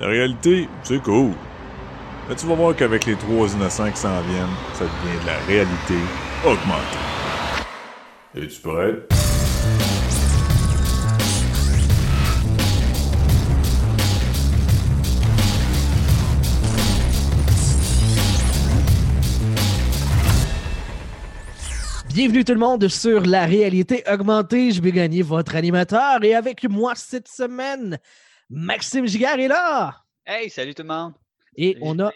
La réalité, c'est cool. Mais tu vas voir qu'avec les trois innocents qui s'en viennent, ça devient de la réalité augmentée. Es-tu prêt? Bienvenue tout le monde sur la réalité augmentée. Je vais gagner votre animateur et avec moi cette semaine, Maxime Giguère est là. Hey, salut tout le monde. Et Salut, on a.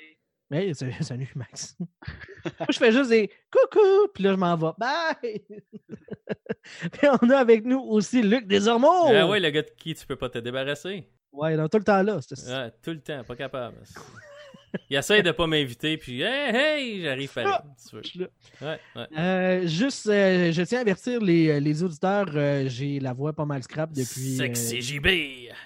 Hey, salut, salut, Max. Moi, je fais juste des coucou, puis là, je m'en vais. Bye! puis on a avec nous aussi Luc Desormeaux. Ah ouais, le gars de qui tu peux pas te débarrasser? Ouais, il est tout le temps là. c'est- Ouais, tout le temps, pas capable. Il essaie de pas m'inviter, puis hey, hey, j'arrive là. Ouais, ouais. Euh, juste, euh, je tiens à avertir les, les auditeurs, euh, j'ai la voix pas mal scrap depuis, euh, Sexy JB.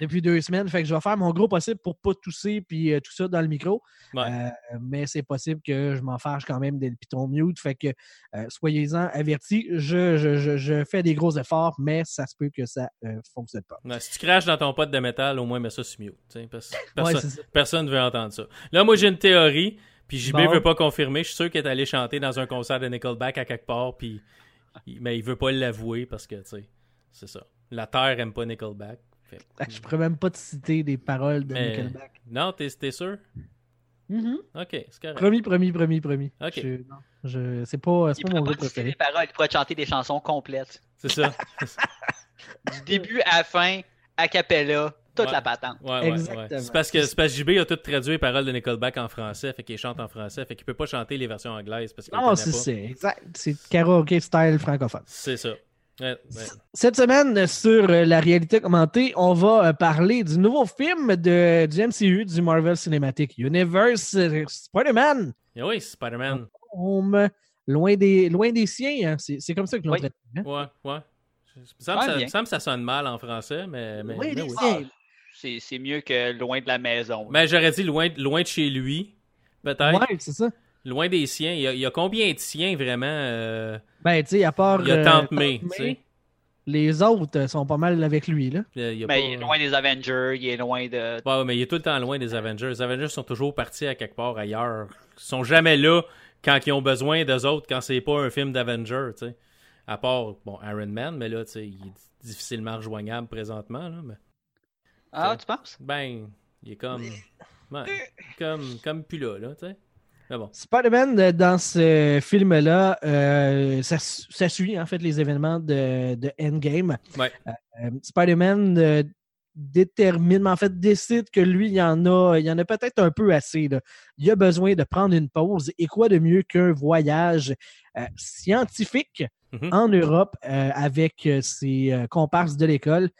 depuis deux semaines. Fait que je vais faire mon gros possible pour pas tousser puis euh, tout ça dans le micro. Ouais. Euh, mais c'est possible que je m'en fâche quand même des pitons mute. Fait que euh, soyez-en avertis. Je, je, je, je fais des gros efforts, mais ça se peut que ça euh, fonctionne pas. Si tu craches dans ton pot de métal, au moins mets ça sur mute. parce- personne, personne veut entendre ça. Là, moi, j'ai une théorie, puis JB Bon. veut pas confirmer. Je suis sûr qu'il est allé chanter dans un concert de Nickelback à quelque part, puis il- mais il veut pas l'avouer parce que, tu sais, c'est ça. La Terre aime pas Nickelback. Fait que Je pourrais même pas te citer des paroles de Mais- Nickelback. Non, t'es t'es sûr? Mhm. Ok, c'est correct. Promis, promis, promis, promis. Ok. Je, non, je, c'est pas, c'est Il pas mon pas citer préféré. les paroles, il pourrait chanter des chansons complètes. C'est ça. Du début à la fin, a cappella, toute Ouais. la patente. Ouais, ouais, Exactement. ouais. C'est parce que, c'est parce que JB a tout traduit les paroles de Nickelback en français, fait qu'il chante en français, fait qu'il peut pas chanter les versions anglaises parce qu'il Non, connaît c'est c'est exact. C'est karaoke style francophone. C'est ça. Ouais, ouais. Cette semaine, sur euh, la réalité commentée, on va euh, parler du nouveau film de, du MCU, du Marvel Cinematic Universe, euh, Spider-Man, Et oui, Spider-Man. Home, loin des, loin des siens. hein. C'est c'est comme ça que l'on Oui. traite. hein. Ouais, ouais. Il me semble, Ouais, que ça, me semble que ça sonne mal en français, mais, mais, Loin mais des oui. siens. C'est c'est mieux que loin de la maison. Mais j'aurais dit loin, loin de chez lui, peut-être. Ouais, c'est ça. Loin des siens. Il y, a, il y a combien de siens vraiment euh, Ben, tu sais, à part. Il y a euh, Tante May, tu sais. Les autres euh, sont pas mal avec lui, là. il y a- il y a Mais pas- il est loin des Avengers, il est loin de. Ouais, ouais, mais il est tout le temps loin des Avengers. Les Avengers sont toujours partis à quelque part ailleurs. Ils sont jamais là quand ils ont besoin d'eux autres, quand c'est pas un film d'Avengers, tu sais. À part, bon, Iron Man, mais là, tu sais, il est difficilement rejoignable présentement, là, mais... Ah, tu penses? Ben, il est comme... Ouais, comme, comme plus là, là, tu sais. Mais bon. Spider-Man, euh, dans ce film-là, euh, ça, su- ça suit en fait les événements de, de Endgame. Ouais. Euh, Spider-Man euh, détermine, mais en fait décide que lui, il y en a, il y en a peut-être un peu assez. là. Il a besoin de prendre une pause. Et quoi de mieux qu'un voyage euh, scientifique Mhm. en Europe euh, avec ses euh, comparses de l'école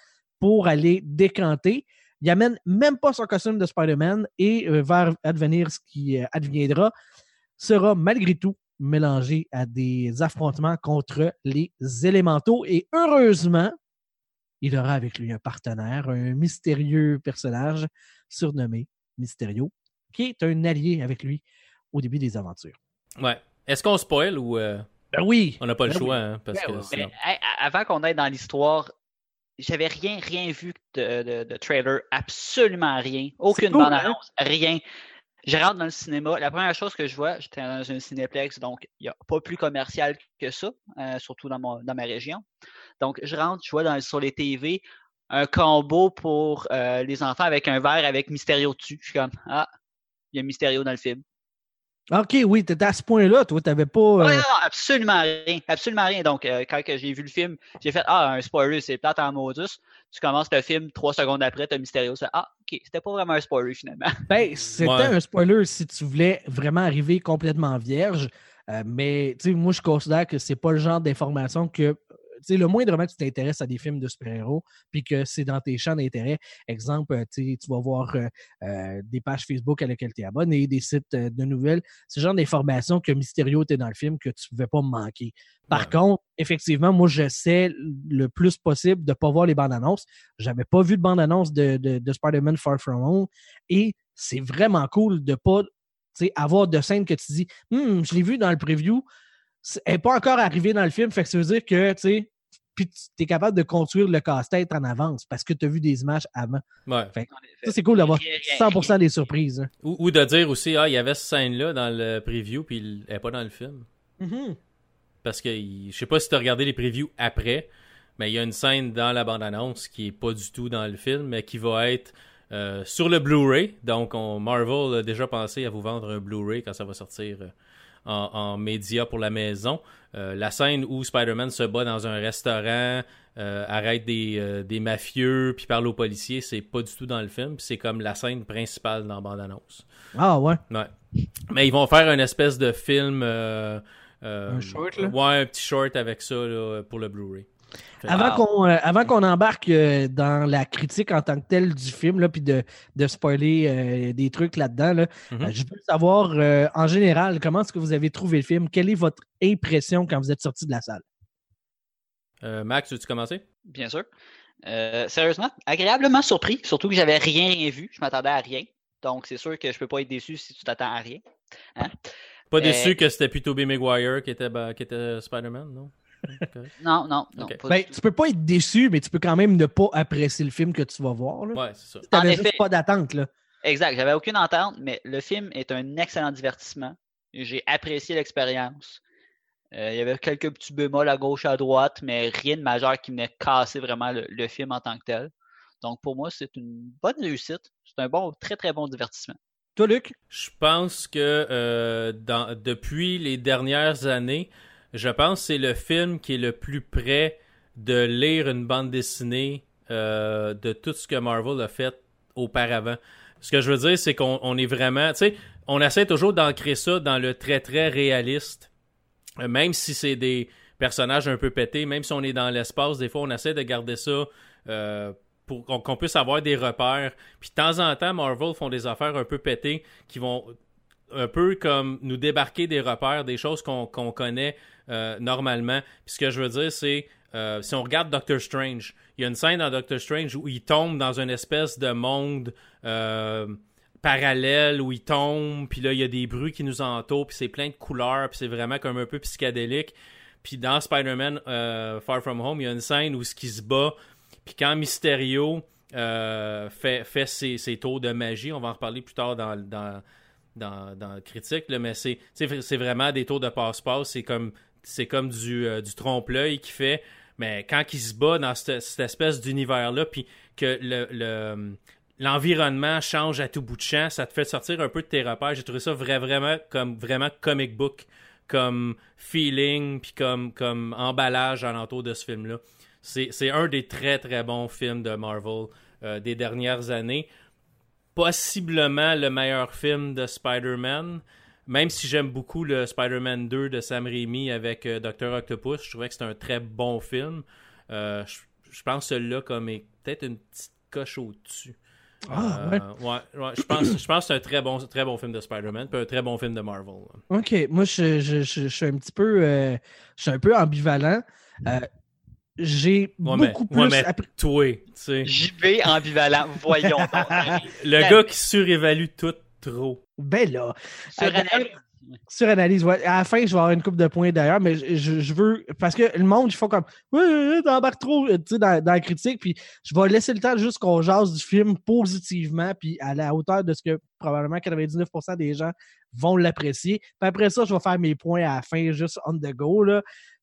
pour aller décanter. Il amène même pas son costume de Spider-Man et euh, va advenir ce qui euh, adviendra sera malgré tout mélangé à des affrontements contre les élémentaux. Et heureusement, il aura avec lui un partenaire, un mystérieux personnage surnommé Mysterio, qui est un allié avec lui au début des aventures. Ouais. Est-ce qu'on spoil ou euh, Ben oui! on n'a pas le Ben oui. choix, hein, parce Ben que oui. Sinon- avant qu'on aille dans l'histoire, j'avais rien, rien vu de, de- de trailer, absolument rien. Aucune cool, hein? bande-annonce, rien. Je rentre dans le cinéma. La première chose que je vois, j'étais dans un cinéplex, donc il n'y a pas plus commercial que ça, euh, surtout dans, mon- dans ma région. Donc, je rentre, je vois dans, sur les TV un combo pour euh, les enfants avec un verre avec Mysterio dessus. Je suis comme, ah, il y a Mysterio dans le film. OK, oui, t'étais à ce point-là, toi, t'avais pas... euh, Ouais, non, non, absolument rien. Absolument rien. Donc, euh, quand j'ai vu le film, j'ai fait Ah, un spoiler, c'est plate en modus. Tu commences le film, trois secondes après, t'as Mysterio. Ah, ok, c'était pas vraiment un spoiler finalement. Ben, c'était Ouais. un spoiler si tu voulais vraiment arriver complètement vierge. Euh, mais, tu sais, moi, je considère que c'est pas le genre d'information que. Le moindrement que tu t'intéresses à des films de super-héros, puis que c'est dans tes champs d'intérêt, exemple, euh, tu vas voir euh, euh, des pages Facebook à lesquelles tu es abonné, des sites de nouvelles, le genre d'information que Mysterio était dans le film que tu pouvais pas manquer. Par Ouais. contre, effectivement, moi, j'essaie le plus possible de ne pas voir les bandes annonces. J'avais pas vu de bande annonce de, de, de Spider-Man Far From Home et c'est vraiment cool de pas tu sais, avoir de scènes que tu dis Hum, je l'ai vu dans le preview, elle n'est pas encore arrivée dans le film, fait que ça veut dire que tu sais, puis tu es capable de construire le casse-tête en avance parce que tu as vu des images avant. Ouais. Fait. Ça, c'est cool d'avoir Rien, rien, 100% des surprises. hein. Ou, ou de dire aussi, ah, il y avait cette scène-là dans le preview, puis elle n'est pas dans le film. Mhm. Parce que je sais pas si tu as regardé les previews après, mais il y a une scène dans la bande-annonce qui est pas du tout dans le film, mais qui va être euh, sur le Blu-ray. Donc, on, Marvel a déjà pensé à vous vendre un Blu-ray quand ça va sortir euh, en, en média pour la maison. Euh, la scène où Spider-Man se bat dans un restaurant, euh, arrête des, euh, des mafieux, puis parle aux policiers, c'est pas du tout dans le film. C'est comme la scène principale dans bande-annonce. Ah ouais. Ouais. Mais ils vont faire une espèce de film. euh, euh, Un short, là? Ouais, un petit short avec ça là, pour le Blu-ray. Avant Wow. qu'on euh, avant qu'on embarque euh, dans la critique en tant que telle du film, là, puis de, de spoiler euh, des trucs là-dedans, là, Mhm. euh, je veux savoir, euh, en général, comment est-ce que vous avez trouvé le film? Quelle est votre impression quand vous êtes sorti de la salle? Euh, Max, veux-tu commencer? Bien sûr. Euh, sérieusement, agréablement surpris, surtout que j'avais rien, rien vu. Je m'attendais à rien. Donc, c'est sûr que je peux pas être déçu si tu t'attends à rien. Pas Euh, déçu que c'était plus Tobey Maguire qui était, bah, qui était Spider-Man, non? Non, non, non. Ben, du tout. tu peux pas être déçu, mais tu peux quand même ne pas apprécier le film que tu vas voir. Là. Ouais, c'est ça. Tu n'avais En juste effet. pas d'attente. là. Exact, j'avais aucune entente, mais le film est un excellent divertissement. J'ai apprécié l'expérience. Euh, il y avait quelques petits bémols à gauche, à droite, mais rien de majeur qui venait casser vraiment le, le film en tant que tel. Donc pour moi, c'est une bonne réussite. C'est un bon, très très bon divertissement. Toi, Luc? Je pense que euh, dans, depuis les dernières années, je pense que c'est le film qui est le plus près de lire une bande dessinée euh, de tout ce que Marvel a fait auparavant. Ce que je veux dire, c'est qu'on on est vraiment, tu sais, on essaie toujours d'ancrer ça dans le très très réaliste, Euh, même si c'est des personnages un peu pétés, même si on est dans l'espace, des fois on essaie de garder ça euh, pour qu'on puisse avoir des repères. Puis de temps en temps, Marvel font des affaires un peu pétées qui vont un peu comme nous débarquer des repères, des choses qu'on connaît euh, normalement. Puis ce que je veux dire, c'est euh, si on regarde Doctor Strange, il y a une scène dans Doctor Strange où il tombe dans une espèce de monde euh, parallèle où il tombe, puis là il y a des bruits qui nous entourent, puis c'est plein de couleurs, puis c'est vraiment comme un peu psychédélique. Puis dans Spider-Man Far From Home, il y a une scène où ce qui se bat, puis quand Mysterio fait, fait ses, ses tours de magie, on va en reparler plus tard dans, dans, dans, dans critique, là, mais c'est vraiment des tours de passe-passe, c'est comme, comme du, euh, du trompe-l'œil qui fait, mais quand il se bat dans cette, espèce d'univers-là, puis que le, le- l'environnement change à tout bout de champ, ça te fait sortir un peu de tes repères. J'ai trouvé ça vrai, vraiment comme vraiment comic book, comme feeling, puis comme, comme emballage alentour de ce film-là. C'est, c'est un des très très bons films de Marvel euh, des dernières années. Possiblement le meilleur film de Spider-Man. Même si j'aime beaucoup le Spider-Man 2 de Sam Raimi avec euh, Dr. Octopus, je trouvais que c'est un très bon film. Euh, je, je pense que celui-là comme est peut-être une petite coche au-dessus. Ah, Euh, ouais, ouais, je pense, je pense que c'est un très bon, très bon film de Spider-Man, puis un très bon film de Marvel. là. OK. Moi, je, je- je- je suis un petit peu, euh, je suis un peu ambivalent. Euh, j'ai Ouais, mais- beaucoup ouais, plus mais appris- toi, tu sais, JB ambivalent, voyons donc. le gars qui surévalue tout trop. Ben là, Sur Euh, analyse. sur analyse, ouais. À la fin, je vais avoir une coupe de points d'ailleurs, mais je, veux. Parce que le monde, ils font comme. Oui, oui, oui, t'embarques trop euh, tu sais, dans, dans la critique. Puis je vais laisser le temps juste qu'on jase du film positivement, puis à la hauteur de ce que probablement 99% des gens vont l'apprécier. Puis après ça, je vais faire mes points à la fin, juste on the go, là.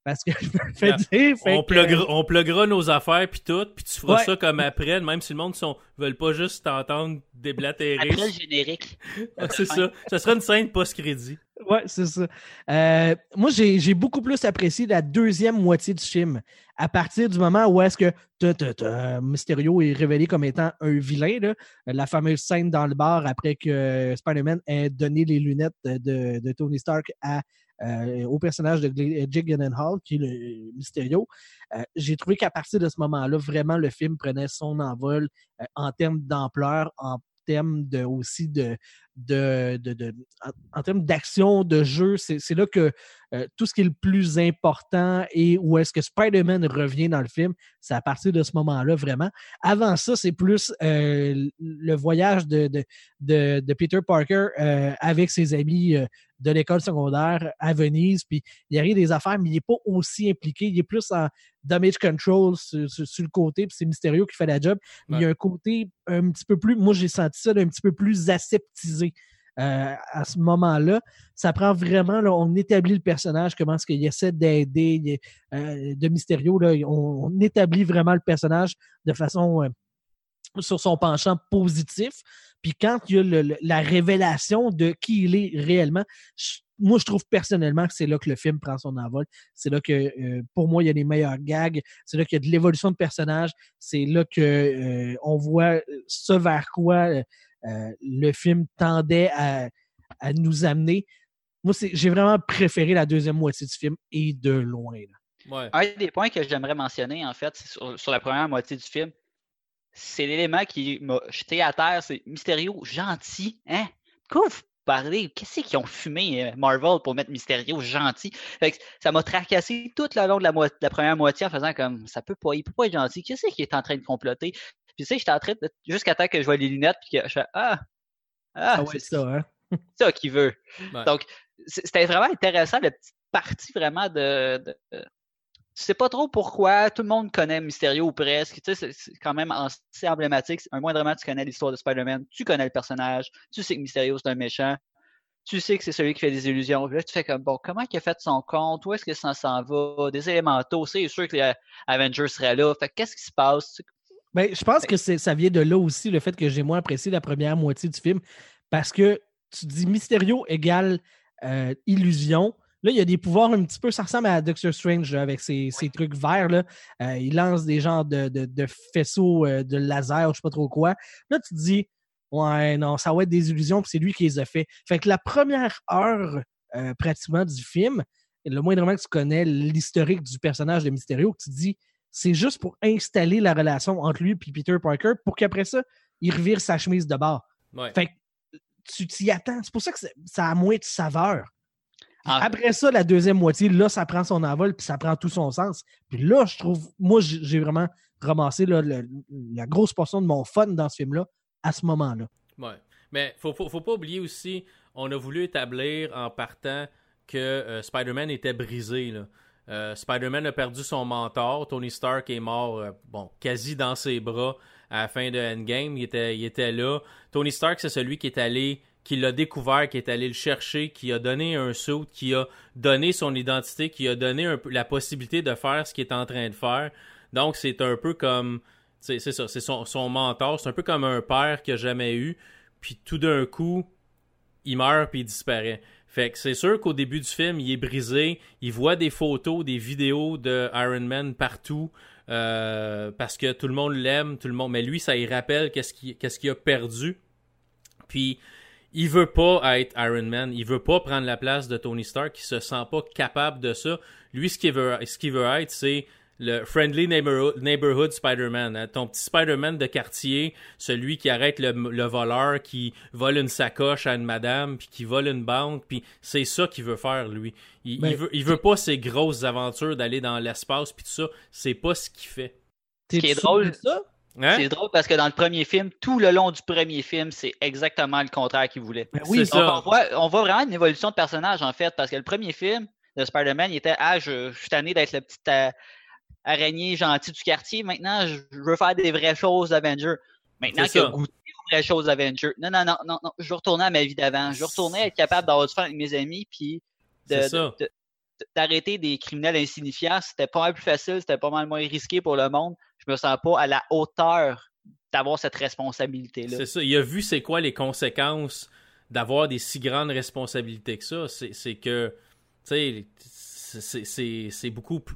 Parce que je me fais dire. fait On que- pluguera, on pluguera nos affaires puis tout, puis tu feras Ouais. ça comme après, même si le monde sont, veulent pas juste t'entendre déblatérer. Après le générique. c'est ça. Ça sera une scène post-crédit. Ouais, c'est ça. Euh, moi, j'ai j'ai beaucoup plus apprécié la deuxième moitié du film. À partir du moment où est-ce que ta, ta, ta, Mysterio est révélé comme étant un vilain, là, la fameuse scène dans le bar après que Spider-Man ait donné les lunettes de, de Tony Stark à, euh, au personnage de Gl- Jake Gyllenhaal, qui est le Mysterio. Euh, j'ai trouvé qu'à partir de ce moment-là, vraiment, le film prenait son envol euh, en termes d'ampleur, en termes de, aussi de, de, de, de- en, termes d'action, de jeu, c'est là que euh, tout ce qui est le plus important et où est-ce que Spider-Man revient dans le film, c'est à partir de ce moment-là, vraiment. Avant ça, c'est plus euh, le voyage de, de, Peter Parker euh, avec ses amis euh, de l'école secondaire à Venise, puis il arrive des affaires, mais il n'est pas aussi impliqué. Il est plus en damage control sur, le côté, puis c'est Mysterio qui fait la job. Il y a un côté un petit peu plus, moi j'ai senti ça, un petit peu plus aseptisé. Euh, à ce moment-là. Ça prend vraiment, là, on établit le personnage, comment est-ce qu'il essaie d'aider euh, de Mysterio. Là, on, établit vraiment le personnage de façon euh, sur son penchant positif. Puis quand il y a la révélation de qui il est réellement, moi, je trouve personnellement que c'est là que le film prend son envol. C'est là que, pour moi, il y a les meilleurs gags. C'est là qu'il y a de l'évolution de personnage. C'est là que on voit ce vers quoi euh, le film tendait à, nous amener. Moi, j'ai vraiment préféré la deuxième moitié du film et de loin. Un des points que j'aimerais mentionner, en fait, sur, la première moitié du film, c'est l'élément qui m'a jeté à terre. C'est Mysterio gentil. Hein? Quoi vous parlez? Qu'est-ce qu'ils ont fumé euh, Marvel pour mettre Mysterio gentil? ça m'a tracassé tout le long de la, première moitié en faisant comme ça peut pas, il peut pas être gentil. Qu'est-ce qu'il est en train de comploter? Puis tu sais, j'étais en train de. Jusqu'à temps que je vois les lunettes, puis que je fais Ah! Ah, c'est ça, hein? ça qu'il veut. Donc, c'était vraiment intéressant, la petite partie vraiment de. de tu sais pas trop pourquoi, tout le monde connaît Mysterio ou presque. Tu sais, c'est quand même assez emblématique. Un moindrement, tu connais l'histoire de Spider-Man, tu connais le personnage, tu sais que Mysterio c'est un méchant, tu sais que c'est celui qui fait des illusions. là, tu fais comme bon, comment il a fait son compte, où est-ce que ça s'en va, des élémentaux, c'est sûr que les Avengers seraient là. Fait qu'est-ce qui se passe? Ben, je pense que ça vient de là aussi, le fait que j'ai moins apprécié la première moitié du film, parce que tu dis Mysterio égale euh, illusion. Là, il y a des pouvoirs un petit peu, ça ressemble à Doctor Strange avec ses, trucs verts. Là. Euh, il lance des genres de, faisceaux euh, de laser, je ne sais pas trop quoi. Là, tu te dis, ouais, non, ça va être des illusions, puis c'est lui qui les a fait. Fait que la première heure pratiquement du film, le moindrement que tu connais l'historique du personnage de Mysterio, tu te dis, c'est juste pour installer la relation entre lui et Peter Parker pour qu'après ça, il revire sa chemise de bord. Fait que tu t'y attends. C'est pour ça que ça a moins de saveur. Ah. Après ça, la deuxième moitié, là, ça prend son envol puis ça prend tout son sens. Puis là, je trouve, moi, j'ai vraiment ramassé la grosse portion de mon fun dans ce film-là à ce moment-là. Ouais. Mais faut, faut, faut, pas oublier aussi, on a voulu établir en partant que euh, Spider-Man était brisé. Là. Euh, Spider-Man a perdu son mentor. Tony Stark est mort, euh, bon, quasi dans ses bras à la fin de Endgame. Il était, il était là. Tony Stark, c'est celui qui est allé, qui l'a découvert, qui est allé le chercher, qui a donné un saut, qui a donné son identité, qui a donné la possibilité de faire ce qu'il est en train de faire. Donc, c'est un peu comme, c'est ça, c'est son, son mentor. C'est un peu comme un père qu'il n'a jamais eu. Puis tout d'un coup, il meurt puis il disparaît. Fait que c'est sûr qu'au début du film, il est brisé. Il voit des photos, des vidéos de Iron Man partout. Euh, parce que tout le monde l'aime, tout le monde. Mais lui, ça y rappelle qu'est-ce qu'il a perdu. Puis il veut pas être Iron Man. Il veut pas prendre la place de Tony Stark. Il se sent pas capable de ça. Lui, ce qu'il veut, ce qu'il veut être, c'est le Friendly Neighborhood, Spider-Man. Hein. Ton petit Spider-Man de quartier, celui qui arrête le, voleur, qui vole une sacoche à une madame, puis qui vole une banque, puis c'est ça qu'il veut faire, lui. Il, ben, veut, il veut pas ces grosses aventures d'aller dans l'espace, puis tout ça. C'est pas ce qu'il fait. Ce qui est drôle, ça, hein? C'est drôle parce que dans le premier film, tout le long du premier film, c'est exactement le contraire qu'il voulait. Ben oui, ça. On, voit, on voit vraiment une évolution de personnage, en fait, parce que le premier film de Spider-Man, il était Ah, je, suis tanné d'être le petit, euh, araignée gentil du quartier. Maintenant, je veux faire des vraies choses d'Avenger. Maintenant qu'il a goûté aux vraies choses d'Avenger. Non, non, non, non, non, je veux retourner à ma vie d'avant. Je veux retourner à être capable d'avoir du fun avec mes amis, puis d'arrêter des criminels insignifiants. C'était pas mal plus facile, c'était pas mal moins risqué pour le monde. Je me sens pas à la hauteur d'avoir cette responsabilité-là. C'est ça. Il a vu c'est quoi les conséquences d'avoir des si grandes responsabilités que ça. C'est que, tu sais, c'est beaucoup plus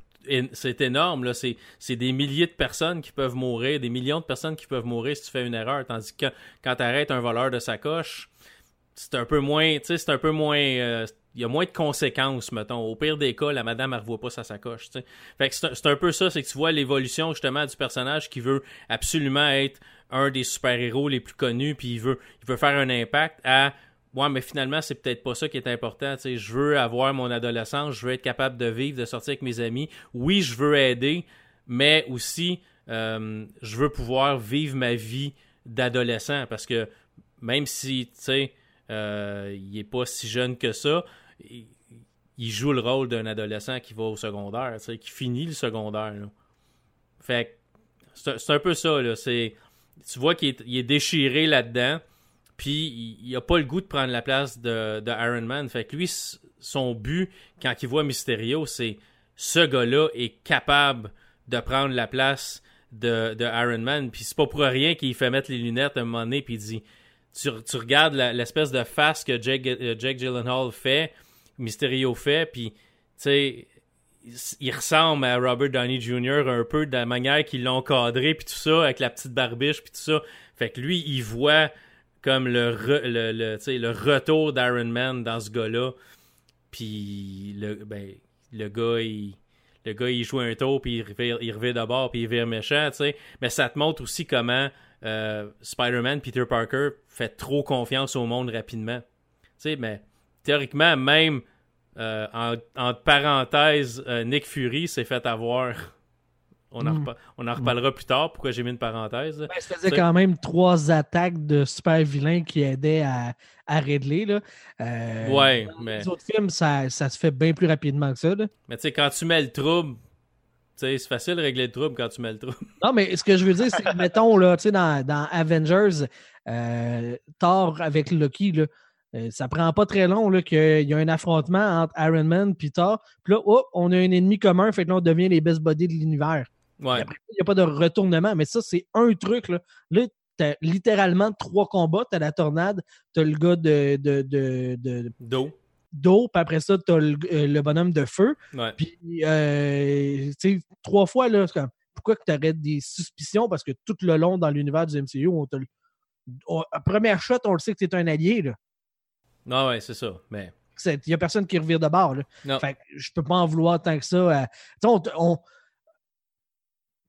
c'est énorme. Là. C'est, des milliers de personnes qui peuvent mourir, des millions de personnes qui peuvent mourir si tu fais une erreur. Tandis que quand tu arrêtes un voleur de sacoche, c'est un peu moins. C'est un peu moins. Euh, il y a moins de conséquences, mettons. Au pire des cas, la madame, elle revoit pas sa sacoche. Fait que c'est un peu ça, c'est que tu vois l'évolution justement du personnage qui veut absolument être un des super-héros les plus connus, puis il veut, il veut faire un impact à Ouais, mais finalement, c'est peut-être pas ça qui est important. sais, je veux avoir mon adolescence, je veux être capable de vivre, de sortir avec mes amis. Oui, je veux aider, mais aussi, euh, je veux pouvoir vivre ma vie d'adolescent parce que même si, tu sais, Euh, il est pas si jeune que ça. Il, joue le rôle d'un adolescent qui va au secondaire, qui finit le secondaire. là. Fait c'est un peu ça. C'est, tu vois qu'il est, déchiré là-dedans, puis il, il a pas le goût de prendre la place de, Iron Man. Fait que lui, son but, quand il voit Mysterio, c'est ce gars-là est capable de prendre la place de, de Iron Man. Puis c'est pas pour rien qu'il fait mettre les lunettes à un moment donné, puis il dit tu, regardes l'espèce de face que Jake, euh, Jake Gyllenhaal fait, Mysterio fait, puis tu sais, il, ressemble à Robert Downey Jr. un peu de la manière qu'ils l'ont cadré, puis tout ça, avec la petite barbiche, puis tout ça. Fait que lui, il voit comme le, le, le, retour d'Iron Man dans ce gars-là. Puis le, ben, le gars, il, le gars, il joue un tour, puis il revient, il revient d'abord, puis il vire méchant, tu sais. Mais ça te montre aussi comment euh, Spider-Man, Peter Parker, fait trop confiance au monde rapidement. Tu sais, mais théoriquement, même euh, en, entre parenthèses, euh, Nick Fury s'est fait avoir. On, en, Mm. repa- on en reparlera plus tard. Pourquoi j'ai mis une parenthèse? Ben, ça faisait C'est- quand même trois attaques de super vilains qui aidaient à, à Ridley. Là. Euh, ouais, dans mais, Les autres films, ça, ça se fait bien plus rapidement que ça. là. mais tu sais, quand tu mets le trouble, c'est facile de régler le trouble quand tu mets le trouble. Non, mais ce que je veux dire, c'est que, mettons, là, tu sais, dans, dans Avengers, euh, Thor avec Loki, là, euh, ça prend pas très long qu'il y a un affrontement entre Iron Man et Thor. Puis là, on a un ennemi commun, fait que là, on devient les best buddies de l'univers. Ouais. Puis après, il n'y a pas de retournement, mais ça, c'est un truc. Là, là tu as littéralement trois combats. Tu as la tornade, tu as le gars de, de, de, de-. D'eau, puis après ça, tu as le, euh, le bonhomme de feu. Ouais. Puis, euh, tu sais, trois fois, là, comme, pourquoi que tu aurais des suspicions? Parce que tout le long dans l'univers du MCU, on te on- à première shot, on le sait que tu es un allié. Là. Non, ouais, c'est ça. Mais, Il n'y a personne qui revire de bord. Là. non. Fait que je peux pas en vouloir tant que ça. à- Tu sais, on, on-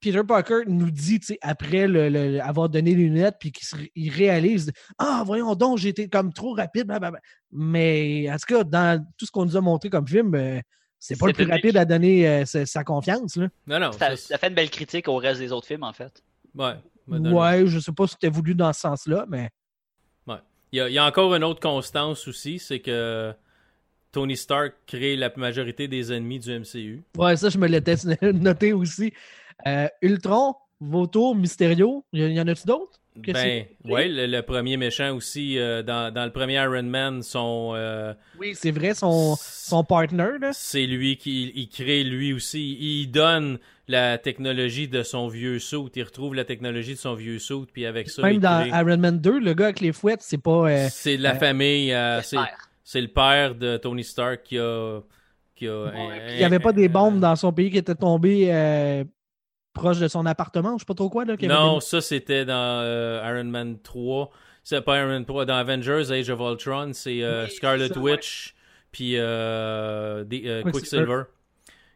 Peter Parker nous dit, après le, le- avoir donné les lunettes, puis qu'il se ré- il réalise Ah, voyons donc, j'ai été comme trop rapide. blablabla. Mais en tout cas, dans tout ce qu'on nous a montré comme film, euh, c'est pas le plus rapide à donner euh, sa, sa confiance. Là. Non, non. Ça, fait une belle critique au reste des autres films, en fait. ouais. Ouais, je sais pas si c'était voulu dans ce sens-là, mais. Il y, a, il y a encore une autre constance aussi, c'est que Tony Stark crée la majorité des ennemis du MCU. Ouais, ça, je me l'étais noté aussi. Euh, Ultron, Vautour, Mysterio, il y, y en a-tu d'autres? Ben, ouais, le, le premier méchant aussi, euh, dans, dans le premier Iron Man, son, euh, Oui, c'est vrai, son, son partner, là. c'est lui qui il crée lui aussi. Il donne la technologie de son vieux suit. Il retrouve la technologie de son vieux suit, puis avec ça, Même il dans crée- Iron Man 2, le gars avec les fouettes, c'est pas. euh, c'est de la euh, famille. euh, c'est, le père de Tony Stark qui a. Qui a il n'y avait pas des bombes dans son pays qui étaient tombées euh, proche de son appartement, je sais pas trop quoi. Là, Non, ça c'était dans euh, Iron Man 3. C'est pas Iron Man 3. Dans Avengers Age of Ultron, c'est euh, Oui, Scarlet ça. Witch puis euh, des- euh, Quicksilver.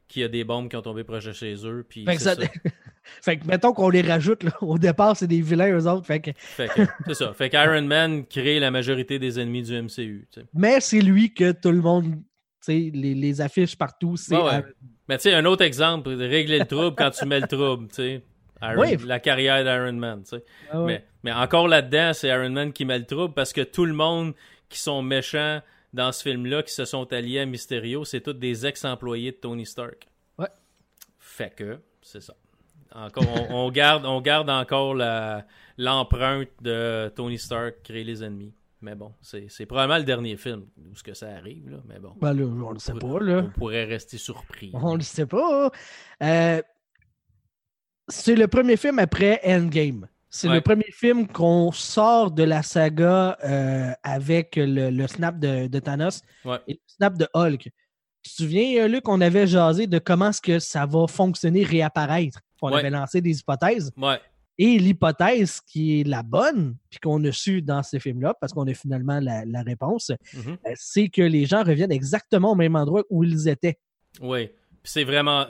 Qui a des bombes qui ont tombé proche de chez eux. Puis Fait que, c'est ça- ça. fait que mettons qu'on les rajoute, là, au départ, c'est des vilains eux autres. Fait que... Fait que, c'est ça. Fait qu'Iron Man crée la majorité des ennemis du MCU. Mais c'est lui que tout le monde, les, les affiches partout, c'est. Ouais, ouais. Iron- Mais tu sais, un autre exemple, de régler le trouble quand tu mets le trouble, tu sais. Ouais. La carrière d'Iron Man, tu sais. Ah ouais. Mais, mais encore là-dedans, c'est Iron Man qui met le trouble parce que tout le monde qui sont méchants dans ce film-là, qui se sont alliés à Mysterio, c'est tous des ex-employés de Tony Stark. Ouais. Fait que, c'est ça. Encore, on, on garde, on garde encore l'empreinte de Tony Stark créer les ennemis. Mais bon, c'est probablement le dernier film où ce que ça arrive, là. Mais bon, Ben là, on le sait pas, là. on pourrait rester surpris. On le sait pas. Euh, c'est le premier film après Endgame. C'est Ouais. le premier film qu'on sort de la saga euh, avec le, le snap de, de Thanos Ouais. et le snap de Hulk. Tu te souviens, euh, Luc, on avait jasé de comment est-ce que ça va fonctionner, réapparaître? On Ouais. avait lancé des hypothèses. Ouais, Et l'hypothèse qui est la bonne, puis qu'on a su dans ce film-là, parce qu'on a finalement la, la réponse, Mhm. euh, c'est que les gens reviennent exactement au même endroit où ils étaient. Oui. Puis c'est vraiment.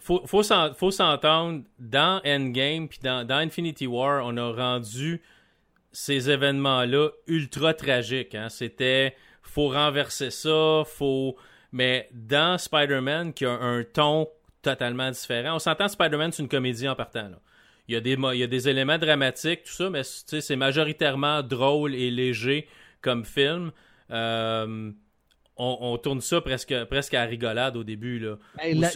Faut, faut, faut s'entendre, dans Endgame puis dans, dans Infinity War, on a rendu ces événements-là ultra tragiques. Hein. C'était. Faut renverser ça, faut. Mais dans Spider-Man, qui a un ton totalement différent, on s'entend Spider-Man, c'est une comédie en partant. Là. Il, y a des, il y a des éléments dramatiques, tout ça, mais tu sais, c'est majoritairement drôle et léger. comme film. Euh, on, tourne ça presque, presque à rigolade au début. Là.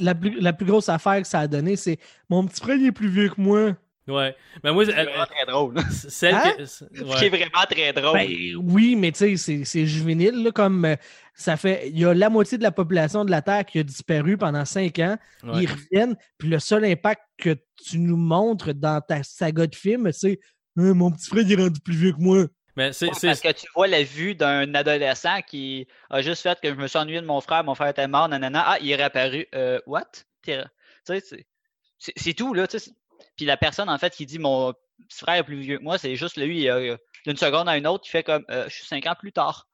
la, plus, la, plus, grosse affaire que ça a donné, c'est mon petit frère il est plus vieux que moi. Ouais. Mais moi, c'est vraiment très drôle. Celle hein? qui est vraiment très drôle. Ben, oui, mais tu sais, c'est juvénile, là, comme euh, ça fait. Il y a la moitié de la population de la Terre qui a disparu pendant cinq ans. Ils reviennent, puis le seul impact que tu nous montres dans ta saga de film, c'est hein, mon petit frère il est rendu plus vieux que moi. Mais c'est, parce que tu vois la vue d'un adolescent qui a juste fait que je me suis ennuyé de mon frère, mon frère était mort, nanana. Ah, il est réapparu. Euh, what? Tu sais, c'est tout, là. Puis la personne, en fait, qui dit mon petit frère est plus vieux que moi, c'est juste lui, d'une seconde à une autre, qui fait comme euh, je suis cinq ans plus tard.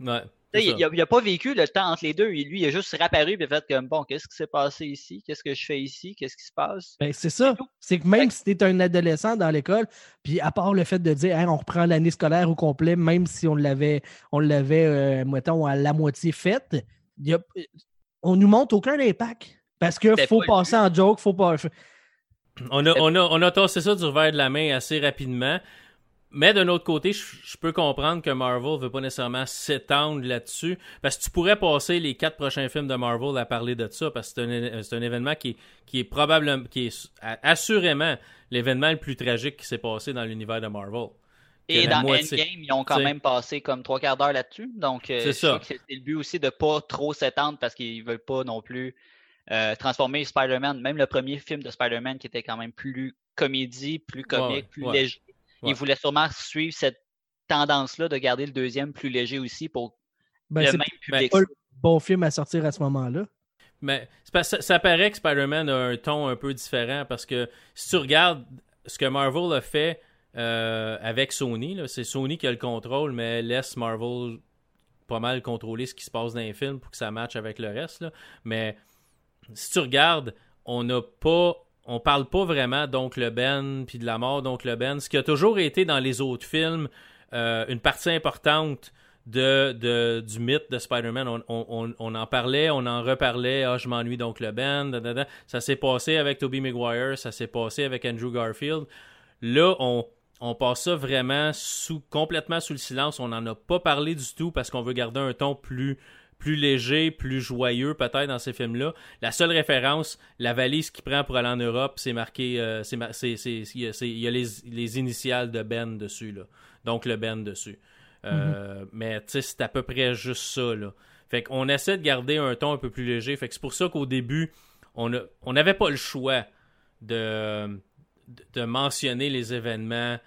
Ouais. Il n'a pas vécu le temps entre les deux. Lui, il a juste réapparu et fait comme bon, qu'est-ce qui s'est passé ici? Qu'est-ce que je fais ici? Qu'est-ce qui se passe? Ben, c'est ça. C'est que même si tu es un adolescent dans l'école, puis à part le fait de dire on reprend l'année scolaire au complet, même si on l'avait, on l'avait, euh, mettons, à la moitié faite, y a, on nous montre aucun impact. Parce qu'il faut passer en joke, faut pas. On a, on, a, on a tossé ça du revers de la main assez rapidement. Mais d'un autre côté, je, peux comprendre que Marvel ne veut pas nécessairement s'étendre là-dessus. Parce que tu pourrais passer les quatre prochains films de Marvel à parler de ça, parce que c'est un, événement qui, qui est probablement, qui est assurément l'événement le plus tragique qui s'est passé dans l'univers de Marvel. Et dans Endgame, ils ont quand même passé comme trois quarts d'heure là-dessus. Donc, euh, c'est le but aussi de ne pas trop s'étendre parce qu'ils veulent pas non plus euh, transformer Spider-Man, même le premier film de Spider-Man qui était quand même plus comédie, plus comique, plus léger il voulait sûrement suivre cette tendance-là de garder le deuxième plus léger aussi pour ben, le même public. pas le bon film à sortir à ce moment-là. Mais ça, ça, paraît que Spider-Man a un ton un peu différent parce que si tu regardes ce que Marvel a fait euh, avec Sony, c'est Sony qui a le contrôle, mais laisse Marvel pas mal contrôler ce qui se passe dans les films pour que ça matche avec le reste. Mais si tu regardes, on n'a pas on parle pas vraiment d'Oncle Ben puis de la mort d'Oncle Ben, ce qui a toujours été dans les autres films euh, une partie importante du mythe de Spider-Man. On, en parlait, on en reparlait. Ah, je m'ennuie d'Oncle Ben. Ça s'est passé avec Tobey Maguire, ça s'est passé avec Andrew Garfield. Là, on, on passe ça vraiment complètement sous le silence. On n'en a pas parlé du tout parce qu'on veut garder un ton plus plus léger, plus joyeux peut-être dans ces films-là. La seule référence, la valise qu'il prend pour aller en Europe, c'est marqué, euh, c'est, il y a, les, initiales de Ben dessus, là. donc le Ben dessus. Euh, mm-hmm. Mais c'est à peu près juste ça. Là. Fait qu'on essaie de garder un ton un peu plus léger. Fait que c'est pour ça qu'au début, on n'avait pas le choix de, de mentionner les événements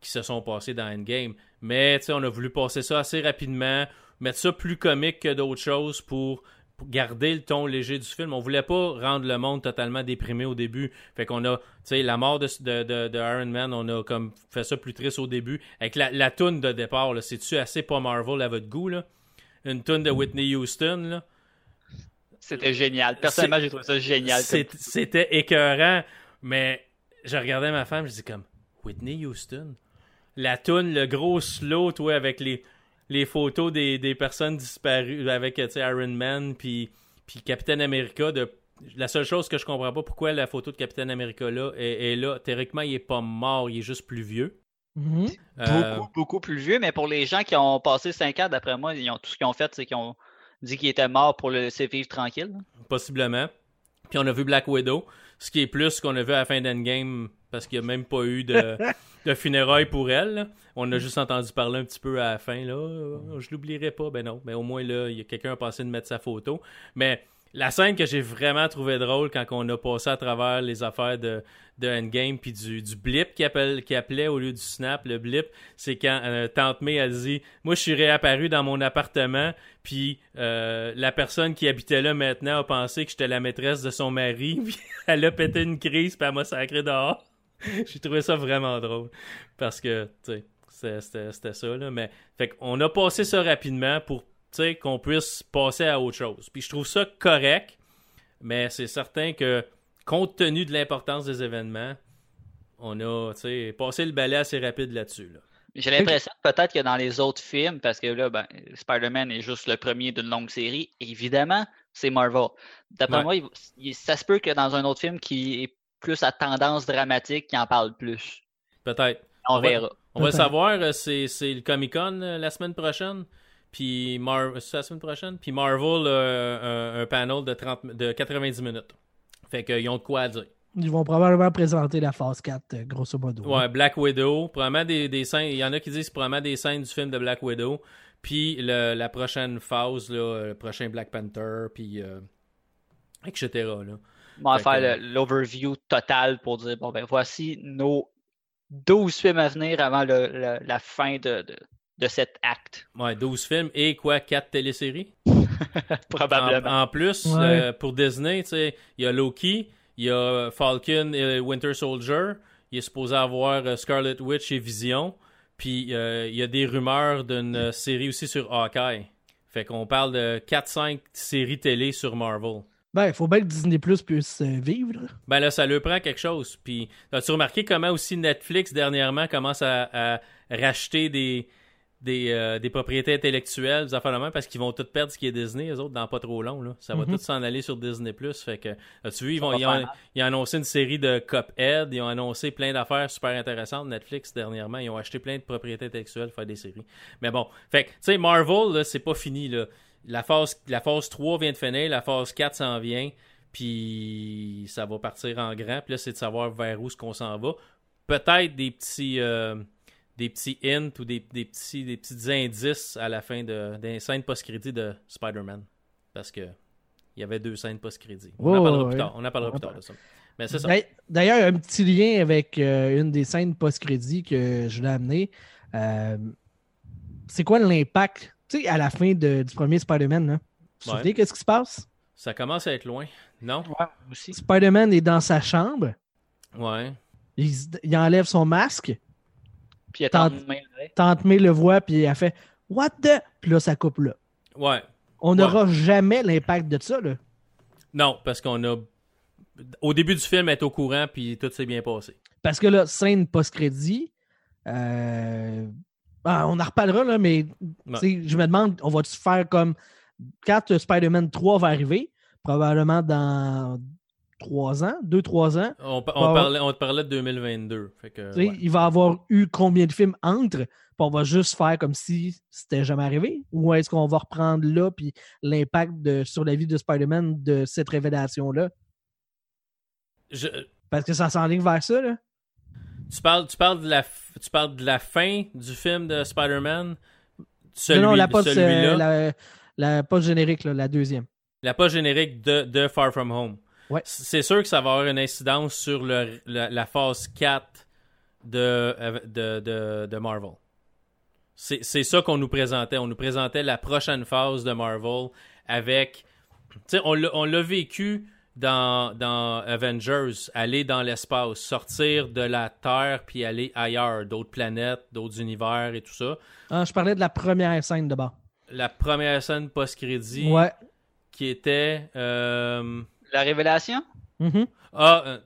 qui se sont passés dans Endgame. Mais on a voulu passer ça assez rapidement mettre ça plus comique que d'autres choses pour, garder le ton léger du film. On voulait pas rendre le monde totalement déprimé au début. Fait qu'on a, tu sais, la mort de, de, Iron Man, on a comme fait ça plus triste au début. Avec la, la toune de départ, c'est-tu assez pas Marvel à votre goût, là? Une toune de Whitney Houston, là? C'était génial. Personnellement, j'ai trouvé ça génial. C'était écœurant, mais je regardais ma femme, je dis comme, Whitney Houston? La toune, le gros slow, toi, avec les les photos des, des personnes disparues avec Iron Man puis, puis Captain America. De, la seule chose que je comprends pas, pourquoi la photo de Captain America là est, là. Théoriquement, il est pas mort, il est juste plus vieux. Mm-hmm. Euh, beaucoup, beaucoup plus vieux, mais pour les gens qui ont passé 5 ans, d'après moi, ils ont, tout ce qu'ils ont fait, c'est qu'ils ont dit qu'il était mort pour le laisser vivre tranquille. Possiblement. Puis on a vu Black Widow, ce qui est plus qu'on a vu à la fin d'Endgame parce qu'il n'y a même pas eu de, de funérailles pour elle. On a juste entendu parler un petit peu à la fin. Là. Je l'oublierai pas, ben non. Mais au moins, là, il y a quelqu'un a passé de mettre sa photo. Mais la scène que j'ai vraiment trouvé drôle quand on a passé à travers les affaires de, de Endgame puis du, du blip qui, appelle, qui appelait au lieu du snap, le blip, c'est quand euh, Tante May a dit Moi, je suis réapparu dans mon appartement, puis euh, la personne qui habitait là maintenant a pensé que j'étais la maîtresse de son mari, puis elle a pété une crise, puis elle m'a sacré dehors. J'ai trouvé ça vraiment drôle. Parce que, tu sais, c'était ça, là. Mais, fait qu'on a passé ça rapidement pour, qu'on puisse passer à autre chose. Puis je trouve ça correct, mais c'est certain que, compte tenu de l'importance des événements, on a, tu sais, passé le balai assez rapide là-dessus, là. J'ai l'impression peut-être que dans les autres films, parce que là, ben, Spider-Man est juste le premier d'une longue série, évidemment, c'est Marvel. D'après moi, ça se peut que dans un autre film qui est plus à tendance dramatique qui en parle plus. Peut-être. On, verra. On va savoir, euh, c'est c'est le Comic Con euh, la semaine prochaine? Puis Mar c'est la semaine prochaine? Puis Marvel euh, un, un panel de 30 de 90 minutes. Fait qu'ils ont de quoi à dire. Ils vont probablement présenter la phase 4, euh, grosso modo. Ouais, Black Widow, probablement des, des scènes, il y en a qui disent probablement des scènes du film de Black Widow, puis le- la prochaine phase, là, le prochain Black Panther, puis euh, etc. Là. On va Fait faire que- l'overview total pour dire bon ben voici nos 12 films à venir avant le- le- la fin de, de, de cet acte. Ouais, 12 films et quoi, 4 téléséries? Probablement. En, en plus, Ouais. euh, pour Disney, tu sais, il y a Loki, il y a Falcon et Winter Soldier, il est supposé avoir euh, Scarlet Witch et Vision, puis euh, il y a des rumeurs d'une euh, série aussi sur Hawkeye. Fait qu'on parle de 4-5 séries télé sur Marvel. Ben, il faut bien que Disney Plus puisse vivre. là. Ben là, ça leur prend quelque chose. Puis, as-tu remarqué comment aussi Netflix, dernièrement, commence à, à racheter des, des, euh, des propriétés intellectuelles, des affaires de même, parce qu'ils vont tout perdre ce qui est Disney, eux autres, dans pas trop long. Là. Ça va Mhm. tout s'en aller sur Disney+. Fait que, as-tu vu, ils, vont, ils, ont, mal. ils ont annoncé une série de Cuphead, ils ont annoncé plein d'affaires super intéressantes. Netflix, dernièrement, ils ont acheté plein de propriétés intellectuelles pour faire des séries. Mais bon, fait que, tu sais, Marvel, c'est pas fini, là. La phase, la phase 3 vient de finir, la phase 4 s'en vient, puis ça va partir en grand. Puis là, c'est de savoir vers où ce qu'on s'en va. Peut-être des petits, euh, des petits hints ou des, des petits, des petits indices à la fin de, des scènes post-crédit de Spider-Man. Parce que il y avait deux scènes post-crédit. On en Oh, parlera ouais. plus tard. On en parlera plus tard de ça. Mais c'est ça. D'ailleurs- un petit lien avec euh, une des scènes post-crédit que je l'ai amené. Euh, c'est quoi l'impact, tu sais, à la fin de- du premier Spider-Man, là? Vous vous Ouais. souvenez qu'est-ce qui se passe? Ça commence à être loin. Non? Ouais, aussi. Spider-Man est dans sa chambre, Ouais. il, il enlève son masque, Puis il a Tente-. Tante May le voit, puis elle fait What the? Puis là, ça coupe là. Ouais. On Ouais. n'aura jamais l'impact de ça, là. Non, parce qu'on a. Au début du film, elle est au courant, puis tout s'est bien passé. Parce que là, scène post-crédit, euh, ah, on en reparlera, là, mais tu sais, je me demande, on va-tu faire comme quand Spider-Man 3 va arriver, probablement dans trois ans, deux, trois ans, On, Ouais. parlait, on te parlait de 2022. Fait que, tu sais, ouais. il va avoir eu combien de films entre, puis on va juste faire comme si c'était jamais arrivé, ou est-ce qu'on va reprendre là, puis l'impact sur la vie de Spider-Man de cette révélation-là? Je- Parce que ça s'enligne vers ça, là. tu, parles, tu, parles de la, tu parles de la fin du film de Spider-Man? Celui, non, non, la post, euh, la, générique, là, la deuxième. La page générique de, de Far From Home. Ouais. C'est sûr que ça va avoir une incidence sur le, la, la phase 4 de, de, de, de Marvel. C'est ça qu'on nous présentait. On nous présentait la prochaine phase de Marvel avec. On l'a on l'a vécu dans, dans Avengers, aller dans l'espace, sortir de la Terre puis aller ailleurs, d'autres planètes, d'autres univers et tout ça. Ah, je parlais de la première scène de bas. La première scène post-crédit Ouais. qui était. euh, La révélation? Mhm. Ah, euh,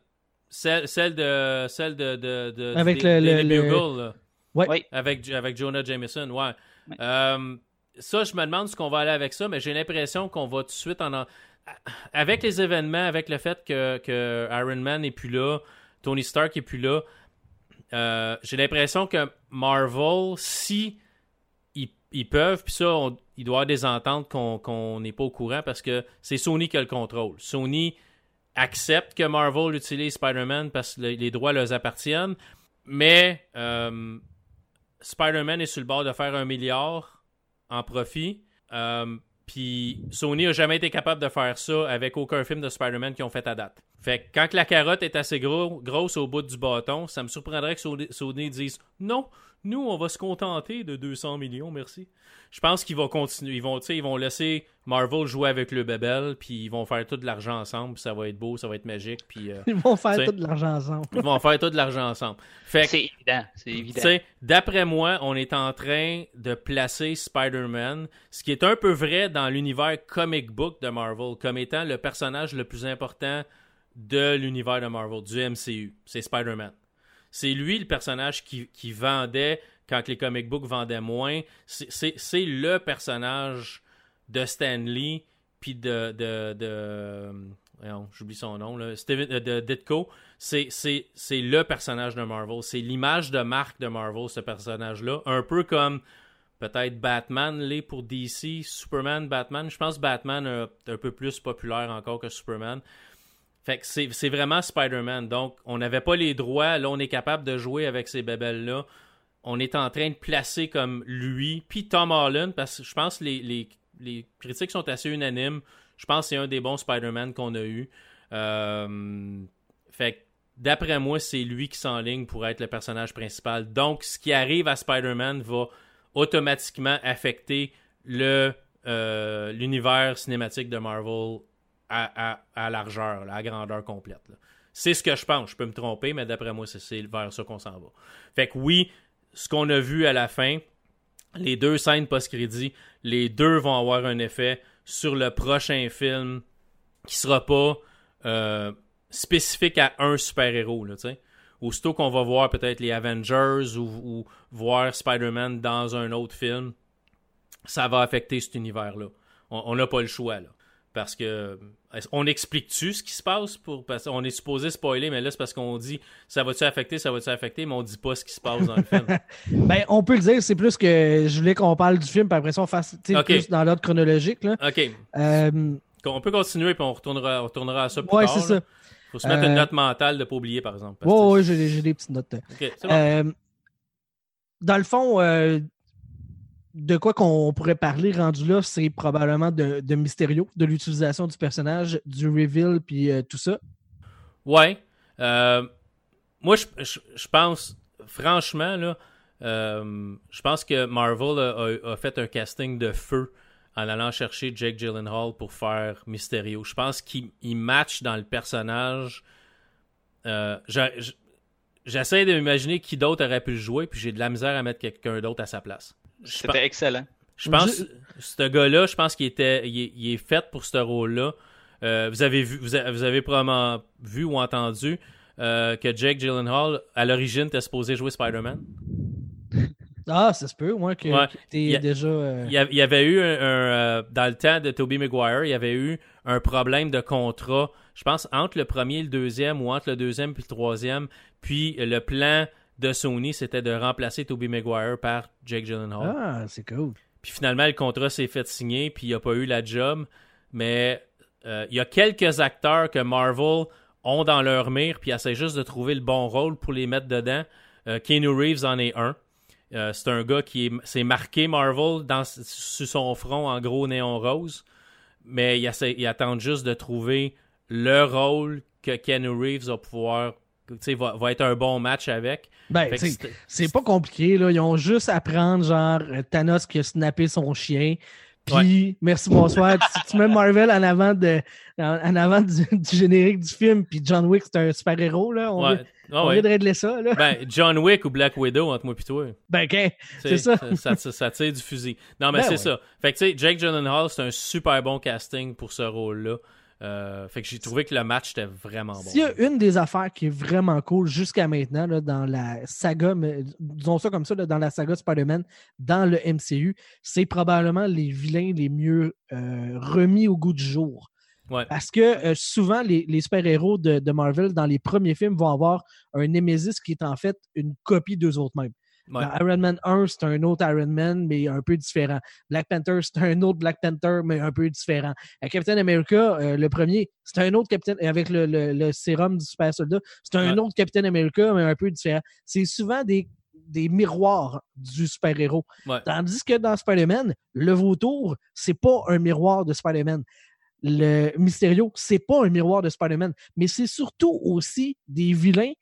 celle, celle de. Celle de. de, de Avec le- Daily le- le- Bugle, là. Ouais. Oui. Avec, avec Jonah Jameson, ouais. Ouais. Euh, ça, je me demande ce qu'on va aller avec ça, mais j'ai l'impression qu'on va tout de suite en. en- Avec les événements, avec le fait que, que Iron Man n'est plus là, Tony Stark n'est plus là, euh, j'ai l'impression que Marvel, si ils, peuvent, puis ça, on- il doit y avoir des ententes qu'on n'est pas au courant parce que c'est Sony qui a le contrôle. Sony accepte que Marvel utilise Spider-Man parce que le- les droits leur appartiennent, mais euh, Spider-Man est sur le bord de faire un milliard en profit. Euh, puis Sony a jamais été capable de faire ça avec aucun film de Spider-Man qu'ils ont fait à date. Fait que quand la carotte est assez gros, grosse au bout du bâton, ça me surprendrait que Sony dise non, nous on va se contenter de 200 millions, merci. Je pense qu'ils vont continuer, ils vont, tu sais, ils vont laisser Marvel jouer avec le bébel, puis ils vont faire tout de l'argent ensemble, puis ça va être beau, ça va être magique, puis euh, Ils vont faire tout de l'argent ensemble. ils vont faire tout de l'argent ensemble. Fait C'est évident. C'est tu évident. sais, d'après moi, on est en train de placer Spider-Man, ce qui est un peu vrai dans l'univers comic book de Marvel, comme étant le personnage le plus important de l'univers de Marvel, du MCU. C'est Spider-Man. C'est lui le personnage qui, vendait quand les comic books vendaient moins. C'est- le personnage de Stan Lee, puis de. de, J'oublie son nom, là, euh, de Ditko. c'est le personnage de Marvel. C'est l'image de marque de Marvel, ce personnage-là. Un peu comme peut-être Batman l'est pour DC, Superman, Batman. Je pense Batman est un peu plus populaire encore que Superman. C'est vraiment Spider-Man. Donc, on n'avait pas les droits. Là, on est capable de jouer avec ces bébelles-là. On est en train de placer comme lui, puis Tom Holland, parce que je pense que les, les, critiques sont assez unanimes. Je pense que c'est un des bons Spider-Man qu'on a eu. Euh, d'après moi, c'est lui qui s'enligne pour être le personnage principal. Donc, ce qui arrive à Spider-Man va automatiquement affecter le euh, l'univers cinématique de Marvel à, largeur, à grandeur complète. C'est ce que je pense. Je peux me tromper, mais d'après moi, c'est vers ça qu'on s'en va. Fait que oui, ce qu'on a vu à la fin, les deux scènes post-crédit, les deux vont avoir un effet sur le prochain film qui sera pas euh, spécifique à un super-héros. Aussitôt qu'on va voir peut-être les Avengers ou voir Spider-Man dans un autre film, ça va affecter cet univers-là. On n'a pas le choix. Là. Parce que on explique-tu ce qui se passe pour parce qu'on est supposé spoiler, mais là c'est parce qu'on dit ça va-tu affecter, ça va-tu affecter, mais on dit pas ce qui se passe dans le film. ben on peut le dire, c'est plus que je voulais qu'on parle du film, puis après ça on fasse plus dans l'ordre chronologique. Là. Ok. Euh, on peut continuer puis on retournera, on retournera à ça plus ouais, c'est ça. Faut se mettre une euh, note mentale de pas oublier par exemple. Oui, ouais, j'ai des petites notes. Bon. Euh, dans le fond, de quoi qu'on pourrait parler rendu là, c'est probablement de, de Mysterio, de l'utilisation du personnage, du reveal, puis euh, tout ça. Ouais. Euh, moi, je, pense, franchement, là, euh, je pense que Marvel a, fait un casting de feu en allant chercher Jake Gyllenhaal pour faire Mysterio. Je pense qu'il match dans le personnage. J'essaie de m'imaginer qui d'autre aurait pu le jouer, puis j'ai de la misère à mettre quelqu'un d'autre à sa place. C'était excellent. Je pense que ce gars-là, je pense qu'il était il est, fait pour ce rôle-là. Euh, vous avez vu, vous avez, probablement vu ou entendu euh, que Jake Gyllenhaal, à l'origine, était supposé jouer Spider-Man. Ah, ça se peut, moi, que, ouais. déjà. Euh, il y avait eu un, dans le temps de Tobey Maguire, il y avait eu un problème de contrat, je pense, entre le premier et le deuxième, ou entre le deuxième et le troisième. Puis le plan de Sony, c'était de remplacer Tobey Maguire par Jake Gyllenhaal. Ah, c'est cool. Puis finalement, le contrat s'est fait signer, puis il n'a pas eu la job. Mais euh, il y a quelques acteurs que Marvel ont dans leur mire, puis essaient juste de trouver le bon rôle pour les mettre dedans. Euh, Keanu Reeves en est un. Euh, c'est un gars qui s'est marqué Marvel dans, sur son front en gros néon rose. Mais il, essaie, il attend juste de trouver le rôle que Keanu Reeves va pouvoir va, va être un bon match avec. Ben, c'est pas compliqué, là. Ils ont juste à prendre, genre, Thanos qui a snappé son chien. Puis, merci, bonsoir. tu, mets Marvel en avant, de, en, avant du, générique du film, puis John Wick, c'est un super-héros, là. On, ouais. Ah de régler ça, là. Ben, John Wick ou Black Widow, entre moi et toi. Ben, OK. C'est ça. Ça, ça. tire du fusil. Non, mais ben c'est ça. Fait que, tu sais, Jake Gyllenhaal, c'est un super bon casting pour ce rôle-là. Euh, fait que j'ai trouvé que le match était vraiment bon. S'il y a une des affaires qui est vraiment cool jusqu'à maintenant dans la saga, disons ça comme ça, dans la saga Spider-Man, dans le MCU, c'est probablement les vilains les mieux euh, remis au goût du jour. Parce que euh, souvent, les, super-héros de, de, Marvel, dans les premiers films, vont avoir un Nemesis qui est en fait une copie d'eux autres mêmes. Iron Man 1, c'est un autre Iron Man, mais un peu différent. Black Panther, c'est un autre Black Panther, mais un peu différent. Captain America, euh, le premier, c'est un autre Captain, avec le, le, sérum du super soldat, c'est un autre Captain America, mais un peu différent. C'est souvent des, des miroirs du super-héros. Tandis que dans Spider-Man, le vautour, c'est pas un miroir de Spider-Man le Mysterio, c'est pas un miroir de Spider-Man, mais c'est surtout aussi des vilains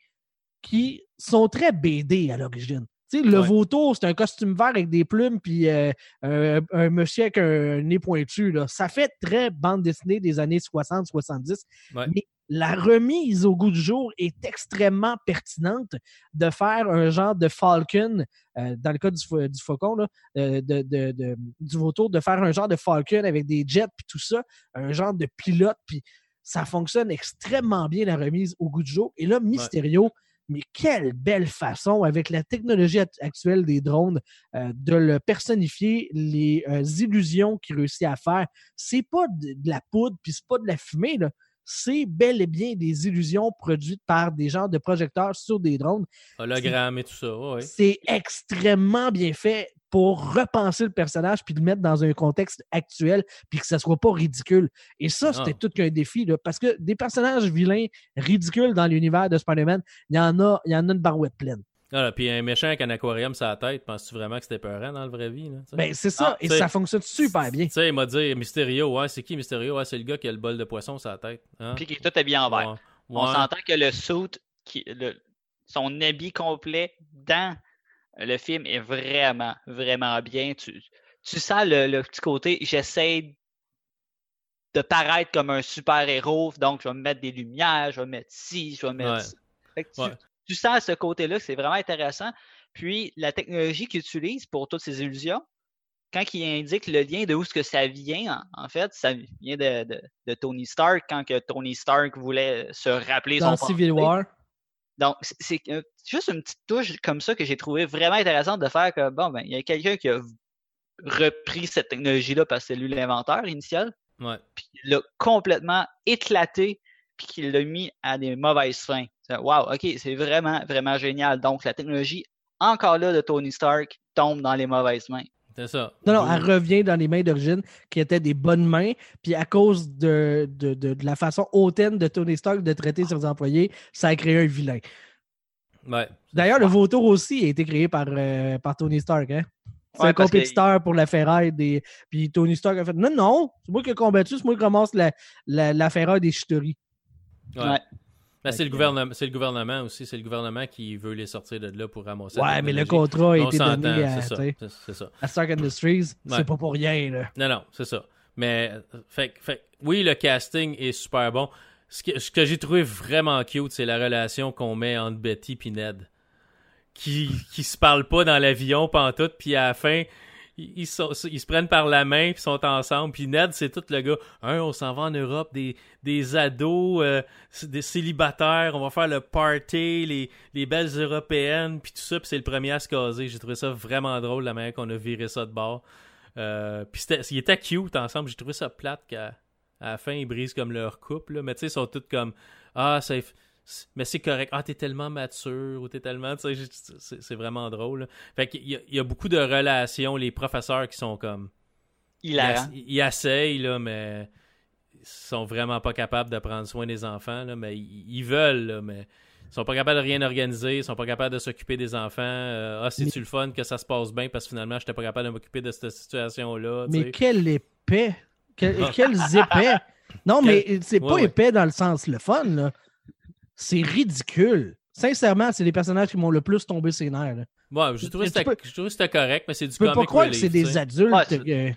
qui sont très BD à l'origine le vautour, c'est un costume vert avec des plumes puis euh, un, monsieur avec un, nez pointu. Là. Ça fait très bande dessinée des années 60-70. Mais la remise au goût du jour est extrêmement pertinente de faire un genre de Falcon, euh, dans le cas du, faucon, euh, de, du vautour, de faire un genre de Falcon avec des jets puis tout ça, un genre de pilote. Puis ça fonctionne extrêmement bien la remise au goût du jour. Et là, Mysterio mais quelle belle façon, avec la technologie actuelle des drones, euh, de le personnifier, les euh, illusions qu'il réussit à faire. C'est pas de, la poudre, puis c'est pas de la fumée, c'est bel et bien des illusions produites par des genres de projecteurs sur des drones. Hologramme et tout ça, ouais. C'est extrêmement bien fait pour repenser le personnage puis le mettre dans un contexte actuel puis que ça soit pas ridicule. Et ça, c'était Ah. tout qu'un défi, là, parce que des personnages vilains ridicules dans l'univers de Spider-Man, il y en a, il y en a une barouette pleine. Ah, puis un méchant avec un aquarium sur la tête, penses-tu vraiment que c'était peurant dans la vraie vie? Là? Ben, c'est ça, Ah, et ça fonctionne super bien. Tu sais, il m'a dit Mysterio, ouais, c'est qui Mysterio? Ouais, c'est le gars qui a le bol de poisson sur la tête. Hein? Puis qui est tout habillé en vert. Ouais. On Ouais. s'entend que le suit, qui, le- son habit complet dans le film est vraiment, vraiment bien. Tu, tu sens le, le petit côté, j'essaie de paraître comme un super-héros, donc je vais me mettre des lumières, je vais mettre ci, je vais mettre Ouais. ça. Tu, Ouais. tu sens ce côté-là, c'est vraiment intéressant. Puis la technologie qu'il utilise pour toutes ces illusions, quand il indique le lien de où ce que ça vient, en, en fait, ça vient de, de- de Tony Stark, quand que Tony Stark voulait se rappeler Dans son Civil passé. War, Donc, c'est- juste une petite touche comme ça que j'ai trouvé vraiment intéressante de faire que, bon, ben, il y a quelqu'un qui a repris cette technologie-là parce que c'est lui l'inventeur initial, Ouais. puis il l'a complètement éclaté, puis qu'il l'a mis à des mauvaises fins. Wow, ok, c'est vraiment, vraiment génial. Donc, la technologie, encore là, de Tony Stark, tombe dans les mauvaises mains. C'est ça. non, non, elle revient dans les mains d'origine qui étaient des bonnes mains, puis à cause de, de, de- de la façon hautaine de Tony Stark de traiter ses employés, ça a créé un vilain. Ouais. D'ailleurs, le vautour aussi a été créé par, euh, par Tony Stark. Hein? C'est Ouais, un que- compétiteur pour la ferraille des. Puis Tony Stark a fait Non, non, c'est moi qui ai combattu, c'est moi qui commence la, la, la ferraille des chiteries. Ouais. Ouais. Ben, Fait c'est le, gouvernement, c'est le gouvernement aussi. C'est le gouvernement qui veut les sortir de là pour ramasser. Ouais, mais le contrat a été donné à, c'est ça, à Stark Industries. Ouais. C'est pas pour rien. Là. Non, non, c'est ça. Mais, fait, fait, oui, le casting est super bon. Ce que, ce que j'ai trouvé vraiment cute, c'est la relation qu'on met entre Betty et Ned. Qui, qui se parlent pas dans l'avion pantoute, puis à la fin, ils, se prennent par la main, puis sont ensemble. Puis Ned, c'est tout le gars. Un, on s'en va en Europe, des, des ados, euh, des célibataires, on va faire le party, les, les belles européennes, puis tout ça, puis c'est le premier à se caser. J'ai trouvé ça vraiment drôle, la manière qu'on a viré ça de bord. Euh, puis c'était- ils étaient cute ensemble. J'ai trouvé ça plate qu'à la fin, ils brisent comme leur couple. là. Mais tu sais, ils sont tous comme Ah, c'est. Mais c'est correct. Ah, t'es tellement mature ou t'es tellement. C'est c'est vraiment drôle. là. Fait qu'il y, y a beaucoup de relations, les professeurs qui sont comme. Ils, ils essayent, là, mais ils sont vraiment pas capables de prendre soin des enfants. Là, mais ils, ils veulent, là, mais. Ils sont pas capables de rien organiser, ils sont pas capables de s'occuper des enfants. Euh, ah, c'est-tu le fun que ça se passe bien parce que finalement, j'étais pas capable de m'occuper de cette situation-là. tu Mais sais. quel épais! Quel-. Quels épais! Non, Quel- mais c'est pas Ouais, ouais. épais dans le sens le fun, là. C'est ridicule. Sincèrement, c'est les personnages qui m'ont le plus tombé ses nerfs. là. Ouais, j'ai trouvé Tu que c'était correct, mais c'est du Tu peux pas croire que c'est des adultes. Ouais, euh,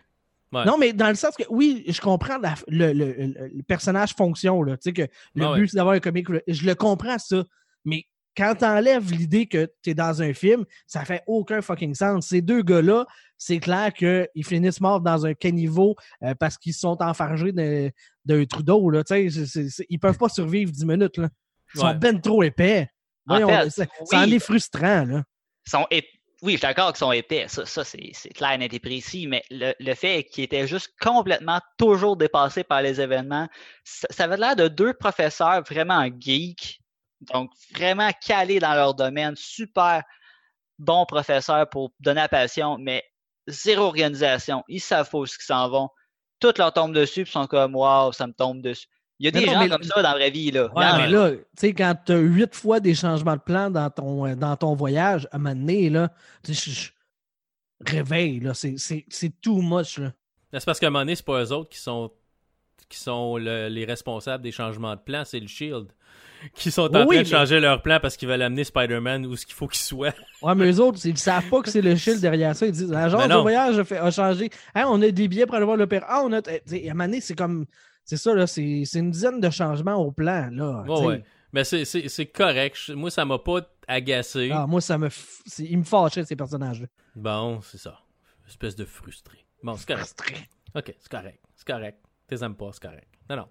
Ouais. Non, mais dans le sens que, oui, je comprends la- le, le- le- le personnage fonction, là. Tu sais, que le Ah but, ouais. c'est d'avoir un comic. relief. Je le comprends, ça. Mais quand t'enlèves l'idée que t'es dans un film, ça fait aucun fucking sens. Ces deux gars-là, c'est clair qu'ils finissent morts dans un caniveau euh, parce qu'ils sont enfargés d'un d'un trou d'eau, là. Tu sais, ils peuvent pas survivre 10 minutes, là. Ils sont Ouais. ben trop épais. En Voyons, fait, ça, ça en est frustrant, là. sont ép- Oui, je suis d'accord qu'ils sont épais, ça, ça c'est c'est clair, net et précis, mais le, le fait qu'ils étaient juste complètement toujours dépassés par les événements, ça, ça avait l'air de deux professeurs vraiment geeks, donc vraiment calés dans leur domaine, super bons professeurs pour donner la passion, mais zéro organisation, ils savent pas où ils s'en vont, tout leur tombe dessus, puis ils sont comme « wow, ça me tombe dessus ». Il y a des non, gens mais- comme ça dans la vraie vie, là. Ouais, en mais là, tu sais, quand tu as huit fois des changements de plan dans ton, euh, dans ton voyage, à un moment donné, là, tu sais, je- je- réveille, là, c'est- c'est c'est too much, là. C'est parce qu'à un moment donné, c'est pas eux autres qui sont qui sont le- les responsables des changements de plan, c'est le Shield qui sont en Oui, train de mais- changer leur plan parce qu'ils veulent amener Spider-Man où ce qu'il faut qu'il soit. Ouais, mais eux autres, ils savent pas que c'est le shield derrière ça. Ils disent l'agence Mais de non. voyage a, fait- a changé. Hein, on a des billets pour aller voir l'opéra. Ah, on a. tu sais, À un moment donné, c'est comme. C'est ça, là. C'est une dizaine de changements au plan, là. Sais. ouais. Mais c'est- correct. Moi, ça m'a pas agacé. Ah, moi, ça me. f- Ils me fâchaient, ces personnages-là. Bon, c'est ça. Espèce de frustré. Bon, c'est correct. Frustrés. Ok, c'est correct. C'est correct. T'es aimes pas, c'est correct. Non, non.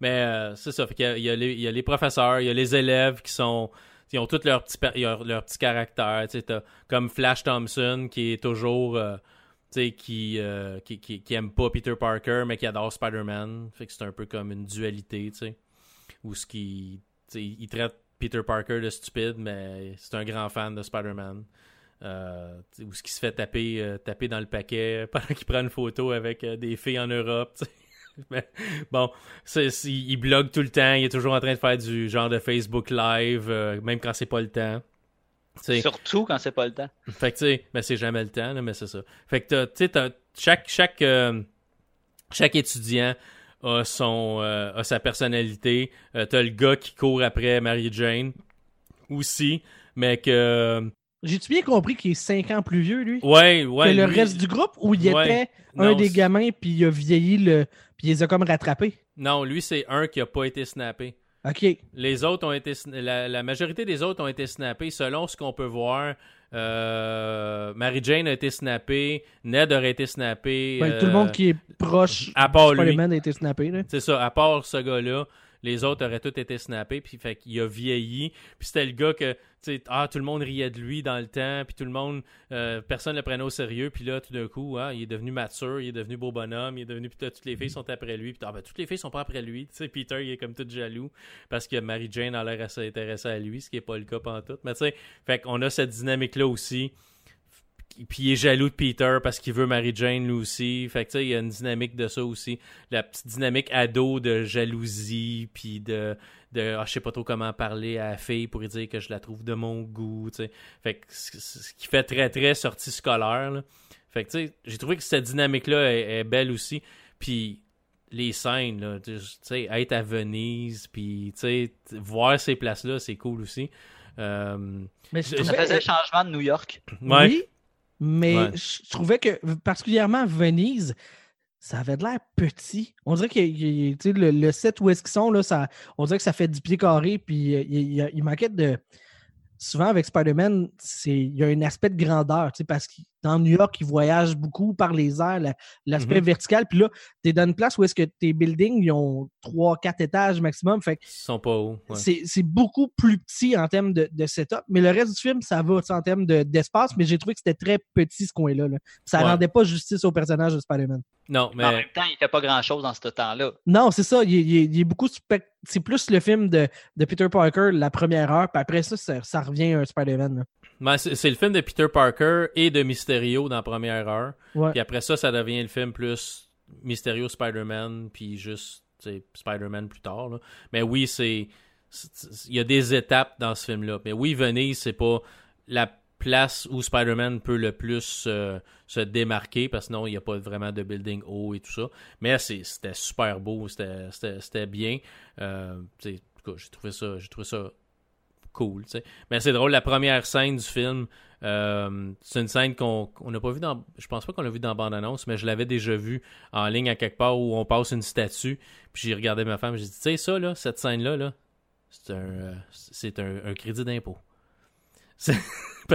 Mais euh, c'est ça. Fait qu'il y a- il y, a les- il y a les professeurs, il y a les élèves qui sont. Ils ont tous leurs petits, leur, leur petit caractère. Tu sais, t'as comme Flash Thompson qui est toujours. euh, qui, euh, qui, qui, qui aime pas Peter Parker, mais qui adore Spider-Man. Fait que c'est un peu comme une dualité, tu sais. où ce qui, il traite Peter Parker de stupide, mais c'est un grand fan de Spider-Man. Euh, où ce qui se fait taper, euh, taper dans le paquet pendant qu'il prend une photo avec euh, des filles en Europe. bon, il blogue tout le temps, il est toujours en train de faire du genre de Facebook Live, même quand c'est pas le temps. Surtout quand c'est pas le temps. Fait que tu sais, mais c'est jamais le temps, mais c'est ça. Fait que tu sais, chaque, chaque, chaque étudiant a, son, a sa personnalité. T'as le gars qui court après Mary Jane aussi, mais que j'ai-tu bien compris qu'il est 5 ans plus vieux, lui? Ouais, ouais. Que le reste du groupe, où il était un des gamins, puis il a vieilli, le... puis il les a comme rattrapés? Non, lui, c'est un qui a pas été snappé. OK. Les autres ont été... La, majorité des autres ont été snappés selon ce qu'on peut voir. Euh... Mary Jane a été snappée, Ned aurait été snappé. tout le monde qui est proche à part lui. a été snappé. C'est ça, à part ce gars-là. Les autres auraient tous été snappés, puis fait qu'il a vieilli. Puis c'était le gars que, ah, tout le monde riait de lui dans le temps, puis tout le monde, euh, personne ne le prenait au sérieux. Puis là, tout d'un coup, ah, il est devenu mature, il est devenu beau bonhomme, il est devenu, puis toutes les filles sont après lui. Puis ah, ben, toutes les filles sont pas après lui. Tu sais, Peter, il est comme tout jaloux parce que Mary Jane a l'air assez intéressée à lui, ce qui est pas le cas en tout. Mais tu sais, fait qu'on a cette dynamique-là aussi puis il est jaloux de Peter parce qu'il veut Mary Jane lui aussi. Fait que tu sais, il y a une dynamique de ça aussi. La petite dynamique ado de jalousie, puis de, de ah, je sais pas trop comment parler à la fille pour lui dire que je la trouve de mon goût, tu sais. Fait que ce qui fait très très sortie scolaire. Là. Fait que tu sais, j'ai trouvé que cette dynamique-là est, belle aussi. Puis les scènes, là, tu sais, être à Venise, puis tu sais, voir ces places-là, c'est cool aussi. Euh, mais ça faisait changement de New York. Oui, mais je trouvais que, particulièrement Venise, ça avait de l'air petit. On dirait que le, le set où est-ce qu'ils sont, là, ça, on dirait que ça fait du pied carré, puis euh, il, il manquait de souvent avec Spider-Man, il y a un aspect de grandeur, parce que dans New York, il voyage beaucoup par les airs, l'aspect mm-hmm. vertical. Puis là, tu es dans une place où est-ce que tes buildings, ils ont 3-4 étages maximum. Fait Ils sont pas hauts. C'est beaucoup plus petit en termes de, setup. Mais le reste du film, ça va en termes d'espace, mais j'ai trouvé que c'était très petit ce coin-là. Ça rendait pas justice au personnage de Spider-Man. Non, mais... En même temps, il fait pas grand-chose dans ce temps-là. Non, c'est ça. Il, est beaucoup... C'est plus le film de, Peter Parker, la première heure, puis après ça, ça, revient à un Spider-Man. c'est le film de Peter Parker et de Mysterio dans la première heure. Puis après ça, ça devient le film plus Mysterio Spider-Man, puis juste Spider-Man plus tard. Mais oui, c'est. Il y a des étapes dans ce film-là. Mais oui, Venise, c'est pas la place où Spider-Man peut le plus euh, se démarquer parce que sinon il n'y a pas vraiment de building haut et tout ça. Mais c'était super beau, c'était bien. Euh, j'ai trouvé ça, j'ai trouvé ça cool. Mais c'est drôle, la première scène du film, euh, c'est une scène qu'on n'a pas vu dans. Je pense pas qu'on l'a vu dans bande-annonce, mais je l'avais déjà vu en ligne à quelque part où on passe une statue. Puis j'ai regardé ma femme, j'ai dit, tu sais, ça, là, cette scène-là, là, c'est un, c'est un crédit d'impôt.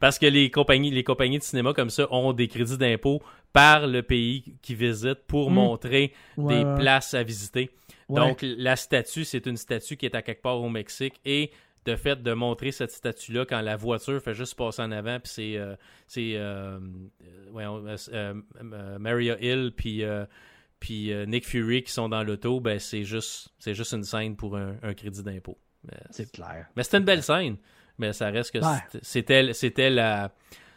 parce, que les compagnies, les compagnies de cinéma comme ça ont des crédits d'impôt par le pays qu'ils visitent pour hmm. montrer des places à visiter. Donc, la statue, c'est une statue qui est à quelque part au Mexique et de fait de montrer cette statue-là quand la voiture fait juste passer en avant, puis c'est euh, c'est euh, euh, Maria Hill puis puis Nick Fury qui sont dans l'auto, ben c'est juste c'est juste une scène pour un, un crédit d'impôt. C'est clair. Mais c'était une belle scène mais ça reste que c'était c'était la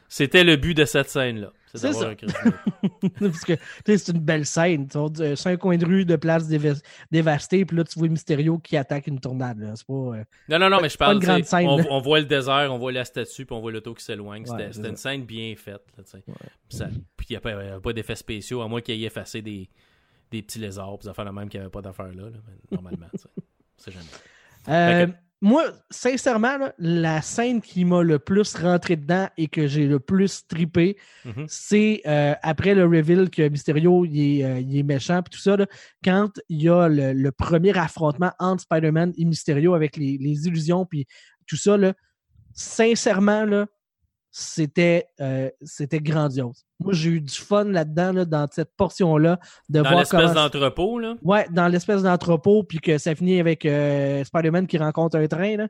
c'était le but de cette scène là c'est ça. parce que c'est une belle scène. C'est un coin de rue de place dévastée puis là tu vois Mysterio qui attaque une tornade c'est pas euh, non non non mais je parle grande scène, on, voit le désert on voit la statue puis on voit l'auto qui s'éloigne. C'était une scène bien faite puis il n'y a pas, pas d'effets spéciaux à moins qu'il ait effacé des, des petits lézards puis affaires la même qu'il n'y avait pas d'affaires là, normalement c'est jamais. Euh, moi, sincèrement, la scène qui m'a le plus rentré dedans et que j'ai le plus tripé, mhm. c'est euh, après le reveal que Mysterio il est, euh, méchant et tout ça, quand il y a le, premier affrontement entre Spider-Man et Mysterio avec les, illusions puis tout ça, là, sincèrement, là, c'était euh, c'était grandiose. Moi, j'ai eu du fun là-dedans, dans cette portion-là, de dans l'espèce d'entrepôt, là? Ouais, dans l'espèce d'entrepôt, puis que ça finit avec euh, Spider-Man qui rencontre un train, là.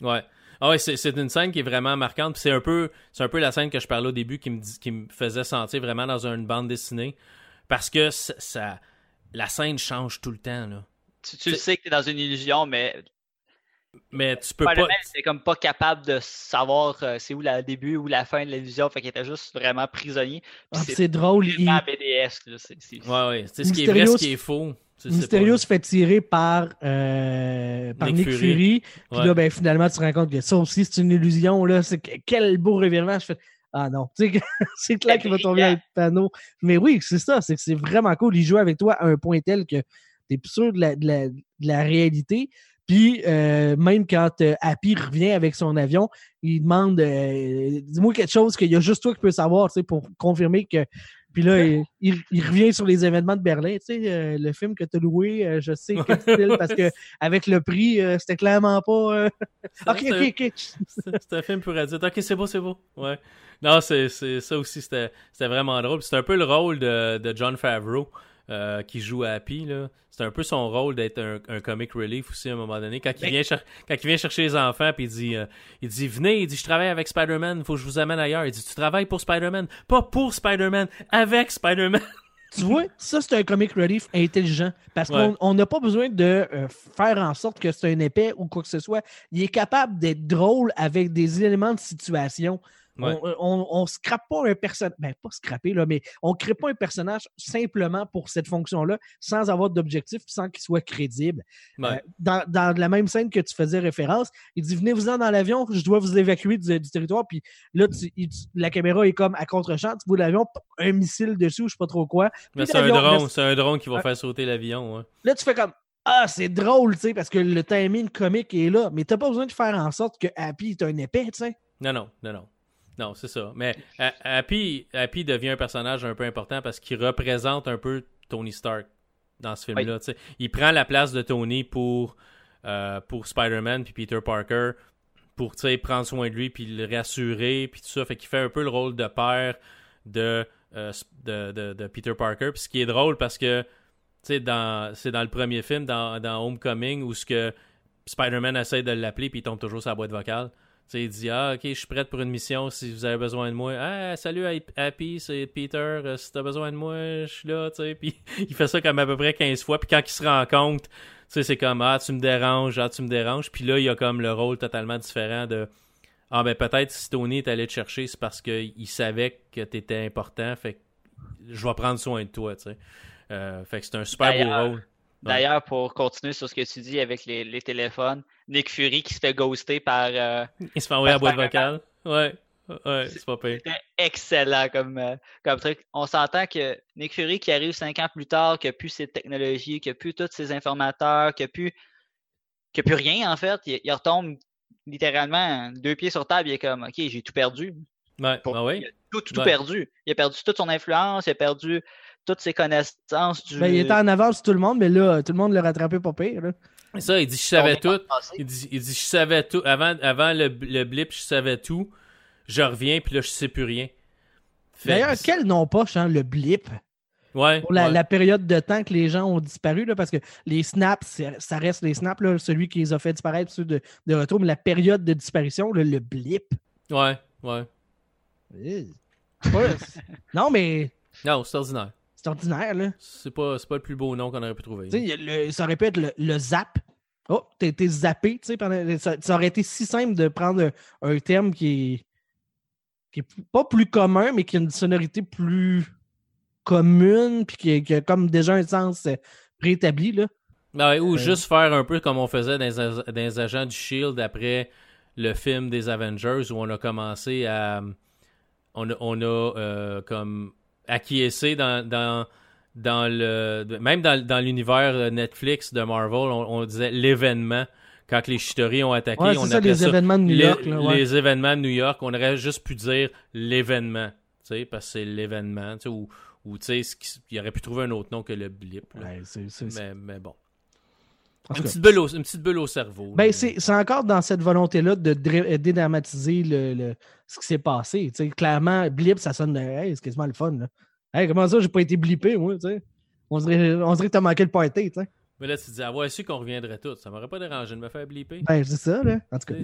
Ouais. Ah ouais, c'est une scène qui est vraiment marquante. C'est un peu c'est un peu la scène que je parlais au début qui me, qui me faisait sentir vraiment dans une bande dessinée. Parce que ça, la scène change tout le temps, là. Tu, tu le sais que t'es dans une illusion, mais Mais tu peux pas. Était comme pas capable de savoir euh, c'est où le début ou la fin de l'illusion, fait qu'il était juste vraiment prisonnier. Ah, c'est c'est drôle. il- BDS, là. c'est- c'est- Ouais, ouais. Tu sais, ce qui est vrai, ce qui est faux. tu sais, c'est Mysterio pas- se fait tirer par, euh, par Nick Nick, Fury. Fury. Puis Ouais. là, ben, finalement, tu te rends compte que ça aussi, c'est une illusion. Là. C'est que- quel beau revirement. Je fais Ah non, Tu sais que c'est clair qu'il va tomber dans le panneau. Mais oui, c'est ça. C'est que c'est vraiment cool. Il joue avec toi à un point tel que tu es plus sûr de la, de la- de la réalité. Puis, euh, même quand euh, Happy revient avec son avion, il demande euh, Dis-moi quelque chose qu'il y a juste toi qui peux savoir tu sais, pour confirmer que. Puis là, il, il- il revient sur les événements de Berlin. Tu sais, euh, le film que tu as loué, je sais que style, parce que avec le prix, c'était clairement pas. Ok, ok, ok. C'est un film pour adulte. Ok, c'est beau, c'est beau. Ouais. Non, c'est ça aussi, c'était vraiment drôle. C'est un peu le rôle de, de John Favreau euh, qui joue à Happy. là. C'est un peu son rôle d'être un, un comic relief aussi à un moment donné. Quand il, Ben- vient, cher- quand il vient chercher les enfants, puis il dit, euh, il dit Venez, il dit Je travaille avec Spider-Man, il faut que je vous amène ailleurs. Il dit Tu travailles pour Spider-Man, pas pour Spider-Man, avec Spider-Man. Tu vois, ça, c'est un comic relief intelligent. Parce Ouais. qu'on on n'a pas besoin de euh, faire en sorte que c'est un épais ou quoi que ce soit. Il est capable d'être drôle avec des éléments de situation. Ouais. On, on, on scrape pas un personnage. Ben, pas scraper, là, mais on crée pas un personnage simplement pour cette fonction-là, sans avoir d'objectif, puis sans qu'il soit crédible. Ouais. Euh, dans, dans la même scène que tu faisais référence, il dit Venez-vous-en dans l'avion, je dois vous évacuer du, du territoire. Puis là, tu- il- tu- la caméra est comme à contre-champ, tu vois l'avion, un missile dessus, ou je sais pas trop quoi. Mais c'est un drone, c'est un drone qui va faire sauter l'avion. Là, tu fais comme Ah, c'est drôle, tu sais, parce que le timing comique est là. Mais t'as pas besoin de faire en sorte que Happy est un épais, tu sais. Non, non, non, non. Non, c'est ça. Mais Ha- Happy, Happy devient un personnage un peu important parce qu'il représente un peu Tony Stark dans ce film-là. Il prend la place de Tony pour, euh, pour Spider-Man puis Peter Parker pour prendre soin de lui puis le rassurer puis tout ça. Fait qu'il fait un peu le rôle de père de, euh, de, de, de Peter Parker. Puis ce qui est drôle parce que c'est dans le premier film, dans, dans Homecoming, où ce que Spider-Man essaie de l'appeler puis il tombe toujours sur la boîte vocale. Tu sais, il dit Ah, ok, je suis prête pour une mission si vous avez besoin de moi. Ah, salut Happy, c'est Peter. euh, si t'as besoin de moi, je suis là. Tu sais, puis il fait ça comme à peu près 15 fois. Puis quand il se rend compte, tu sais, c'est comme Ah, tu me déranges, ah, tu me déranges. Puis là, il y a comme le rôle totalement différent de Ah, ben peut-être si Tony est allé te chercher, c'est parce qu'il savait que t'étais important. Fait que je vais prendre soin de toi, tu sais. Euh, fait que c'est un super beau rôle. D'ailleurs, pour continuer sur ce que tu dis avec les, les téléphones, Nick Fury qui se fait ghoster par. euh, Il se fait envoyer la Par boîte vocale. Ouais, ouais, c'est pas pire. C'était excellent comme, euh, comme truc. On s'entend que Nick Fury qui arrive cinq ans plus tard, qui a plus ses technologies, qui a plus tous ses informateurs, qui a plus, qui a plus rien en fait, il, il retombe littéralement deux pieds sur table, il est comme OK, j'ai tout perdu. Ouais, Pour- ah ouais. Il a tout, tout Ouais. perdu. Il a perdu toute son influence, il a perdu toutes ses connaissances du. Ben, il était en avance sur tout le monde, mais là, tout le monde l'a rattrapé pas pire. là. Ça, il dit je savais tout. Il dit, il dit je savais tout. Avant, avant le, le blip, je savais tout. Je reviens, puis là, je sais plus rien. D'ailleurs, que- quel nom poche, hein, le blip, Ouais. pour la, ouais. la période de temps que les gens ont disparu, là, parce que les snaps, ça reste les snaps, là, celui qui les a fait disparaître, ceux de, de retour, mais la période de disparition, là, le blip. Ouais, ouais. Non, mais Non, c'est ordinaire. C'est ordinaire, là. C'est pas, le plus beau nom qu'on aurait pu trouver. Le- ça aurait pu être le, le zap. Oh, t'as été zappé, tu sais, pendant- ça, ça aurait été si simple de prendre un, un terme qui est, qui est pas plus commun, mais qui a une sonorité plus commune, puis qui, a- qui a comme déjà un sens préétabli, là. Ben ouais, ou Euh. juste faire un peu comme on faisait dans les, a- dans les agents du Shield après le film des Avengers où on a commencé à. On a, on a euh, comme acquiescé dans, dans, dans le. Même dans, dans l'univers euh, Netflix de Marvel, on, on disait l'événement. Quand les Chitauri ont attaqué, Ouais, on ça, les événements de New les, York, là, ouais. les événements de New York. On aurait juste pu dire l'événement. Tu sais, parce que c'est l'événement. tu sais, Ou, ou tu sais, il aurait pu trouver un autre nom que le blip. là. Ouais, c'est- c'est- Mais, mais bon. Une petite, bulle au, une petite bulle au cerveau. Ben, c'est c'est encore dans cette volonté-là de dré- dédramatiser le, le- ce qui s'est passé. Clairement, blip, ça sonne. Hey, c'est quasiment le fun. Là. Hey, comment ça, j'ai pas été blippé, moi? On dirait, on dirait que t'as manqué le party, tu sais. Mais là, tu te dis, avoir su qu'on reviendrait tous. Ça m'aurait pas dérangé de me faire blipper. Ben, c'est ça, là. En tout cas.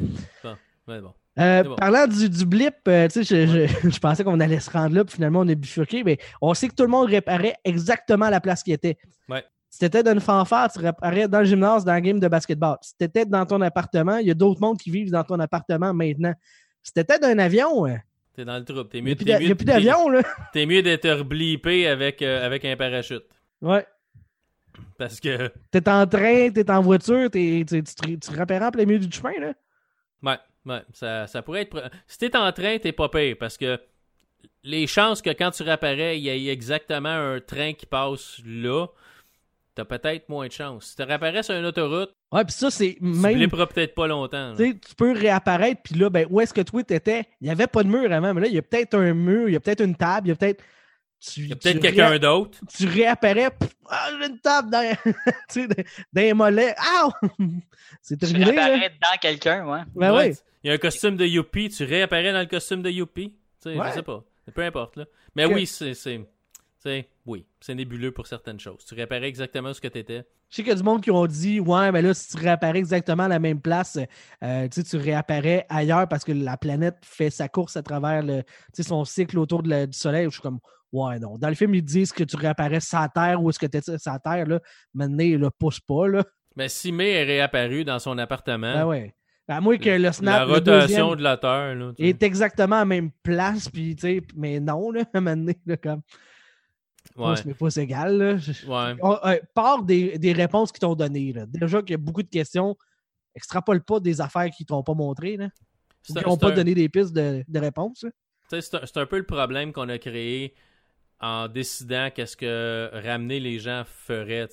Bon, bon. Euh, bon. Parlant du, du blip, euh, je, je- je pensais qu'on allait se rendre là, puis finalement, on est bifurqué, mais on sait que tout le monde réparait exactement à la place qui était. Ouais. Si t'étais dans une fanfare, tu réapparais dans le gymnase, dans la game de basketball. Si t'étais dans ton appartement, il y a d'autres mondes qui vivent dans ton appartement maintenant. Si t'étais dans un avion, hein, T'es dans le trouble. T'es il mieux, n'y t'es a, mieux- plus d'avion, là. T'es mieux d'être bleepé avec, euh, avec un parachute. Ouais. Parce que, T'es en train, t'es en voiture, t'es, tu, tu, te- tu repérais en plein milieu du chemin, là. ouais, ouais, ça, ça pourrait être. Si t'es en train, t'es pas pire. Parce que les chances que quand tu réapparais, il y ait exactement un train qui passe là, t'as peut-être moins de chance. Si tu réapparais sur une autoroute, Ouais, puis ça, c'est tu même. blipperas peut-être pas longtemps. Tu tu peux réapparaître, puis là, ben, où est-ce que toi t'étais? Il n'y avait pas de mur avant, mais là, il y a peut-être un mur, il y a peut-être une table, il y a peut-être. Tu, Il y a peut-être tu quelqu'un réa- d'autre. Tu réapparais, pff, ah, j'ai une table dans, tu sais, dans- les mollets. Ah! c'est Tu terminé, là. réapparais dans quelqu'un, ouais. Ben Ouais, oui. Il y a un costume de Youpi, tu réapparais dans le costume de Youpi. Tu sais, Ouais. Je sais pas. Peu importe. Là. Mais Que- oui, c'est. Oui, c'est nébuleux pour certaines choses. Tu réapparais exactement ce que tu étais. Je sais qu'il y a du monde qui ont dit Ouais, mais là, si tu réapparais exactement à la même place, euh, tu réapparais ailleurs parce que la planète fait sa course à travers le, son cycle autour de la- du Soleil. Je suis comme Ouais, non. Dans le film, ils disent que tu réapparais la Terre ou est-ce que tu étais la Terre, là. Maintenant, il le pousse pas, là. Mais si May est réapparu dans son appartement, Ben ouais. À moins que le la snap, le rotation de la Terre. Là, est exactement à la même place, puis, mais non, là, à un moment donné, là, comme, Ouais. met pas égal, là. Ouais. On- euh, part des, des réponses qu'ils t'ont données, là. Déjà qu'il y a beaucoup de questions, extrapole pas des affaires qu'ils t'ont pas montrées, là. Ou C'est qui n'ont c'est pas un- donné des pistes de, de réponse. C'est un, c'est un peu le problème qu'on a créé en décidant qu'est-ce que ramener les gens ferait.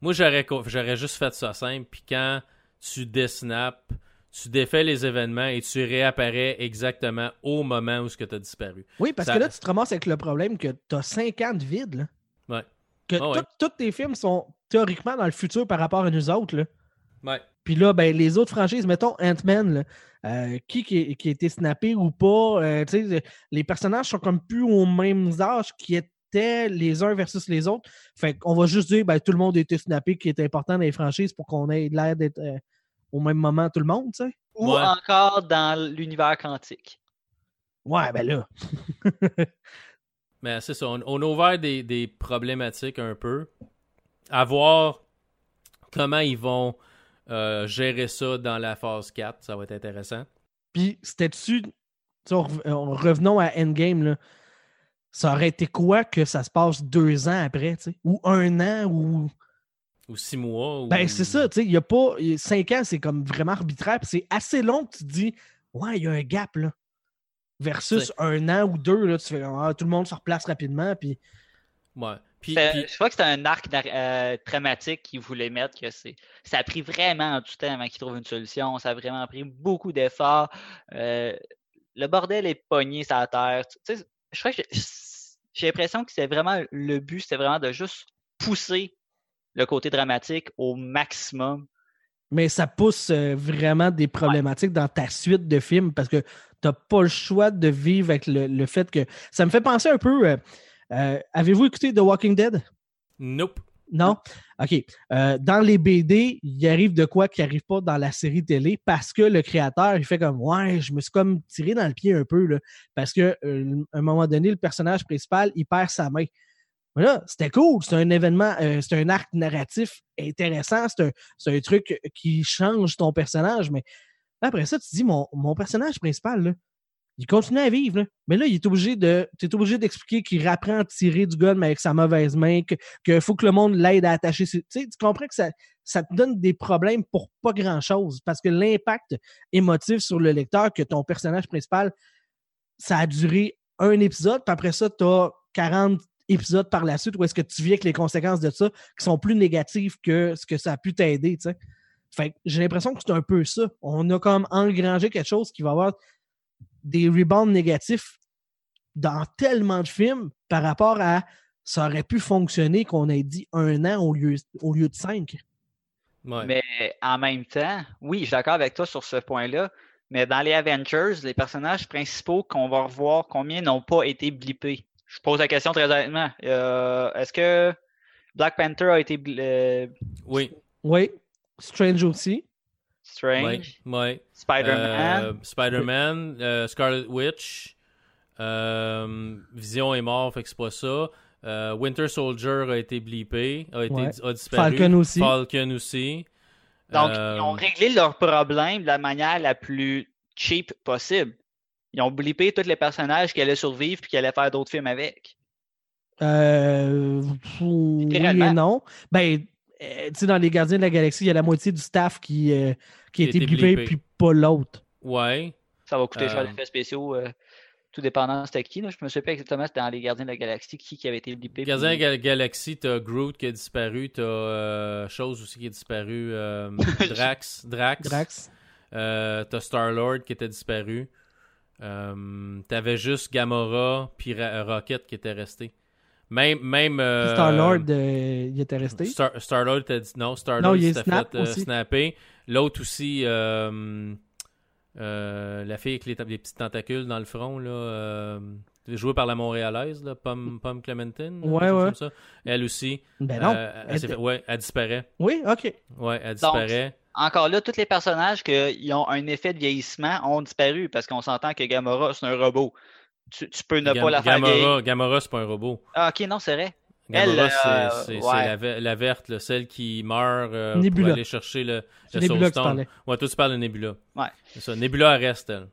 Moi, j'aurais juste fait ça simple. Puis quand tu désnaps, tu défais les événements et tu réapparais exactement au moment où tu as disparu. Oui, parce Ça- que là, tu te ramasses avec le problème que tu as 5 ans de vide. Là. Ouais. Que Ah ouais. tous tes films sont théoriquement dans le futur par rapport à nous autres. Là. Ouais. Puis là, ben, les autres franchises, mettons Ant-Man, euh, qui, qui, qui a été snappé ou pas, euh, tu sais, les personnages sont comme plus aux mêmes âges qui étaient les uns versus les autres. Fait qu'on va juste dire, ben, tout le monde a été snappé, qui est important dans les franchises pour qu'on ait l'air d'être euh, au même moment tout le monde, tu sais? Ou Ouais. encore dans l'univers quantique. Ouais, ben là. Mais c'est ça, on, on a ouvert des, des problématiques un peu. À voir comment ils vont euh, gérer ça dans la phase 4, ça va être intéressant. Puis, c'était-tu. Revenons à Endgame, là. Ça aurait été quoi que ça se passe deux ans après, tu sais? Ou un an, ou. Ou six mois. Ou... Ben, c'est ça, tu sais. Il y a pas. il y a Cinq ans, c'est comme vraiment arbitraire. Puis c'est assez long que tu te dis, ouais, il y a un gap, là. Versus C'est- un an ou deux, là, tu fais, ah, tout le monde se replace rapidement. Puis, Ouais. Puis, Je crois que c'était un arc euh, dramatique qu'ils voulaient mettre. Que c'est, ça a pris vraiment du temps avant qu'ils trouvent une solution. Ça a vraiment pris beaucoup d'efforts. Euh, le bordel est pogné sur la terre. Tu sais, je crois que j'ai, j'ai l'impression que c'est vraiment le but, c'était vraiment de juste pousser le côté dramatique au maximum. mais ça pousse euh, vraiment des problématiques dans ta suite de films parce que t'as pas le choix de vivre avec le, le fait que. Ça me fait penser un peu. euh, euh, Avez-vous écouté The Walking Dead? nope. Non? OK. Euh, dans les BD, il arrive de quoi qui arrive pas dans la série télé parce que le créateur, il fait comme Ouais, je me suis comme tiré dans le pied un peu, là, parce que euh, à un moment donné, le personnage principal, il perd sa main. Mais là, c'était cool. C'est un événement, euh, c'est un arc narratif intéressant. C'est un, un truc qui change ton personnage. Mais après ça, tu te dis mon, mon personnage principal, là, il continue à vivre. Mais là, il est obligé de. Tu es obligé d'expliquer qu'il apprend à tirer du gun, mais avec sa mauvaise main, qu'il faut que le monde l'aide à attacher. tu comprends que ça, ça te donne des problèmes pour pas grand-chose. Parce que l'impact émotif sur le lecteur que ton personnage principal, ça a duré un épisode, puis après ça, tu as 40 épisodes par la suite où est-ce que tu vis avec les conséquences de ça qui sont plus négatives que ce que ça a pu t'aider, tu sais. Fait que j'ai l'impression que c'est un peu ça. On a comme engrangé quelque chose qui va avoir des rebounds négatifs dans tellement de films par rapport à ça aurait pu fonctionner qu'on ait dit un an au lieu, au lieu de cinq. Ouais. Mais en même temps, oui, je suis d'accord avec toi sur ce point-là. Mais dans les Avengers, les personnages principaux qu'on va revoir, combien n'ont pas été blippés? Je pose la question très honnêtement. Euh, Est-ce que Black Panther a été euh, Oui. Oui. Strange aussi. Strange? Ouais. Spider-Man? Euh, Spider-Man, euh, Scarlet Witch, euh, Vision est mort, fait que c'est pas ça. Euh, Winter Soldier a été bleepé, a, été, Ouais. a disparu. Falcon aussi. Falcon aussi. Donc, Euh, ils ont réglé leur problème de la manière la plus cheap possible. Ils ont blippé tous les personnages qui allaient survivre puis qui allaient faire d'autres films avec. Euh, oui et non. Ben, euh, tu sais, dans les Gardiens de la Galaxie, il y a la moitié du staff qui, euh, qui a été blippé, blippé. puis pas l'autre. Ouais. Ça va coûter cher Euh. les effets spéciaux, euh, tout dépendant c'était qui. Là. Je me souviens pas exactement c'était dans les Gardiens de la Galaxie qui, qui avait été blippé. Gardien puis- Gal- Galaxy, t'as Groot qui a disparu, t'as euh, Chose aussi qui a disparu, euh, Drax, Drax, Drax. Euh, t'as Star-Lord qui était disparu. Euh, T'avais juste Gamora puis Ra- Rocket qui était resté. Même, même euh, Star-Lord, euh, il était resté. Star, Star-Lord était dit non, il est s'était snap fait euh, snapper. L'autre aussi, euh, euh, la fille avec les, ta- les petits tentacules dans le front, là, euh, jouée par la Montréalaise, là, Pomme, Pomme Clementine. Ouais, ouais. comme ça. Elle aussi. Ben non. euh, elle ouais, elle disparaît. Oui, ok. Ouais, elle Donc, disparaît. Encore là, tous les personnages qui ont un effet de vieillissement ont disparu parce qu'on s'entend que Gamora, c'est un robot. Tu, tu peux ne Gam- pas la faire. Gamora, Gamora c'est pas un robot. Ah, ok, non, c'est vrai. Gamora, c'est- euh, ouais. la, ve- la verte, là, celle qui meurt euh, Nebula. pour aller chercher le, le Nebula que tu Soulstone. Ouais, toi, tu parles de Nebula. Ouais. C'est ça. Nebula elle reste, elle.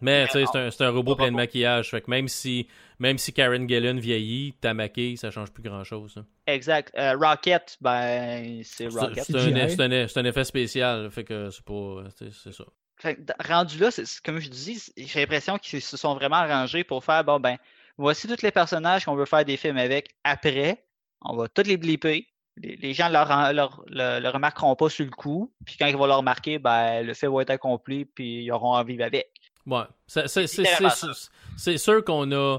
Mais, tu sais, c'est un, c'est un robot plein de maquillage. Fait que même si, même si Karen Gillan vieillit, ta maquille, ça change plus grand chose. Exact. Euh, Rocket, ben, c'est Rocket. c'est un, un- effet spécial. Fait que c'est pas. C'est c'est ça. Fait que, rendu là, comme je dis, j'ai l'impression qu'ils se sont vraiment arrangés pour faire bon ben, voici tous les personnages qu'on veut faire des films avec. Après, on va tous les blipper. Les, les gens leur, leur, le, le remarqueront pas sur le coup. Puis quand ils vont le remarquer, ben, le fait va être accompli, puis ils auront envie avec. Ouais. C'est- c'est- c'est- littéralement c'est- C'est sûr qu'on a,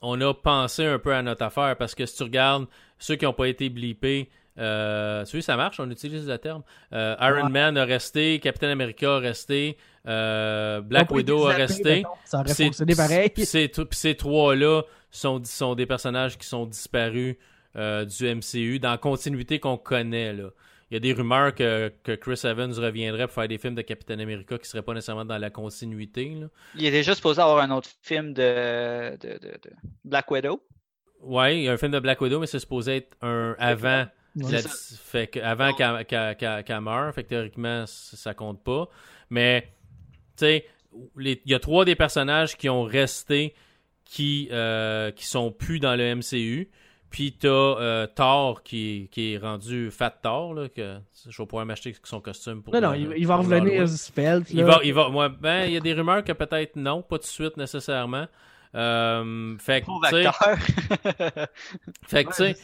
on a pensé un peu à notre affaire parce que si tu regardes ceux qui n'ont pas été blippés, euh, vois, ça marche, on utilise le terme. Euh, Iron Ouais. Man a resté, Captain America a resté, euh, Black Widow a resté. Ça aurait fonctionné pareil. puis ces, trois-là sont, sont des personnages qui sont disparus euh, du MCU dans la continuité qu'on connaît. Là. Il y a des rumeurs que, que Chris Evans reviendrait pour faire des films de Captain America qui ne seraient pas nécessairement dans la continuité. Là. Il est déjà supposé avoir un autre film de, de, de- de Black Widow. Ouais, il y a un film de Black Widow, mais c'est supposé être un avant. Ouais. la- c'est fait que avant qu'elle qu'elle meure, fait que théoriquement, ça compte pas. Mais, tu sais, il y a trois des personnages qui ont resté qui, euh, qui sont plus dans le MCU. Puis t'as euh, Thor qui, qui est rendu Fat Thor, là, que je vais pouvoir m'acheter son costume pour Non, non, il, il va revenir. Svelte. Il va, il va, ouais, ben, il y a des rumeurs que peut-être non, pas tout de suite nécessairement. Euh, fait que, fait que, tu Ouais,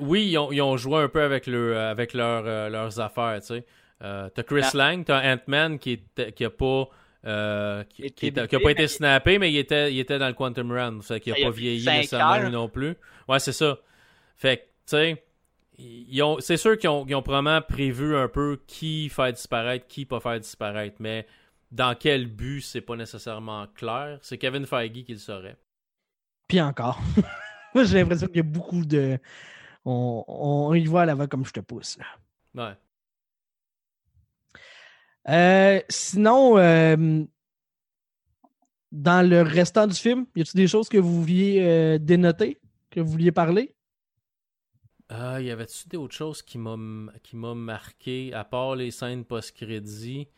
oui, ils ont, ils ont joué un peu avec, le, avec leur, euh, leurs affaires, tu sais. Euh, t'as Chris. Lang, t'as Ant-Man qui, était- qui a pas... euh, qui, qui était était- qui a blippé, pas été snappé, mais il était, il était dans le Quantum Realm. Fait qu'il a Il a pas vieilli nécessairement non plus. Ouais, c'est ça. Fait que, tu sais, ils ont, c'est sûr qu'ils ont, ils ont probablement prévu un peu qui faire disparaître, qui pas faire disparaître, mais dans quel but, c'est pas nécessairement clair. C'est Kevin Feige qui le saurait. Puis encore. Moi, j'ai l'impression qu'il y a beaucoup de. On, on y va à l'avant comme je te pousse. là. Ouais. Euh, sinon, euh, dans le restant du film, y a-t-il des choses que vous vouliez euh, dénoter, que vous vouliez parler? Euh, y avait-tu d'autres choses qui m'a qui m'a marqué à part les scènes post-crédit?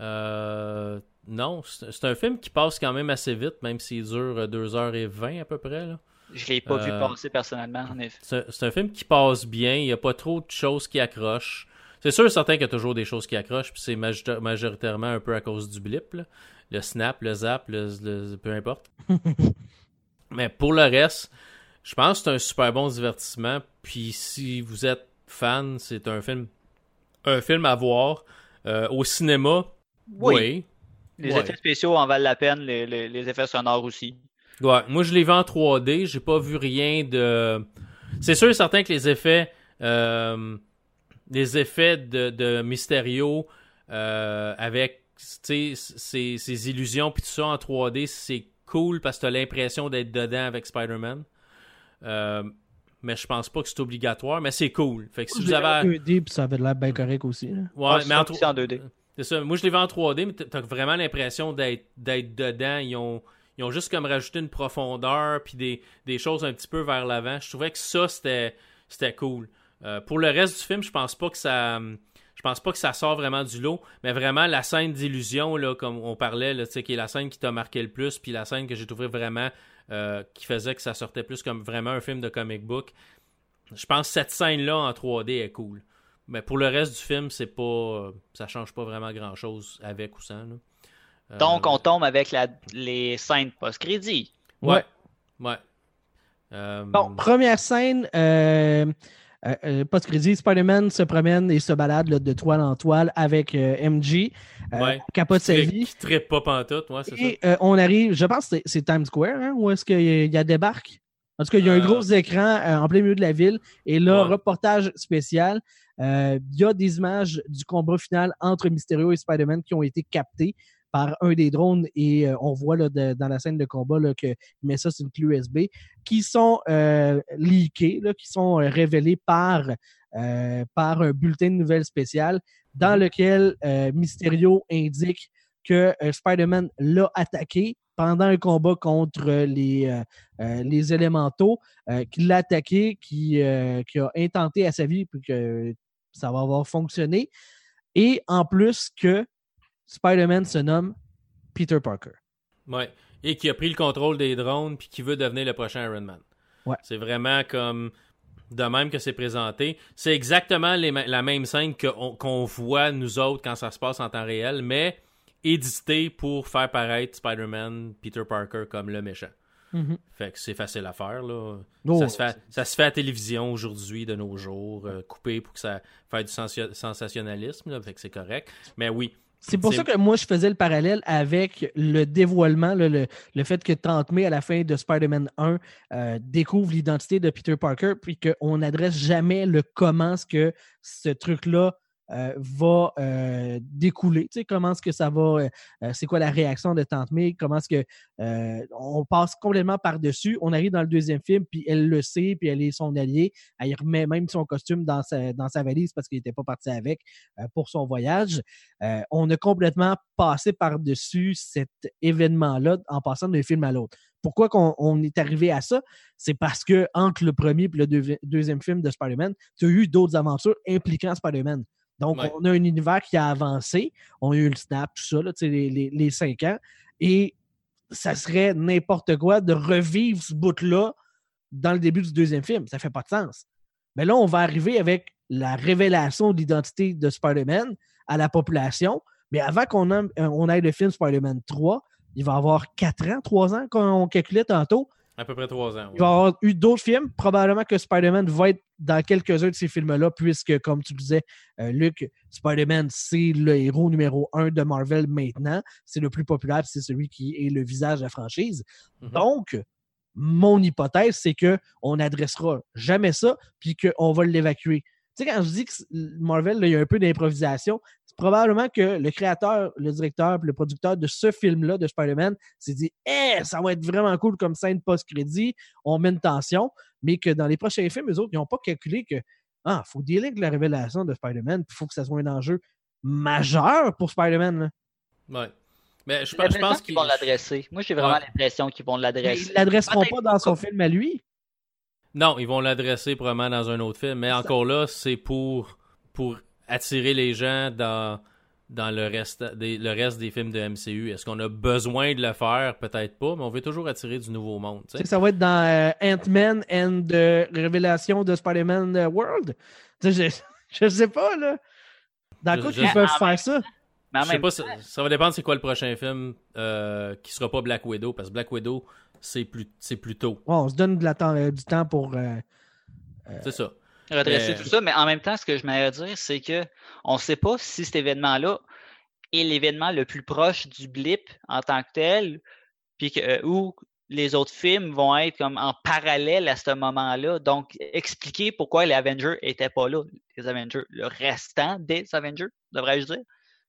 Euh, Non, c'est un film qui passe quand même assez vite, même s'il dure 2h20 à peu près. Là. Je l'ai pas vu passer personnellement, en effet. C'est c'est un film qui passe bien, il n'y a pas trop de choses qui accrochent. C'est sûr et certain qu'il y a toujours des choses qui accrochent, puis c'est majorita- majoritairement un peu à cause du blip. là. Le snap, le zap, le, le- peu importe. Mais pour le reste, je pense que c'est un super bon divertissement. Puis si vous êtes fan, c'est un film un film à voir. Euh, au cinéma, Oui. oui. Les Ouais. effets spéciaux en valent la peine, les, les- les effets sonores aussi. Ouais, moi je l'ai vu en 3D, j'ai pas vu rien de. C'est sûr et certain que les effets, euh, les effets de, de Mysterio euh, avec ces illusions puis tout ça en 3D, c'est cool parce que t'as l'impression d'être dedans avec Spider-Man. Euh, mais je pense pas que c'est obligatoire, mais c'est cool. Fait que si Je vous avez. vu en 2D, puis ça avait l'air bien correct aussi. là. Ouais, Ah, mais en, aussi en 2D. c'est ça. Moi, je l'ai vu en 3D, mais t'as- vraiment l'impression d'être dedans. Ils ont, ils ont juste comme rajouté une profondeur puis des, des choses un petit peu vers l'avant. Je trouvais que ça, c'était, c'était cool. Euh, pour le reste du film, je pense pas que ça. Je pense pas que ça sort vraiment du lot, mais vraiment la scène d'illusion, là, comme on parlait, là, qui est la scène qui t'a marqué le plus, puis la scène que j'ai trouvé vraiment euh, qui faisait que ça sortait plus comme vraiment un film de comic book. Je pense que cette scène-là en 3D est cool. Mais pour le reste du film, c'est pas. ça change pas vraiment grand chose avec ou sans. Euh, Donc on tombe avec la, les scènes post-crédit. Ouais. Ouais. Euh, bon, première scène, post-crédit, Spider-Man se promène et se balade de toile en toile avec MJ. Ouais. Capote sa vie. Qui trippe pas pantoute, ouais, c'est et, on arrive, je pense que c'est Times Square, hein, où est-ce qu'il y a débarque? En tout cas, il y a un gros écran en plein milieu de la ville. Et là, reportage spécial. il y a des images du combat final entre Mysterio et Spider-Man qui ont été captées par un des drones et on voit là, dans la scène de combat là, que met ça sur une clé USB qui sont euh, leakés, là, qui sont révélés par, par un bulletin de nouvelles spécial dans lequel Mysterio indique que Spider-Man l'a attaqué pendant un combat contre les, les élémentaux, qu'il l'a attaqué, qui, qui a intenté à sa vie puis que ça va avoir fonctionné. Et en plus que Spider-Man se nomme Peter Parker. Ouais. Et qui a pris le contrôle des drones puis qui veut devenir le prochain Iron Man. Ouais. C'est vraiment comme de même que c'est présenté. C'est exactement la même scène qu'on voit nous autres quand ça se passe en temps réel, mais édité pour faire paraître Spider-Man, Peter Parker comme le méchant. Mm-hmm. Fait que c'est facile à faire. Là. Oh, ça, se fait, ça se fait à télévision aujourd'hui, de nos jours, euh, coupé pour que ça fasse du sensationnalisme. Là, fait que c'est correct. Mais oui, c'est pour ça que moi, je faisais le parallèle avec le dévoilement, le, le, fait que Tante May, à la fin de Spider-Man 1, euh, découvre l'identité de Peter Parker, puis qu'on n'adresse jamais le comment ce que ce truc-là euh, va euh, découler. Tu sais, comment est-ce que ça va, euh, c'est quoi la réaction de Tante May, comment est-ce que on passe complètement par-dessus. On arrive dans le deuxième film, puis elle le sait, puis elle est son allié. Elle remet même son costume dans sa, dans sa valise parce qu'il n'était pas parti avec pour son voyage. on a complètement passé par-dessus cet événement-là en passant d'un film à l'autre. Pourquoi on, est arrivé à ça? C'est parce que entre le premier et le deuxième film de Spider-Man, tu as eu d'autres aventures impliquant Spider-Man. Donc, on a un univers qui a avancé. On a eu le snap, tout ça, là, les, les, les, cinq ans. Et ça serait n'importe quoi de revivre ce bout-là dans le début du deuxième film. Ça fait pas de sens. Mais là, on va arriver avec la révélation de l'identité de Spider-Man à la population. Mais avant qu'on on ait le film Spider-Man 3, il va avoir quatre ans, trois ans qu'on calculait tantôt. À peu près trois ans. Il va y avoir eu d'autres films. Probablement que Spider-Man va être dans quelques-uns de ces films-là, puisque, comme tu disais, euh, Luc, Spider-Man, c'est le héros numéro un de Marvel maintenant. C'est le plus populaire, c'est celui qui est le visage de la franchise. Mhm. Donc, mon hypothèse, c'est qu'on n'adressera jamais ça, puis qu'on va l'évacuer. Tu sais, quand je dis que Marvel, il y a un peu d'improvisation, probablement que le créateur, le directeur le producteur de ce film-là, de Spider-Man, s'est dit Eh, ça va être vraiment cool comme scène post-crédit, on met une tension, mais que dans les prochains films, eux autres, ils n'ont pas calculé que ah, faut dealer avec la révélation de Spider-Man, il faut que ça soit un enjeu majeur pour Spider-Man. Ouais. Mais je, je pense qu'ils vont l'adresser. Moi, j'ai vraiment l'impression qu'ils vont l'adresser. Ils l'adresseront pas dans son film à lui. Non, ils vont l'adresser probablement dans un autre film. Mais encore là, c'est pour, pour attirer les gens dans, dans le, reste des, le reste des films de MCU. Est-ce qu'on a besoin de le faire? Peut-être pas, mais on veut toujours attirer du nouveau monde. Ça va être dans euh, Ant-Man and the Révélation de Spider-Man euh, World. Je, je sais pas, là. Dans quoi ils peuvent faire ça? Je sais pas, ça, va dépendre c'est quoi le prochain film euh, qui sera pas Black Widow, parce que Black Widow, c'est plus, plus tôt. on se donne de la temps, du temps pour... c'est ça redresser tout ça, mais en même temps, ce que je m'aimerais dire, c'est que on ne sait pas si cet événement-là est l'événement le plus proche du blip en tant que tel, puis que, euh, où les autres films vont être comme en parallèle à ce moment-là. Donc, expliquer pourquoi les Avengers n'étaient pas là. Les Avengers, le restant des Avengers, devrais-je dire,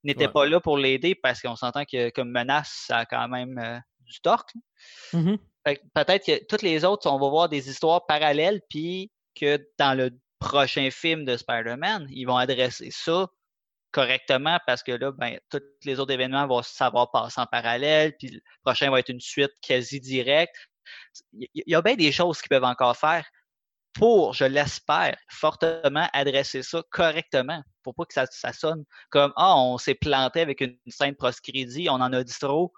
n'étaient pas là pour l'aider parce qu'on s'entend que comme menace, ça a quand même euh, du torque. Mm-hmm. Peut-être que toutes les autres, on va voir des histoires parallèles, puis que dans le prochain film de Spider-Man, ils vont adresser ça correctement parce que là, ben, tous les autres événements vont savoir passer en parallèle, puis le prochain va être une suite quasi directe. Il y a bien des choses qu'ils peuvent encore faire pour, je l'espère, fortement adresser ça correctement pour pas que ça, ça sonne comme Ah, on s'est planté avec une scène proscrédit, on en a dit trop,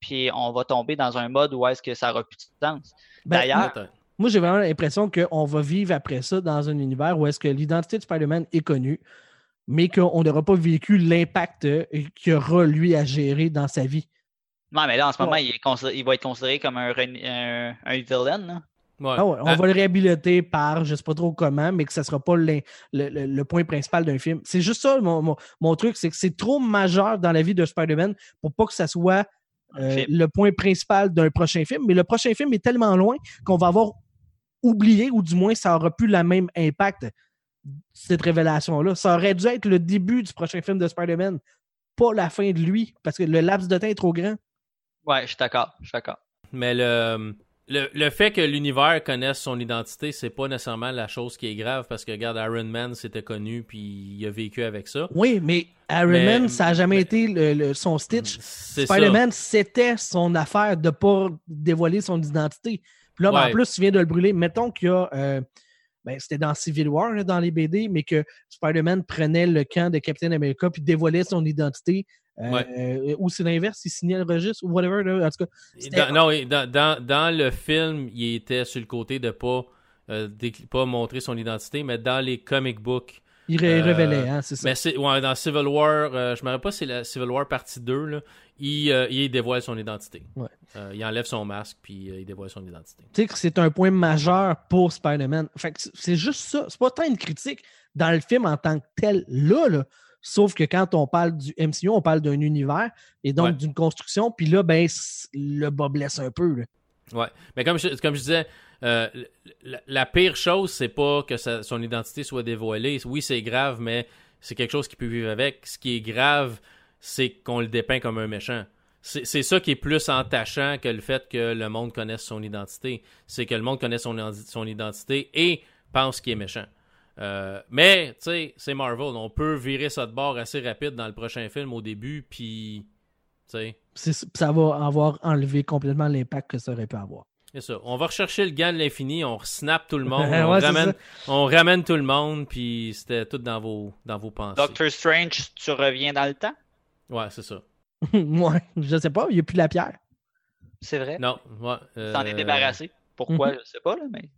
puis on va tomber dans un mode où est-ce que ça aura plus de sens. Ben, D'ailleurs, Moi, j'ai vraiment l'impression qu'on va vivre après ça dans un univers où est-ce que l'identité de Spider-Man est connue, mais qu'on n'aura pas vécu l'impact euh, qu'il aura, lui, à gérer dans sa vie. non, mais là, en ce moment, Ouais. il, est considéré- il va être considéré comme un, ren- un, un villain. là. Ouais. Ah ouais, on Ah, va le réhabiliter par je sais pas trop comment, mais que ça sera pas le, le- le point principal d'un film. C'est juste ça, mon, mon- mon truc, c'est que c'est trop majeur dans la vie de Spider-Man pour pas que ça soit euh, le point principal d'un prochain film. Mais le prochain film est tellement loin qu'on va avoir oublié, ou du moins ça aura plus le même impact, cette révélation-là. Ça aurait dû être le début du prochain film de Spider-Man, pas la fin de lui, parce que le laps de temps est trop grand. Ouais, je suis d'accord. Je suis d'accord. Mais le, le, le fait que l'univers connaisse son identité, c'est pas nécessairement la chose qui est grave parce que, regarde, Iron Man, c'était connu puis il a vécu avec ça. Oui, mais Iron Mais- Man, ça n'a jamais mais- été le- le- son Stitch. Spider-Man, c'était son affaire de ne pas dévoiler son identité. Puis là, Ouais. en plus, tu viens de le brûler. Mettons qu'il y a. euh, ben, c'était dans Civil War, là, dans les BD, mais que Spider-Man prenait le camp de Captain America puis dévoilait son identité. Euh, Ouais. euh, ou c'est l'inverse, il signait le registre ou whatever. là. en tout cas, Dans, non, dans, dans, dans le film, il était sur le côté de pas, euh, pas montrer son identité, mais dans les comic books. Il ré- euh, révélait, hein, c'est ça. Mais c'est, ouais, dans Civil War, euh, je me rappelle pas si c'est la Civil War partie 2, là, il, euh, il dévoile son identité. Ouais. Il enlève son masque puis il dévoile son identité. Tu sais que c'est un point majeur pour Spider-Man. Fait que c'est- juste ça. C'est pas tant une critique dans le film en tant que tel, là, là. Sauf que quand on parle du MCU, on parle d'un univers et donc Ouais. d'une construction. Puis là, ben, le bas blesse un peu. là. Ouais. Mais comme je, comme je disais, euh, la, pire chose, c'est pas que son identité soit dévoilée. Oui, c'est grave, mais c'est quelque chose qu'il peut vivre avec. Ce qui est grave, c'est qu'on le dépeint comme un méchant. C'est ça qui est plus entachant que le fait que le monde connaisse son identité. C'est que le monde connaisse son, identité et pense qu'il est méchant. Euh, mais, tu sais, c'est Marvel. On peut virer ça de bord assez rapide dans le prochain film au début, puis, Ça va avoir enlevé complètement l'impact que ça aurait pu avoir. C'est ça. On va rechercher le gant de l'infini, on snap tout le monde, Ouais, on, ramène, ça. on ramène tout le monde, puis c'était tout dans vos, dans vos pensées. Doctor Strange, tu reviens dans le temps? Ouais, c'est ça. ouais, je sais pas, il n'y a plus la pierre. C'est vrai? Non, ouais. euh, T'en es débarrassé. Pourquoi, je sais pas, là, mais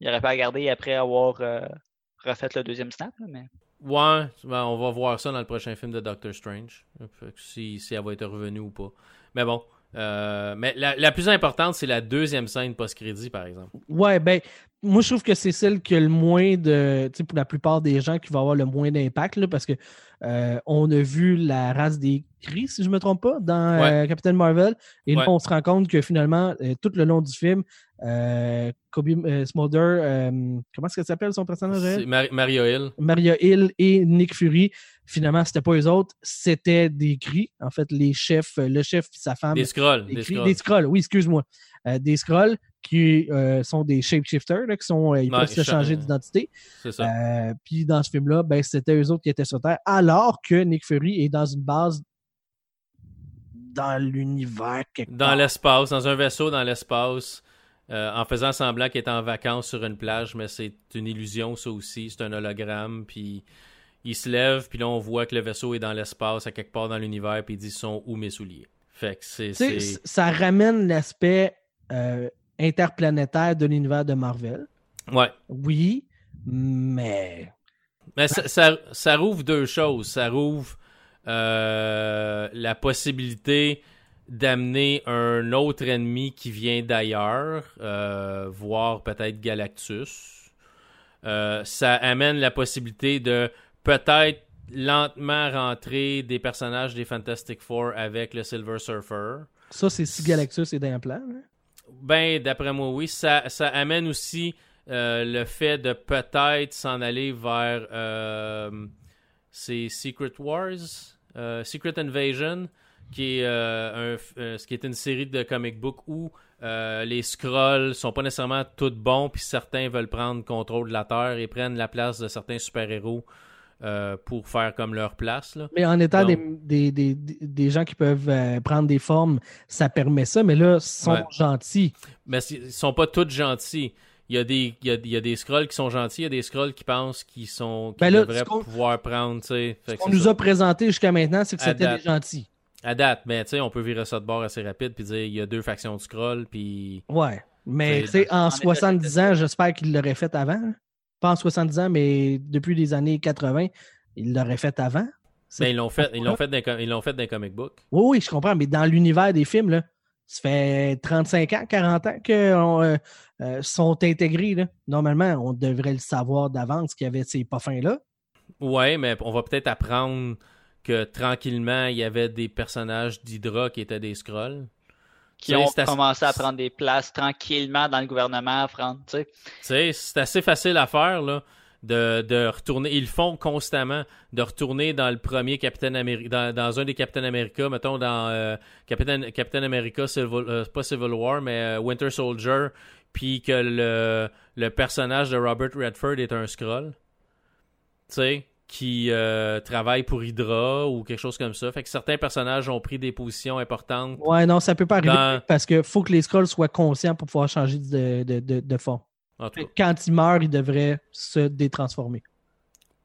il aurait pas à garder après avoir euh, refait le deuxième snap, là, mais. Ouais, ben, on va voir ça dans le prochain film de Doctor Strange. Si, si elle va être revenue ou pas. Mais bon. Euh, mais la, plus importante, c'est la deuxième scène post-crédit, par exemple. Ouais, ben, moi, je trouve que c'est celle qui a le moins de. Tu sais, pour la plupart des gens, qui va avoir le moins d'impact, parce que euh, on a vu la race des Cris, si je me trompe pas, dans Ouais. euh, Captain Marvel. Et là, on se rend compte que finalement, euh, tout le long du film, Kobe Smolder, comment est-ce qu'elle s'appelle son personnage? Mar- Mario Hill. Maria Hill et Nick Fury, finalement, c'était pas eux autres, c'était des Cris. En fait, les chefs, le chef et sa femme. Des scrolls. Des, Des scrolls. des scrolls, oui, excuse-moi. Des scrolls qui euh, sont des shapeshifters, là, qui sont, euh, ils Ouais, peuvent se cha- changer d'identité. C'est ça. Euh, puis dans ce film-là, ben, c'était eux autres qui étaient sur Terre, alors que Nick Fury est dans une base dans l'univers quelque Dans part. l'espace, dans un vaisseau dans l'espace, euh, en faisant semblant qu'il est en vacances sur une plage, mais c'est une illusion, ça aussi. C'est un hologramme, puis il se lève, puis là, on voit que le vaisseau est dans l'espace, à quelque part dans l'univers, puis il dit « sont où mes souliers? » Fait que c'est... Ça ramène l'aspect euh, interplanétaire de l'univers de Marvel. Ouais. Oui, mais Mais ça, ça, ça rouvre deux choses. Ça rouvre euh, la possibilité d'amener un autre ennemi qui vient d'ailleurs, euh, voire peut-être Galactus. Euh, ça amène la possibilité de peut-être lentement rentrer des personnages des Fantastic Four avec le Silver Surfer. ça, c'est si Galactus est dans plan. hein. Ben, d'après moi, oui. Ça, ça amène aussi euh, le fait de peut-être s'en aller vers euh, ces Secret Wars, euh, Secret Invasion, qui est, qui est une série de comic book où les Skrulls sont pas nécessairement tous bons, puis certains veulent prendre contrôle de la Terre et prennent la place de certains super-héros euh, pour faire comme leur place. Là. Mais en étant Donc- des, des, des, des gens qui peuvent euh, prendre des formes, ça permet ça. Mais là, ils sont Ouais. gentils. Mais ils sont pas tous gentils. Il y, a des, il, y a, il y a des scrolls qui sont gentils, il y a des scrolls qui pensent qu'ils sont qu'ils Ben là, devraient pouvoir prendre. Fait Ce qu'on nous ça. a présenté jusqu'à maintenant, c'est que c'était des gentils. À date, mais tu sais, on peut virer ça de bord assez rapide puis dire il y a deux factions de scrolls puis Ouais. Mais C'est- tu sais, en en effet, 70 c'était ans, j'espère qu'il l'aurait fait avant. Pas en 70 ans, mais depuis les années 80, il l'aurait fait avant. Ben, ils l'ont fait, ils l'ont fait com- ils l'ont fait comic books. Oui, oui, je comprends, mais dans l'univers des films, là, ça fait 35 ans, 40 ans qu'ils sont intégrés. Là. Normalement, on devrait le savoir d'avance qu'il y avait ces parfums-là. Ouais, mais on va peut-être apprendre que tranquillement, il y avait des personnages d'Hydra qui étaient des scrolls. Qui ont assez- commencé à prendre des places tranquillement dans le gouvernement, à prendre, tu sais. C'est assez facile à faire, là, de, de retourner. Ils le font constamment, de retourner dans le premier Captain America, dans, dans un des Captain America, mettons dans euh, Captain, Captain America, Civil, euh, pas Civil War, mais euh, Winter Soldier, puis que le, le personnage de Robert Redford est un Skrull. Tu sais, qui euh, travaille pour Hydra ou quelque chose comme ça. Fait que certains personnages ont pris des positions importantes. Ouais, non, ça peut pas arriver Dans- parce qu'il faut que les scrolls soient conscients pour pouvoir changer de, de, de, de fond. En tout cas. Quand ils meurent, ils devraient se détransformer.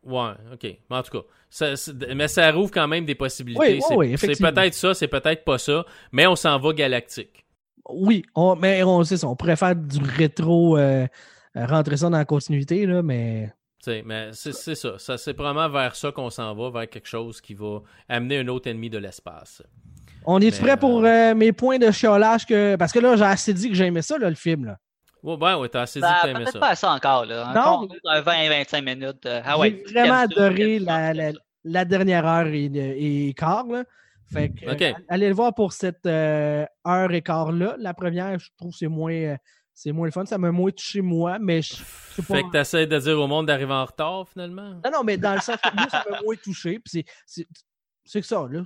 Ouais, ok. Mais en tout cas, ça- mais ça rouvre quand même des possibilités. Oui, oui, c'est oui, peut-être ça, c'est peut-être pas ça, mais on s'en va galactique. Oui, on, mais on sait ça. On pourrait faire du rétro, euh, rentrer ça dans la continuité, là, mais Tu sais, mais c'est c'est ça. ça c'est probablement vers ça qu'on s'en va, vers quelque chose qui va amener un autre ennemi de l'espace. on est prêt pour euh, mes points de chiolage que. Parce que là, j'ai assez dit que j'aimais ça, là, le film. Là. Ouais, ben, ouais, t'as assez dit Ça, que t'aimais ça. pas ça encore, là. Non, Encore mais- un 20-25 minutes. euh, ah ouais, j'ai vraiment adoré la, dernière heure et, et quart. Là. Fait que, euh, allez le voir pour cette euh, heure et quart-là. La première, je trouve que c'est moins, euh, c'est moins le fun. Ça m'a moins touché moi, mais je je sais pas. Fait que t'essaies de dire au monde d'arriver en retard, finalement? Non, non, mais dans le sens que moi, ça m'a moins touché. puis c'est- c'est- que ça, là.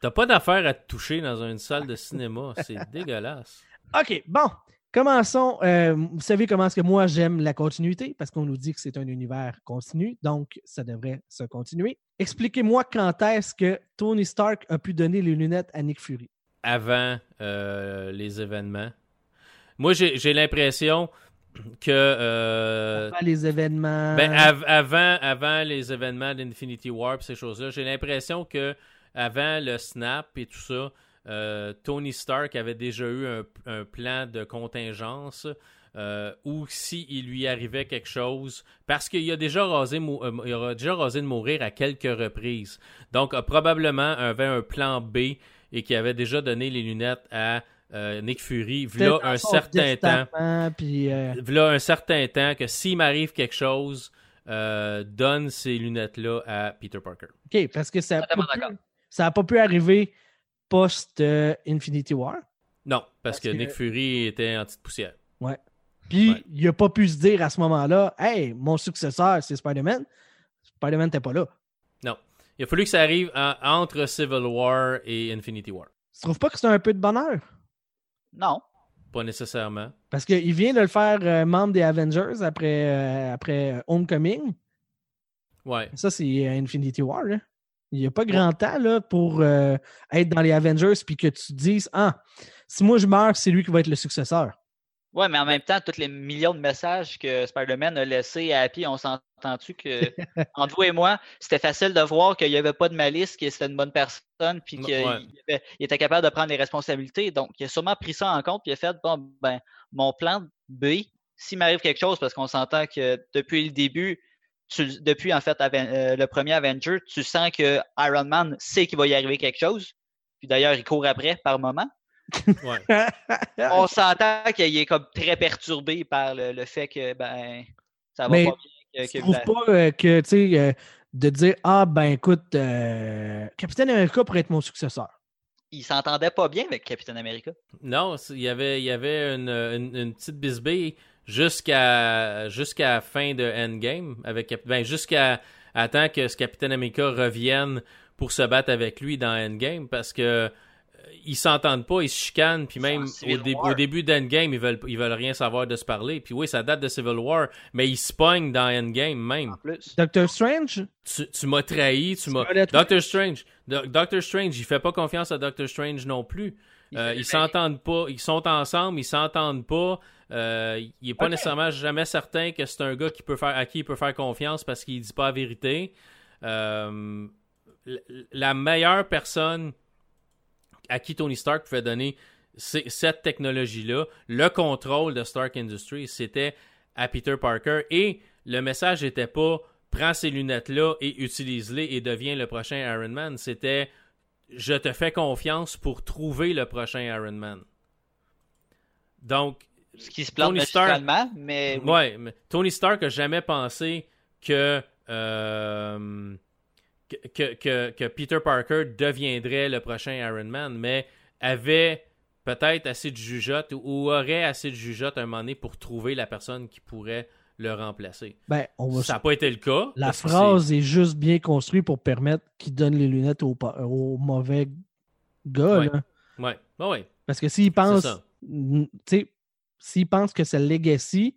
T'as pas d'affaire à te toucher dans une salle de cinéma. C'est dégueulasse. OK, bon. Commençons. Euh, vous savez comment est-ce que moi j'aime la continuité? Parce qu'on nous dit que c'est un univers continu, donc ça devrait se continuer. Expliquez-moi quand est-ce que Tony Stark a pu donner les lunettes à Nick Fury? Avant euh, les événements. Moi, j'ai l'impression que. euh, Avant les événements. Ben, av- avant, avant les événements d'Infinity War ces choses-là, j'ai l'impression que avant le snap et tout ça, euh, Tony Stark avait déjà eu un, un plan de contingence euh, où s'il lui arrivait quelque chose, parce qu'il a déjà rasé, euh, il déjà rasé de mourir à quelques reprises. Donc, a probablement avait un plan B et qui avait déjà donné les lunettes à euh, Nick Fury, v'là un certain temps Puis, euh, v'là un certain temps que s'il m'arrive quelque chose, euh, donne ces lunettes-là à Peter Parker. OK, parce que ça n'a pas, pu- d'accord. ça a pas pu arriver post-Infinity War. Non, parce, Parce que, que- Nick Fury était en petite poussière. Puis, Ouais. il n'a pas pu se dire à ce moment-là Hey, mon successeur, c'est Spider-Man. Spider-Man n'était pas là. Non. Il a fallu que ça arrive en- entre Civil War et Infinity War. Tu trouves pas que c'est un peu de bonheur? Non. Pas nécessairement. Parce qu'il vient de le faire euh, membre des Avengers après, euh, après euh, Homecoming. Ouais. Ça, c'est Infinity War. là. Il n'y a pas grand temps là, pour euh, être dans les Avengers puis que tu te dises Ah, si moi je meurs, c'est lui qui va être le successeur. Ouais, mais en même temps, tous les millions de messages que Spider-Man a laissés à Happy, on s'entend-tu que, entre vous et moi, c'était facile de voir qu'il n'y avait pas de malice, que c'était une bonne personne, puis qu'il était capable de prendre les responsabilités. Donc, il a sûrement pris ça en compte, puis il a fait, bon, ben, mon plan B, s'il m'arrive quelque chose, parce qu'on s'entend que depuis le début, tu- depuis en fait Aven- euh, le premier Avenger, tu sens que Iron Man sait qu'il va y arriver quelque chose. Puis d'ailleurs, il court après par moment. Ouais. On s'entend qu'il est comme très perturbé par le, le fait que ben ça va Mais pas bien. Que- trouves ben, pas euh, que, tu sais, euh, de dire Ah, ben écoute, euh, Capitaine America pourrait être mon successeur. il s'entendait pas bien avec Captain America. Non, il y avait, il y avait une, une- une petite bisbille jusqu'à jusqu'à la fin de Endgame. Avec, Cap- ben, jusqu'à attends que ce Captain America revienne pour se battre avec lui dans Endgame parce que ils s'entendent pas, ils se chicanent, puis même au, Civil dé- War. au début d'Endgame, ils veulent, ils veulent rien savoir de se parler. Puis oui, ça date de Civil War, mais ils se pognent dans Endgame même. En plus. Doctor Strange, Tu, tu m'as trahi, tu m'as. Doctor Strange. Do- Doctor Strange, il fait pas confiance à Doctor Strange non plus. Il Euh, ils s'entendent pas, ils sont ensemble, ils s'entendent pas. Euh, il est pas nécessairement jamais certain que c'est un gars qui peut faire, à qui il peut faire confiance parce qu'il dit pas la vérité. Euh, la meilleure personne à qui Tony Stark pouvait donner cette technologie-là, le contrôle de Stark Industries, c'était à Peter Parker. Et le message n'était pas prends ces lunettes-là et utilise-les et deviens le prochain Iron Man. C'était je te fais confiance pour trouver le prochain Iron Man. Donc, Ce qui se plante Tony Stark- mais oui. Ouais, mais Tony Stark a jamais pensé que, euh, que, que, que- Peter Parker deviendrait le prochain Iron Man, mais avait peut-être assez de jugeote ou, aurait assez de jugeote à un moment donné pour trouver la personne qui pourrait le remplacer. ben, on va Ça n'a pas été le cas. La phrase est juste bien construite pour permettre qu'il donne les lunettes au, mauvais gars. Là. c'est- Ouais. Parce que s'il pense, s'il pense que c'est le legacy,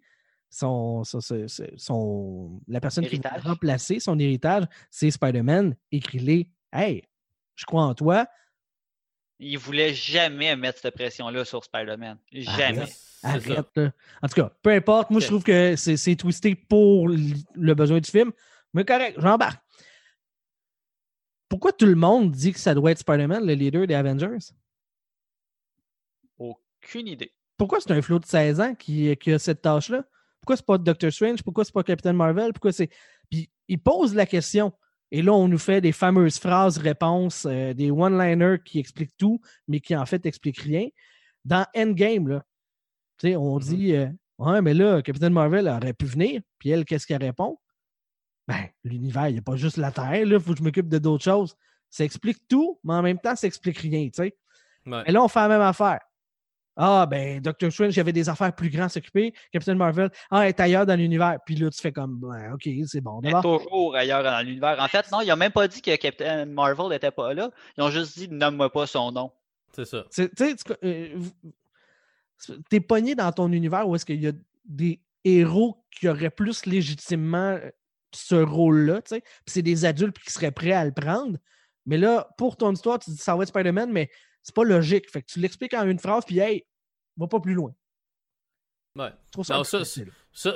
son, son- son- son- la personne qui va Héritage. remplacer, son héritage, c'est Spider-Man, écris-les. Hey, je crois en toi. Il voulait jamais mettre cette pression-là sur Spider-Man. Jamais. Arrête. Arrête. En tout cas, peu importe. Moi, je trouve que c'est c'est twisté pour le besoin du film. Mais correct, j'embarque. Pourquoi tout le monde dit que ça doit être Spider-Man, le leader des Avengers? Aucune idée. Pourquoi c'est un flot de 16 ans qui, qui a cette tâche-là? Pourquoi c'est pas Doctor Strange? Pourquoi c'est pas Captain Marvel? Pourquoi c'est. Puis il pose la question. Et là, on nous fait des fameuses phrases-réponses, euh, des one-liners qui expliquent tout, mais qui en fait expliquent rien. Dans Endgame, là, on Mhm. dit euh, Ouais, mais là, Captain Marvel aurait pu venir. Puis elle, qu'est-ce qu'elle répond? Ben, l'univers, il n'y a pas juste la Terre, là, il faut que je m'occupe de d'autres choses. Ça explique tout, mais en même temps, ça explique rien, tu sais. Ouais. Et là, on fait la même affaire. Ah, ben, Doctor Strange, il y avait des affaires plus grandes à s'occuper. Captain Marvel, ah, elle est ailleurs dans l'univers. Puis là, tu fais comme, ben, OK, c'est bon. D'abord, toujours ailleurs dans l'univers. En fait, non, ils n'ont même pas dit que Captain Marvel n'était pas là. Ils ont juste dit nomme-moi pas son nom. C'est ça. tu sais, tu- euh, t'es pogné dans ton univers où est-ce qu'il y a des héros qui auraient plus légitimement euh, ce rôle-là, tu sais. Puis c'est des adultes qui seraient prêts à le prendre. Mais là, pour ton histoire, tu dis ça va être Spider-Man, mais c'est pas logique. Fait que tu l'expliques en une phrase, puis hey, va pas plus loin. Ouais. Ça Non, ça.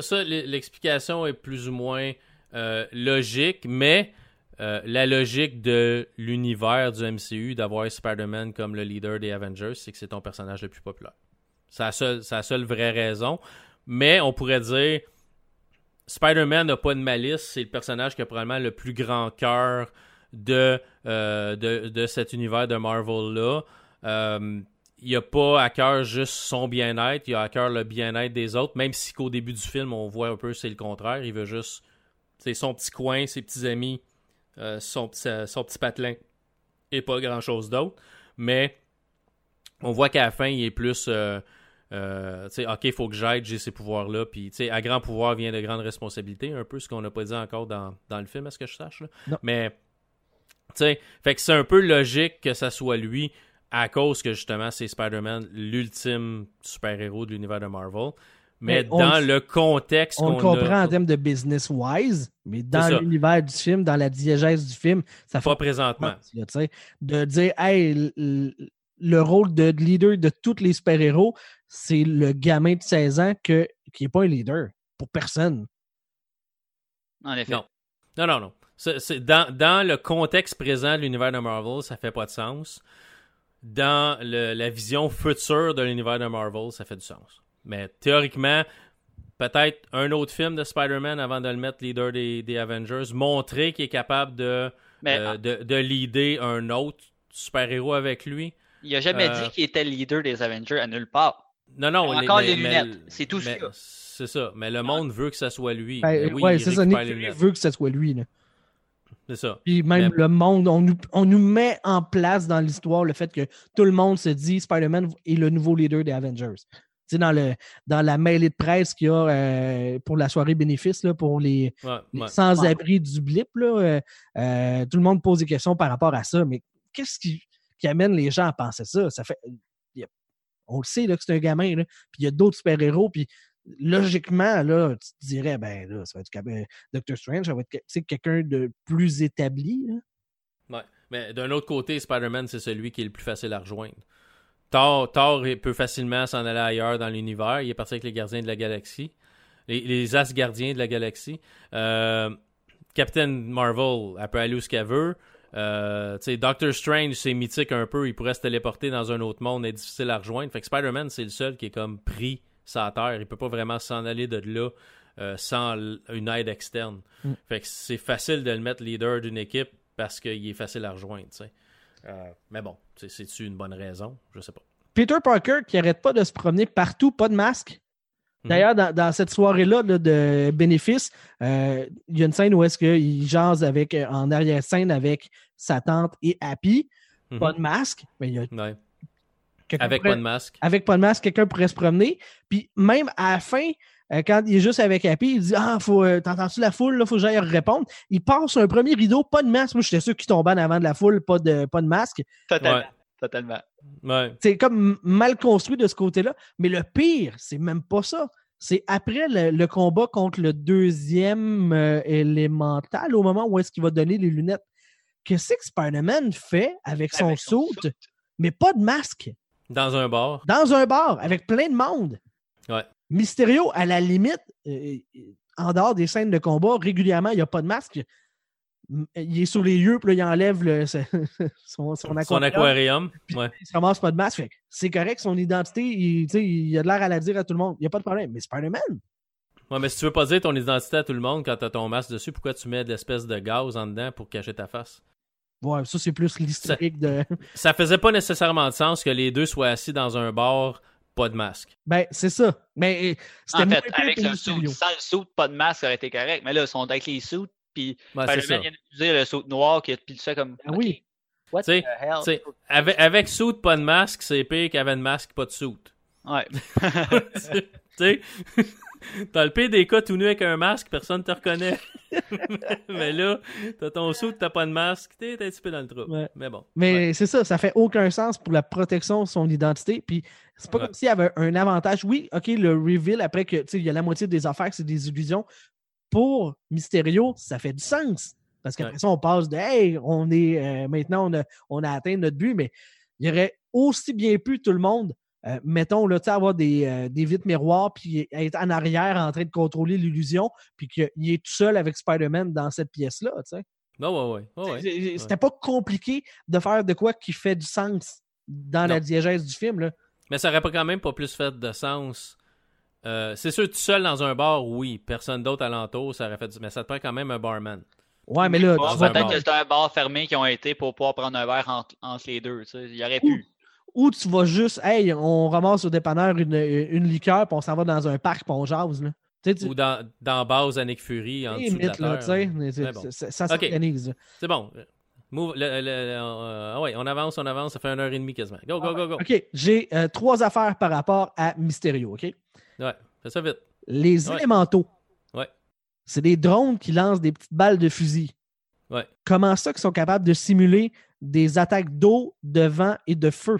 Ça, l'explication est plus ou moins euh, logique, mais euh, la logique de l'univers du MCU d'avoir Spider-Man comme le leader des Avengers, c'est que c'est ton personnage le plus populaire. C'est la seule, c'est la seule vraie raison. Mais on pourrait dire Spider-Man n'a pas de malice, c'est le personnage qui a probablement le plus grand cœur de, euh, de, de cet univers de Marvel-là. Euh, il a pas à cœur juste son bien-être, il a à cœur le bien-être des autres, même si qu'au début du film, on voit un peu c'est le contraire. Il veut juste c'est son petit coin, ses petits amis, euh, son, petit, son petit patelin et pas grand-chose d'autre. Mais on voit qu'à la fin, il est plus... euh, ok, il faut que j'aide, j'ai ces pouvoirs-là. Puis, à grand pouvoir vient de grandes responsabilités, un peu ce qu'on n'a pas dit encore dans, dans le film, à ce que je sache. là. Mais, fait que c'est un peu logique que ça soit lui, à cause que justement, c'est Spider-Man, l'ultime super-héros de l'univers de Marvel. Mais, dans le- le contexte On le comprend a, en termes de business-wise, mais dans l'univers du film, dans la diégèse du film, ça fait pas présentement. là, tu sais, de dire, hey, le rôle de leader de tous les super-héros, c'est le gamin de 16 ans que, qui n'est pas un leader pour personne. En effet. Non. Non, non, non. C'est- dans, dans le contexte présent de l'univers de Marvel, ça fait pas de sens. Dans le- la vision future de l'univers de Marvel, ça fait du sens. Mais théoriquement, peut-être un autre film de Spider-Man avant de le mettre leader des, des Avengers, montrer qu'il est capable de, Mais euh, de, de leader un autre super-héros avec lui. il n'a jamais euh, dit qu'il était le leader des Avengers à nulle part. Non, non. Encore mais- les mais- lunettes. C'est tout ce qu'il a. C'est ça. Mais le monde veut que ça soit lui. Ben, oui, ouais, il c'est ça, Nick les veut que ce soit lui. là. C'est ça. Puis même Mais- le monde, on nous, on nous met en place dans l'histoire le fait que tout le monde se dit Spider-Man est le nouveau leader des Avengers. Tu sais, dans, le, dans la mêlée de presse qu'il y a euh, pour la soirée bénéfice, là, pour les, Ouais, les ouais. sans-abri du blip, là, euh, euh, tout le monde pose des questions par rapport à ça. Mais qu'est-ce qui. qui amène les gens à penser ça? Ça fait. on le sait là, que c'est un gamin, là, puis il y a d'autres super-héros, puis logiquement, là, tu te dirais, ben là, ça va être euh, Doctor Strange, ça va être quelqu'un de plus établi. Ouais. Mais d'un autre côté, Spider-Man, c'est celui qui est le plus facile à rejoindre. Thor, Thor peut facilement s'en aller ailleurs dans l'univers. Il est parti avec les gardiens de la galaxie. Les, as gardiens de la galaxie. Euh, Captain Marvel, elle peut aller où ce qu'elle veut. Euh, Doctor Strange, c'est mythique un peu. Il pourrait se téléporter dans un autre monde, est difficile à rejoindre. Fait que Spider-Man, c'est le seul qui est comme pris sa terre. Il peut pas vraiment s'en aller de là euh, sans une aide externe. Mm. Fait que c'est facile de le mettre leader d'une équipe parce qu'il est facile à rejoindre. Euh, mais bon, c'est- c'est-tu une bonne raison? Je sais pas. Peter Parker qui arrête pas de se promener partout, pas de masque. Mhm. D'ailleurs, dans, dans cette soirée-là là, de bénéfice, euh, il y a une scène où est-ce qu'il jase avec, en arrière-scène avec sa tante et Happy. Pas de masque, mais il y a Ouais. Quelqu'un Avec pourrait- pas de masque. avec pas de masque, quelqu'un pourrait se promener. Puis même à la fin, euh, quand il est juste avec Happy, il dit Ah, faut, euh, t'entends-tu la foule, là, faut que j'aille répondre. Il passe un premier rideau, pas de masque. Moi, j'étais sûr qu'il tombait en avant de la foule, pas de, pas de masque. Totalement. Ouais. Totalement. Ouais. C'est comme mal construit de ce côté-là. Mais le pire, c'est même pas ça. C'est après le, le combat contre le deuxième euh, élémental, au moment où est-ce qu'il va donner les lunettes. Qu'est-ce que Spider-Man fait avec son Avec son suit, mais pas de masque? Dans un bar. dans un bar avec plein de monde. Ouais. Mysterio, à la limite, euh, en dehors des scènes de combat, régulièrement, il n'y a pas de masque. M- Il est sur les lieux, puis là, il enlève le- son, son Son aquarium, aquarium. puis Ouais. il se ramasse pas de masque. C'est correct, son identité, il, il a de l'air à la dire à tout le monde. Il n'y a pas de problème. Mais Spider-Man, ouais, mais si tu veux pas dire ton identité à tout le monde quand t'as ton masque dessus, pourquoi tu mets de l'espèce de gaz en dedans pour cacher ta face? Ouais, ça, c'est plus l'historique de. Ça faisait pas nécessairement de sens que les deux soient assis dans un bar, pas de masque. Ben, c'est ça. Mais euh, c'était En fait, avec le suit, sans le suit, pas de masque, ça aurait été correct. Mais là, ils sont avec les suits, puis ça. Spider-Man vient d'utiliser le suit noir, qui- puis tu fais comme. Ah oui. What Tu sais, the hell? Tu sais, avec, avec suit, pas de masque, c'est pire qu'avec masque, pas de suit. Ouais. tu sais, t'as le pire des cas tout nu avec un masque, personne te reconnaît. mais là, t'as ton suit, t'as pas de masque, t'es un petit peu dans le trou. Ouais. Mais bon. Mais Ouais. c'est ça, ça fait aucun sens pour la protection de son identité. Puis c'est pas Ouais. comme s'il y avait un avantage. Oui, OK, le reveal après que tu sais, il y a la moitié des affaires, c'est des illusions. Pour Mysterio, ça fait du sens. Parce qu'après ça, on passe de Hey, on est euh, maintenant on a, on a atteint notre but, mais il y aurait aussi bien pu tout le monde, euh, mettons, là, tu sais, avoir des, euh, des vitres miroirs, puis être en arrière en train de contrôler l'illusion, puis qu'il est tout seul avec Spider-Man dans cette pièce-là. tu sais. Ah ouais, ouais. ouais, ouais. C'est- C'était pas compliqué de faire de quoi qui fait du sens dans la Non. diégèse du film. Là. Mais ça aurait pas quand même pas plus fait de sens. Euh, c'est sûr, tout seul dans un bar, oui. Personne d'autre alentour, ça aurait fait du... Mais ça te prend quand même un barman. Ouais, mais là, Peut-être bar. que c'était un bar fermé qui ont été pour pouvoir prendre un verre entre, entre les deux. tu sais. Il y aurait pu. Ou tu vas juste, hey, on ramasse au dépanneur une, une liqueur, puis on s'en va dans un parc, puis on jase. Là. Tu- Ou dans, dans base à Nick Fury, en dessous de la là, terre. bon. ça s'organise. C'est bon. Move, le- le- le- euh, ah ouais, on avance, on avance, ça fait une heure et demie quasiment. Go, go, go, go. OK, j'ai euh, trois affaires par rapport à Mysterio, OK? Ouais, fais ça vite. Les Ouais. élémentaux. Ouais. C'est des drones qui lancent des petites balles de fusil. Ouais. Comment ça qu'ils sont capables de simuler des attaques d'eau, de vent et de feu?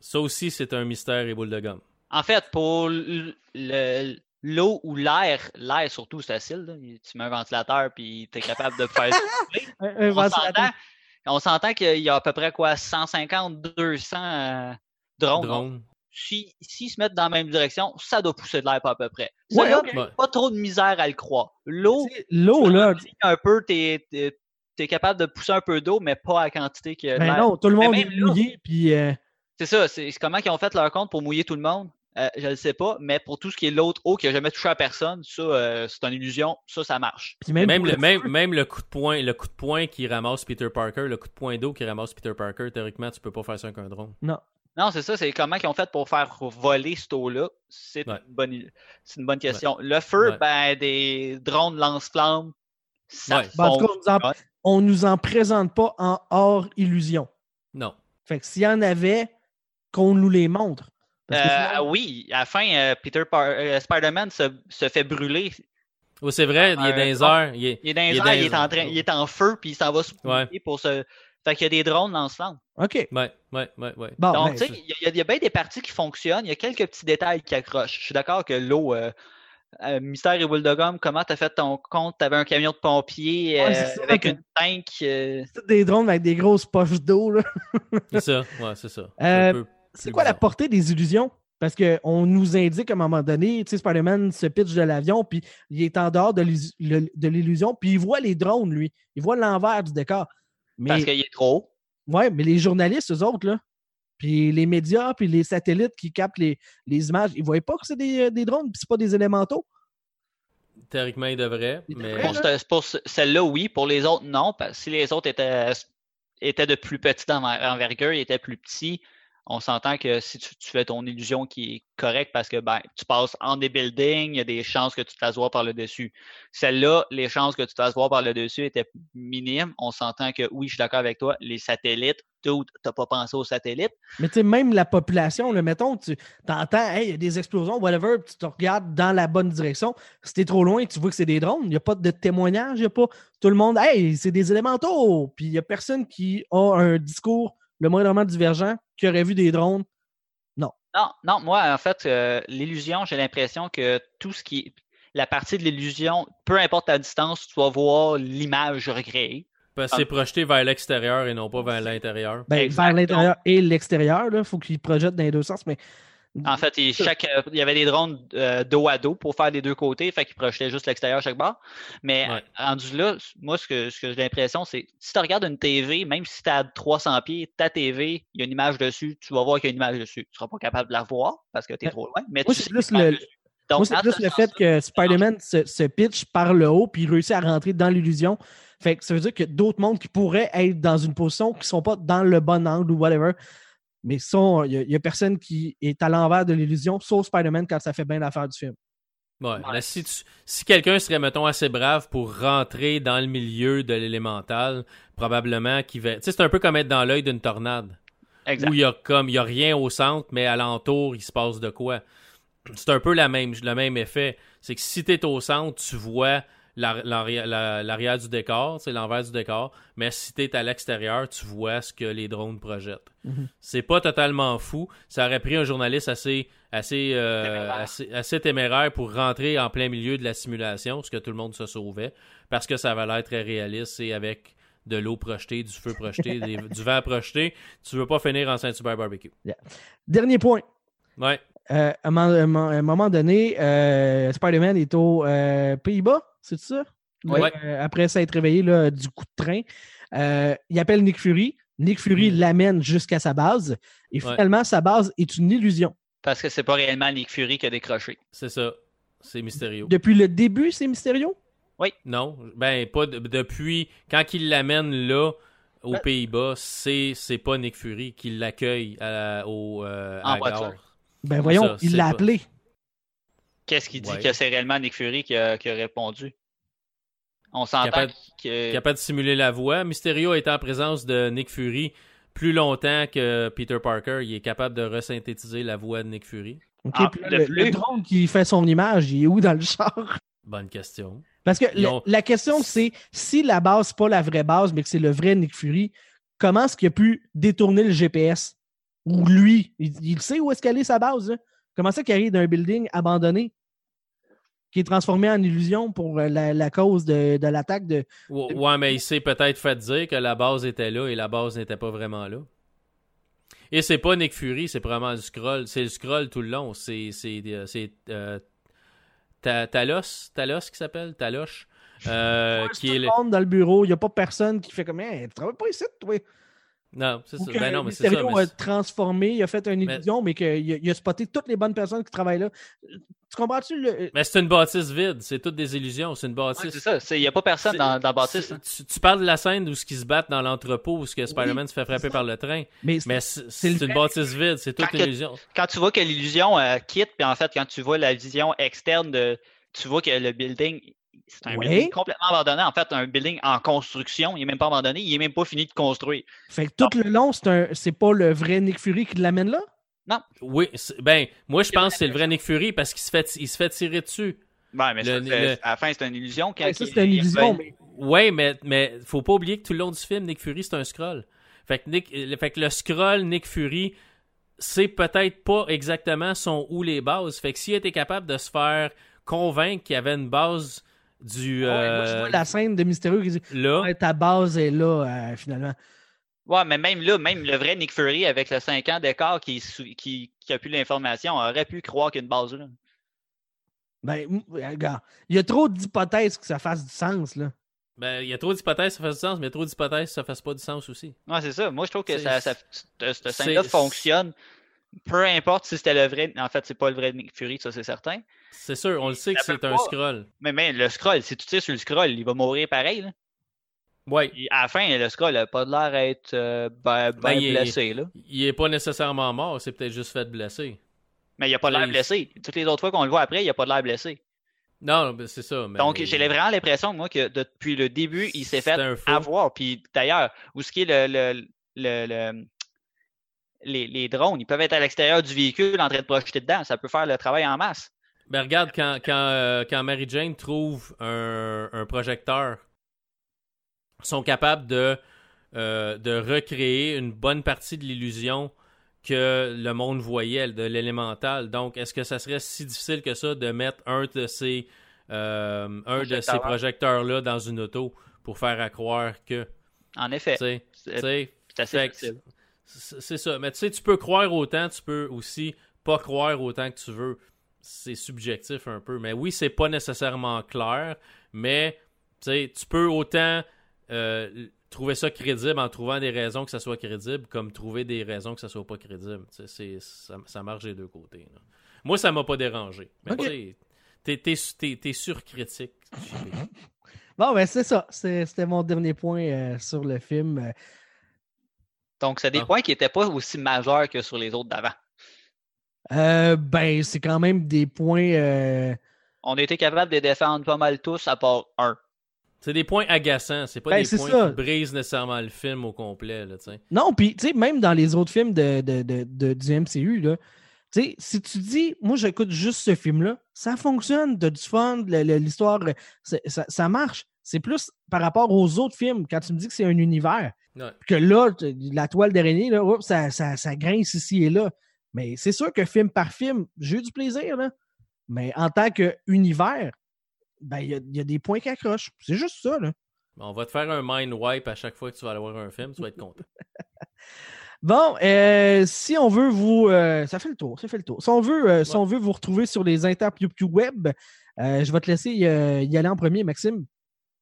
Ça aussi, c'est un mystère et boule de gomme. En fait, pour le- l'eau ou l'air, l'air surtout, c'est facile. là. Tu mets un ventilateur puis tu es capable de faire. Un, ventilateur. s'entend, on s'entend qu'il y a à peu près quoi 150, 200 euh, drones. Donc, Drone. si- S'ils se mettent dans la même direction, ça doit pousser de l'air pas à peu près. Ça, Ouais, là, pas trop de misère à le croire. L'eau, L'eau, là, un peu, t'es es, capable de pousser un peu d'eau, mais pas à la quantité que ben non, tout le monde est mouillé, puis euh, C'est ça, c'est comment ils ont fait leur compte pour mouiller tout le monde? Euh, je ne sais pas, mais pour tout ce qui est l'autre eau qui n'a jamais touché à personne, ça, euh, c'est une illusion. Ça, ça marche. puis même, le, le même, même le coup de poing, le coup de poing qui ramasse Peter Parker, le coup de poing d'eau qui ramasse Peter Parker, théoriquement, tu peux pas faire ça avec un drone. Non. Non, c'est ça, c'est comment ils ont fait pour faire voler cette eau-là? C'est Ouais. une, bonne, une bonne question. Le feu, Ouais. ben, des drones lance-flammes, ça Ouais. Ben, en tout cas, on nous en- on nous en présente pas en hors illusion. Non. Fait que s'il y en avait, qu'on nous les montre. Parce que Euh, sinon- oui, à la fin, euh, Peter Par- euh, Spider-Man se, se fait brûler. Oui, c'est vrai, il est dans les airs. Il est, Il est dans les il en, train, il est en feu, puis il s'en va se Ouais. pour se Fait qu'il y a des drones dans ce land. OK. Ouais, ouais, ouais, ouais. Bon, Donc, ben, tu sais, il y, a- il y a bien des parties qui fonctionnent. Il y a quelques petits détails qui accrochent. Je suis d'accord que l'eau, euh, euh, Mystère et Wildegum, comment t'as fait ton compte? T'avais un camion de pompiers Ouais, euh, c'est ça, avec une tank. euh, c'est des drones avec des grosses poches d'eau. là. C'est ça, ouais, c'est ça. C'est un peu C'est quoi la portée des illusions? Parce qu'on nous indique à un moment donné, tu sais, Spider-Man se pitch de l'avion, puis il est en dehors de l'illusion, puis il voit les drones, lui. Il voit l'envers du décor. Mais, Parce qu'il est trop haut. ouais, mais les journalistes, eux autres, là, puis les médias, puis les satellites qui captent les, les images, ils ne voient pas que c'est des, des drones, puis c'est pas des élémentaux? Théoriquement, il devrait, Il mais devrait, Pour, ce- pour ce- celle-là, oui. Pour les autres, non. Parce que si les autres étaient, étaient de plus petite enver- envergure, ils étaient plus petits, on s'entend que si tu, tu fais ton illusion qui est correcte parce que ben, tu passes en des buildings, il y a des chances que tu te fasses par le dessus. Celle-là, les chances que tu te fasses par le dessus étaient minimes. On s'entend que oui, je suis d'accord avec toi, les satellites, tu n'as pas pensé aux satellites. Mais tu sais, même la population, le mettons, tu entends, hey, il y a des explosions, whatever, tu te regardes dans la bonne direction. Si t'es trop loin, tu vois que c'est des drones, il n'y a pas de témoignage, il n'y a pas tout le monde, hey, c'est des élémentaux. Puis il n'y a personne qui a un discours le moindrement divergent qui aurait vu des drones. Non, non, moi, en fait, euh, l'illusion, j'ai l'impression que tout ce qui la partie de l'illusion, peu importe ta distance, tu vas voir l'image recréée. parce que c'est projeté vers l'extérieur et non pas vers l'intérieur. Ben, vers l'intérieur et l'extérieur, il faut qu'ils projettent dans les deux sens. Mais En fait, il, chaque, euh, il y avait des drones euh, dos à dos pour faire les deux côtés, fait qu'ils projetaient juste l'extérieur chaque barre. Mais Ouais. rendu là, moi, ce que, ce que j'ai l'impression, c'est si tu regardes une TV, même si tu à 300 pieds, ta TV, il y a une image dessus, tu vas voir qu'il y a une image dessus. Tu ne seras pas capable de la voir parce que tu es trop loin. Mais Moi, c'est plus le-. Donc, Moi, plus fait que Spider-Man se, se pitch par le haut puis il réussit à rentrer dans l'illusion. Fait que ça veut dire que d'autres mondes qui pourraient être dans une position qui ne sont pas dans le bon angle ou whatever. Mais sont- il n'y a, personne qui est à l'envers de l'illusion, sauf Spider-Man quand ça fait bien l'affaire du film. Ouais, si, si quelqu'un serait, mettons, assez brave pour rentrer dans le milieu de l'élémental, probablement qu'il va. Tu sais, c'est un peu comme être dans l'œil d'une tornade. Exact. Où il y a comme il y a rien au centre, mais alentour, il se passe de quoi. C'est un peu la même, le même effet. C'est que si tu es au centre, tu vois l'arrière la- l'arrière du décor, c'est l'envers du décor, mais si tu es à l'extérieur, tu vois ce que les drones projettent. Mhm. C'est pas totalement fou. Ça aurait pris un journaliste assez, assez, euh, Téméraire. assez, assez téméraire pour rentrer en plein milieu de la simulation, ce que tout le monde se sauvait, parce que ça avait l'air très réaliste et avec de l'eau projetée, du feu projeté, des- du vent projeté, tu veux pas finir en Saint-Hubert Barbecue. Dernier point. Ouais. Euh, à, un moment, donné, euh, Spider-Man est aux euh, Pays-Bas, c'est ça? Oui. Là, euh, après s'être réveillé là, du coup de train, euh, il appelle Nick Fury. Nick Fury l'amène jusqu'à sa base. Et Ouais. finalement, sa base est une illusion. Parce que c'est pas réellement Nick Fury qui a décroché. C'est ça. C'est mystérieux. Depuis le début, c'est mystérieux? Non, ben pas de- depuis quand il l'amène là aux Ben- Pays-Bas, c'est c'est pas Nick Fury qui l'accueille à, au euh, En la voiture. gare. Ben voyons, Ça, il l'a appelé. Qu'est-ce qui dit Ouais. que c'est réellement Nick Fury qui a, qui a répondu? On s'entend que. Capable de simuler la voix. Mysterio est en présence de Nick Fury plus longtemps que Peter Parker. Il est capable de resynthétiser la voix de Nick Fury. Ah, le le, plus. le drone qui fait son image, il est où dans le char? Bonne question. Parce que Ils le- ont- la question, c'est si la base, c'est pas la vraie base, mais que c'est le vrai Nick Fury, comment est-ce qu'il a pu détourner le GPS? Ou lui, il, il sait où est-ce qu'elle est sa base? là? Comment ça qu'il arrive d'un building abandonné qui est transformé en illusion pour euh, la, la cause de, de l'attaque de. Ouais, ouais, mais il s'est peut-être fait dire que la base était là et la base n'était pas vraiment là. Et c'est pas Nick Fury, c'est vraiment le scroll. C'est le scroll tout le long. C'est c'est euh, c'est, euh, Ta- Talos, Talos qui s'appelle? Taloche, euh, Tout qui est le le... monde dans le bureau, il n'y a pas personne qui fait comme Hey, tu travailles pas ici, toi? Non, c'est ça. Ben non, mais c'est ça. Mais a transformé, il a fait une illusion, mais, qu'il a, il a spoté toutes les bonnes personnes qui travaillent là. Tu comprends-tu? Le... Mais c'est une bâtisse vide, c'est toutes des illusions, c'est une Ouais, bâtisse. c'est ça. Il n'y a pas personne dans, dans Baptiste. hein. Tu, tu parles de la scène où ce qui se battent dans l'entrepôt, où ce que Spider-Man se fait frapper par le train. Mais, c'est une bâtisse vide, c'est toute illusion. Quand tu vois que l'illusion euh, quitte, puis en fait, quand tu vois la vision externe de. Tu vois que le building. C'est un Ouais. building complètement abandonné. En fait, un building en construction. Il n'est même pas abandonné. Il n'est même pas fini de construire. Fait que tout le long, c'est un- c'est pas le vrai Nick Fury qui l'amène là? Oui, c'est- ben, moi je pense que c'est le vrai Nick Fury parce qu'il se fait, il se fait tirer dessus. Ouais, mais Le- ça, c'est- le- à la fin, c'est une illusion. Quand Ouais, ça, il- c'est une il- illusion, ben, mais Ouais, mais, mais faut pas oublier que tout le long du film, Nick Fury, c'est un scroll. Fait que, Nick, fait que le scroll Nick Fury, c'est peut-être pas exactement son où les bases. Fait que s'il était capable de se faire convaincre qu'il y avait une base du. Ouais, moi, je euh, vois la scène de Mysterio qui dit là, Ouais, ta base est là, euh, finalement. Ouais, mais même là, même le vrai Nick Fury avec le 5 ans d'écart qui, qui, qui a plus l'information aurait pu croire qu'il y a une base là. Ben, regarde, il y a trop d'hypothèses que ça fasse du sens, là. ben, il y a trop d'hypothèses, ça fait du sens, mais trop d'hypothèses, ça fait pas du sens aussi. Ouais, c'est ça. Moi, je trouve que ça, ça, ce, ce c'est- scène-là fonctionne. Peu importe si c'était le vrai. En fait, c'est pas le vrai Nick Fury, ça c'est certain. C'est sûr, on le sait que c'est un pas. scroll. Mais, mais le scroll, si tu tires sur le scroll, il va mourir pareil. Là. Ouais. À la fin, le scroll n'a pas l'air d'être euh, ben, ben Ben, il blessé. Là. Il est pas nécessairement mort, c'est peut-être juste fait blesser. Mais il n'a pas l'air Il- blessé. Toutes les autres fois qu'on le voit après, il n'a pas l'air blessé. Non, ben, c'est ça. mais- Donc, j'ai vraiment l'impression, moi, que depuis le début, il s'est fait avoir. Puis d'ailleurs, où ce qui est le, le, le- le- les, les drones, ils peuvent être à l'extérieur du véhicule en train de projeter dedans. Ça peut faire le travail en masse. Ben regarde, quand, quand, euh, quand Mary Jane trouve un, un projecteur, ils sont capables de, euh, de recréer une bonne partie de l'illusion que le monde voyait, de l'élémental. Donc, est-ce que ça serait si difficile que ça de mettre un de ces, euh, un de ces Projecteurs. projecteurs-là dans une auto pour faire à croire que, En effet, c'est assez fait. C'est ça. Mais tu sais, tu peux croire autant, tu peux aussi pas croire autant que tu veux. C'est subjectif un peu. Mais oui, c'est pas nécessairement clair. Mais tu sais, tu peux autant euh, trouver ça crédible en trouvant des raisons que ça soit crédible, comme trouver des raisons que ça soit pas crédible. C'est- ça, ça marche des deux côtés. là. Moi, ça m'a pas dérangé. Mais tu sais, t'es- surcritique. Bon, ben, c'est ça. C'était mon dernier point euh, sur le film. Euh, Donc, c'est des Ah. points qui n'étaient pas aussi majeurs que sur les autres d'avant. Euh, ben, c'est quand même des points. euh, On a été capable de défendre pas mal tous, à part un. C'est des points agaçants. C'est pas Ben, des points ça. qui brisent nécessairement le film au complet. Là. Non, puis, tu sais, même dans les autres films de, de- de- de- du MCU, là, tu sais, si tu dis, moi, j'écoute juste ce film-là, ça fonctionne, t'as du fun, l'histoire, euh, ça marche. C'est plus par rapport aux autres films, quand tu me dis que c'est un univers, Ouais. que là, la toile d'araignée, là, oups, ça, ça, ça grince ici et là. Mais c'est sûr que film par film, j'ai eu du plaisir, là. Mais en tant qu'univers, ben, il y, a- y a des points qui accrochent. C'est juste ça, là. On va te faire un mind wipe à chaque fois que tu vas aller voir un film, tu vas être content. Bon, euh, si on veut vous. euh, ça fait le tour, ça fait le tour. Si on veut, euh, si on veut vous retrouver sur les interpubes web, euh, je vais te laisser y aller en premier, Maxime.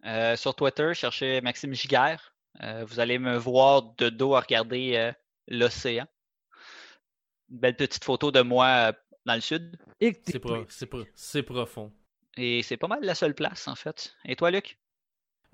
Euh, sur Twitter, cherchez Maxime Giguère. Euh, vous allez me voir de dos à regarder euh, l'océan. Une belle petite photo de moi euh, dans le sud. C'est pro- c'est pro- c'est profond. Et c'est pas mal la seule place, en fait. Et toi, Luc?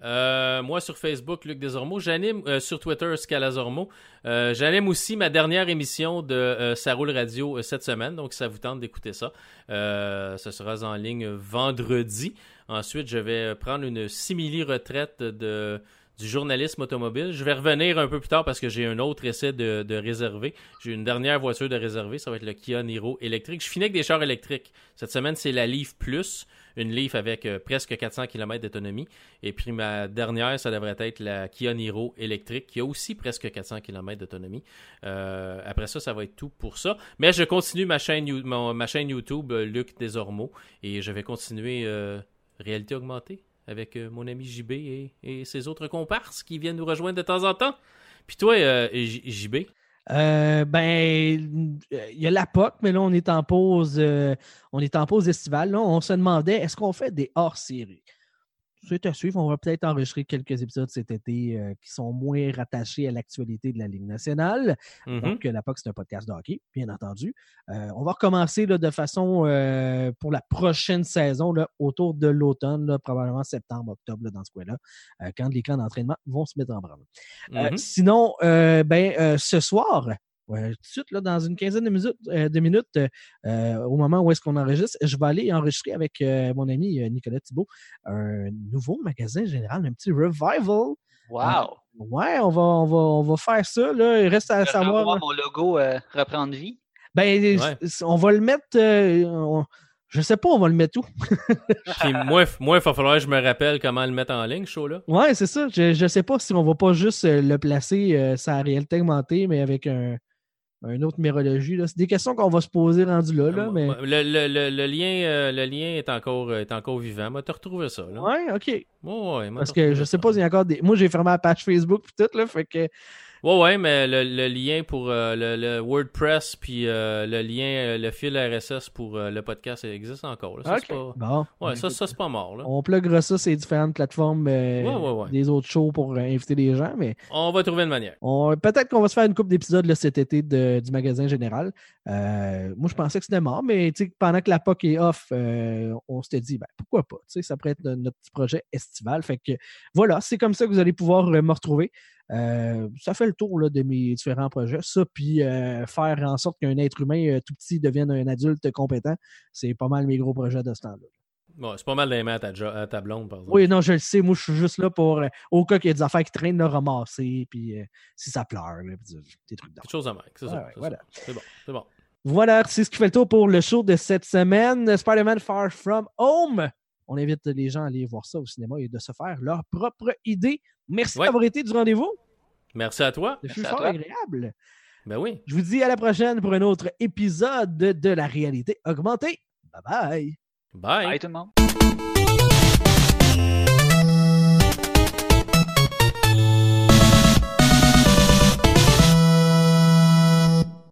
Euh, moi, sur Facebook, Luc Desormeaux. J'anime euh, sur Twitter, Scalazormo. Euh, J'anime aussi ma dernière émission de euh, Ça roule radio euh, cette semaine. Donc, si ça vous tente d'écouter ça, euh, ce sera en ligne vendredi. Ensuite, je vais prendre une simili-retraite de du journalisme automobile. Je vais revenir un peu plus tard parce que j'ai un autre essai de, réservé. J'ai une dernière voiture de réservé. Ça va être le Kia Niro électrique. Je finis avec des chars électriques. Cette semaine, c'est la Leaf Plus. Une Leaf avec euh, presque 400 km d'autonomie. Et puis ma dernière, ça devrait être la Kia Niro électrique, qui a aussi presque 400 km d'autonomie. Euh, après ça, ça va être tout pour ça. Mais je continue ma chaîne, YouTube, euh, Luc Desormeaux, et je vais continuer réalité augmentée avec euh, mon ami JB et, ses autres comparses qui viennent nous rejoindre de temps en temps. Puis toi, euh, JB, Euh, ben, il y a la POC, mais là, on est en pause, on est en pause estivale. On se demandait, est-ce qu'on fait des hors-séries? C'est à suivre. On va peut-être enregistrer quelques épisodes cet été euh, qui sont moins rattachés à l'actualité de la Ligue nationale. Mhm. Donc, euh, la POC, c'est un podcast de hockey, bien entendu. Euh, on va recommencer là, de façon euh, pour la prochaine saison, là, autour de l'automne, là, probablement septembre, octobre, là, dans ce coin-là, euh, quand les camps d'entraînement vont se mettre en branle. Euh, Mhm. sinon, euh, ben, euh, ce soir, tout de suite, là, dans une quinzaine de minutes, euh, de minutes euh, euh, au moment où est-ce qu'on enregistre, je vais aller enregistrer avec euh, mon ami euh, Nicolas Thibault un nouveau magasin général, un petit revival. Wow! Ouais, on va, on va, on va faire ça. Là. Il reste à Je vais savoir. voir mon logo euh, reprendre vie. Ben, Ouais. on va le mettre. euh, on- Je sais pas, on va le mettre où. Puis moi, il va falloir que je me rappelle comment le mettre en ligne, ce show-là. Ouais, c'est ça. Je, je sais pas si on va pas juste le placer euh, sa réalité augmentée, mais avec un, un autre numérologie. là. C'est des questions qu'on va se poser rendu là, là, mais. Le, le- le- le lien, euh, le lien est encore, est encore vivant. Moi, t'as retrouvé ça. Là. Ouais, ok. Ouais, ouais, Parce que je sais pas s'il y a encore des. Moi, j'ai fermé la page Facebook puis tout, là. Fait que. Ouais, ouais, mais le, le lien pour euh, le, le WordPress puis euh, le lien, euh, le fil RSS pour euh, le podcast il existe encore. Là. Ça, pas... Bon. Ouais, ça, ça c'est pas mort. Là. On pluggera ça sur les différentes plateformes euh, Ouais, ouais, ouais. des autres shows pour euh, inviter les gens, mais On va trouver une manière. on- peut-être qu'on va se faire une couple d'épisodes cet été de- du magasin général. Euh, moi, je pensais que c'était mort, mais pendant que la POC est off, euh, on s'était dit, ben, pourquoi pas? Ça pourrait être no- notre petit projet estival. Fait que voilà, c'est comme ça que vous allez pouvoir euh, me retrouver. Euh, ça fait le tour là, de mes différents projets. Ça, puis euh, faire en sorte qu'un être humain euh, tout petit devienne un adulte compétent, c'est pas mal mes gros projets de ce temps-là. Bon, c'est pas mal d'aimer à ta, à ta blonde, par exemple. Oui, non, je le sais. Moi, je suis juste là pour, euh, au cas qu'il y a des affaires qui traînent, le ramasser, puis euh, si ça pleure, là, puis des- trucs. Quelque chose de même. C'est ça. ouais, voilà. C'est bon. C'est bon. Voilà, c'est ce qui fait le tour pour le show de cette semaine. Spider-Man Far From Home. On invite les gens à aller voir ça au cinéma et de se faire leur propre idée. Merci Ouais. d'avoir été du rendez-vous. Merci à toi. Ce fut Merci à fort toi. agréable. Ben oui. Je vous dis à la prochaine pour un autre épisode de la réalité augmentée. Bye bye. Bye. Bye tout le monde.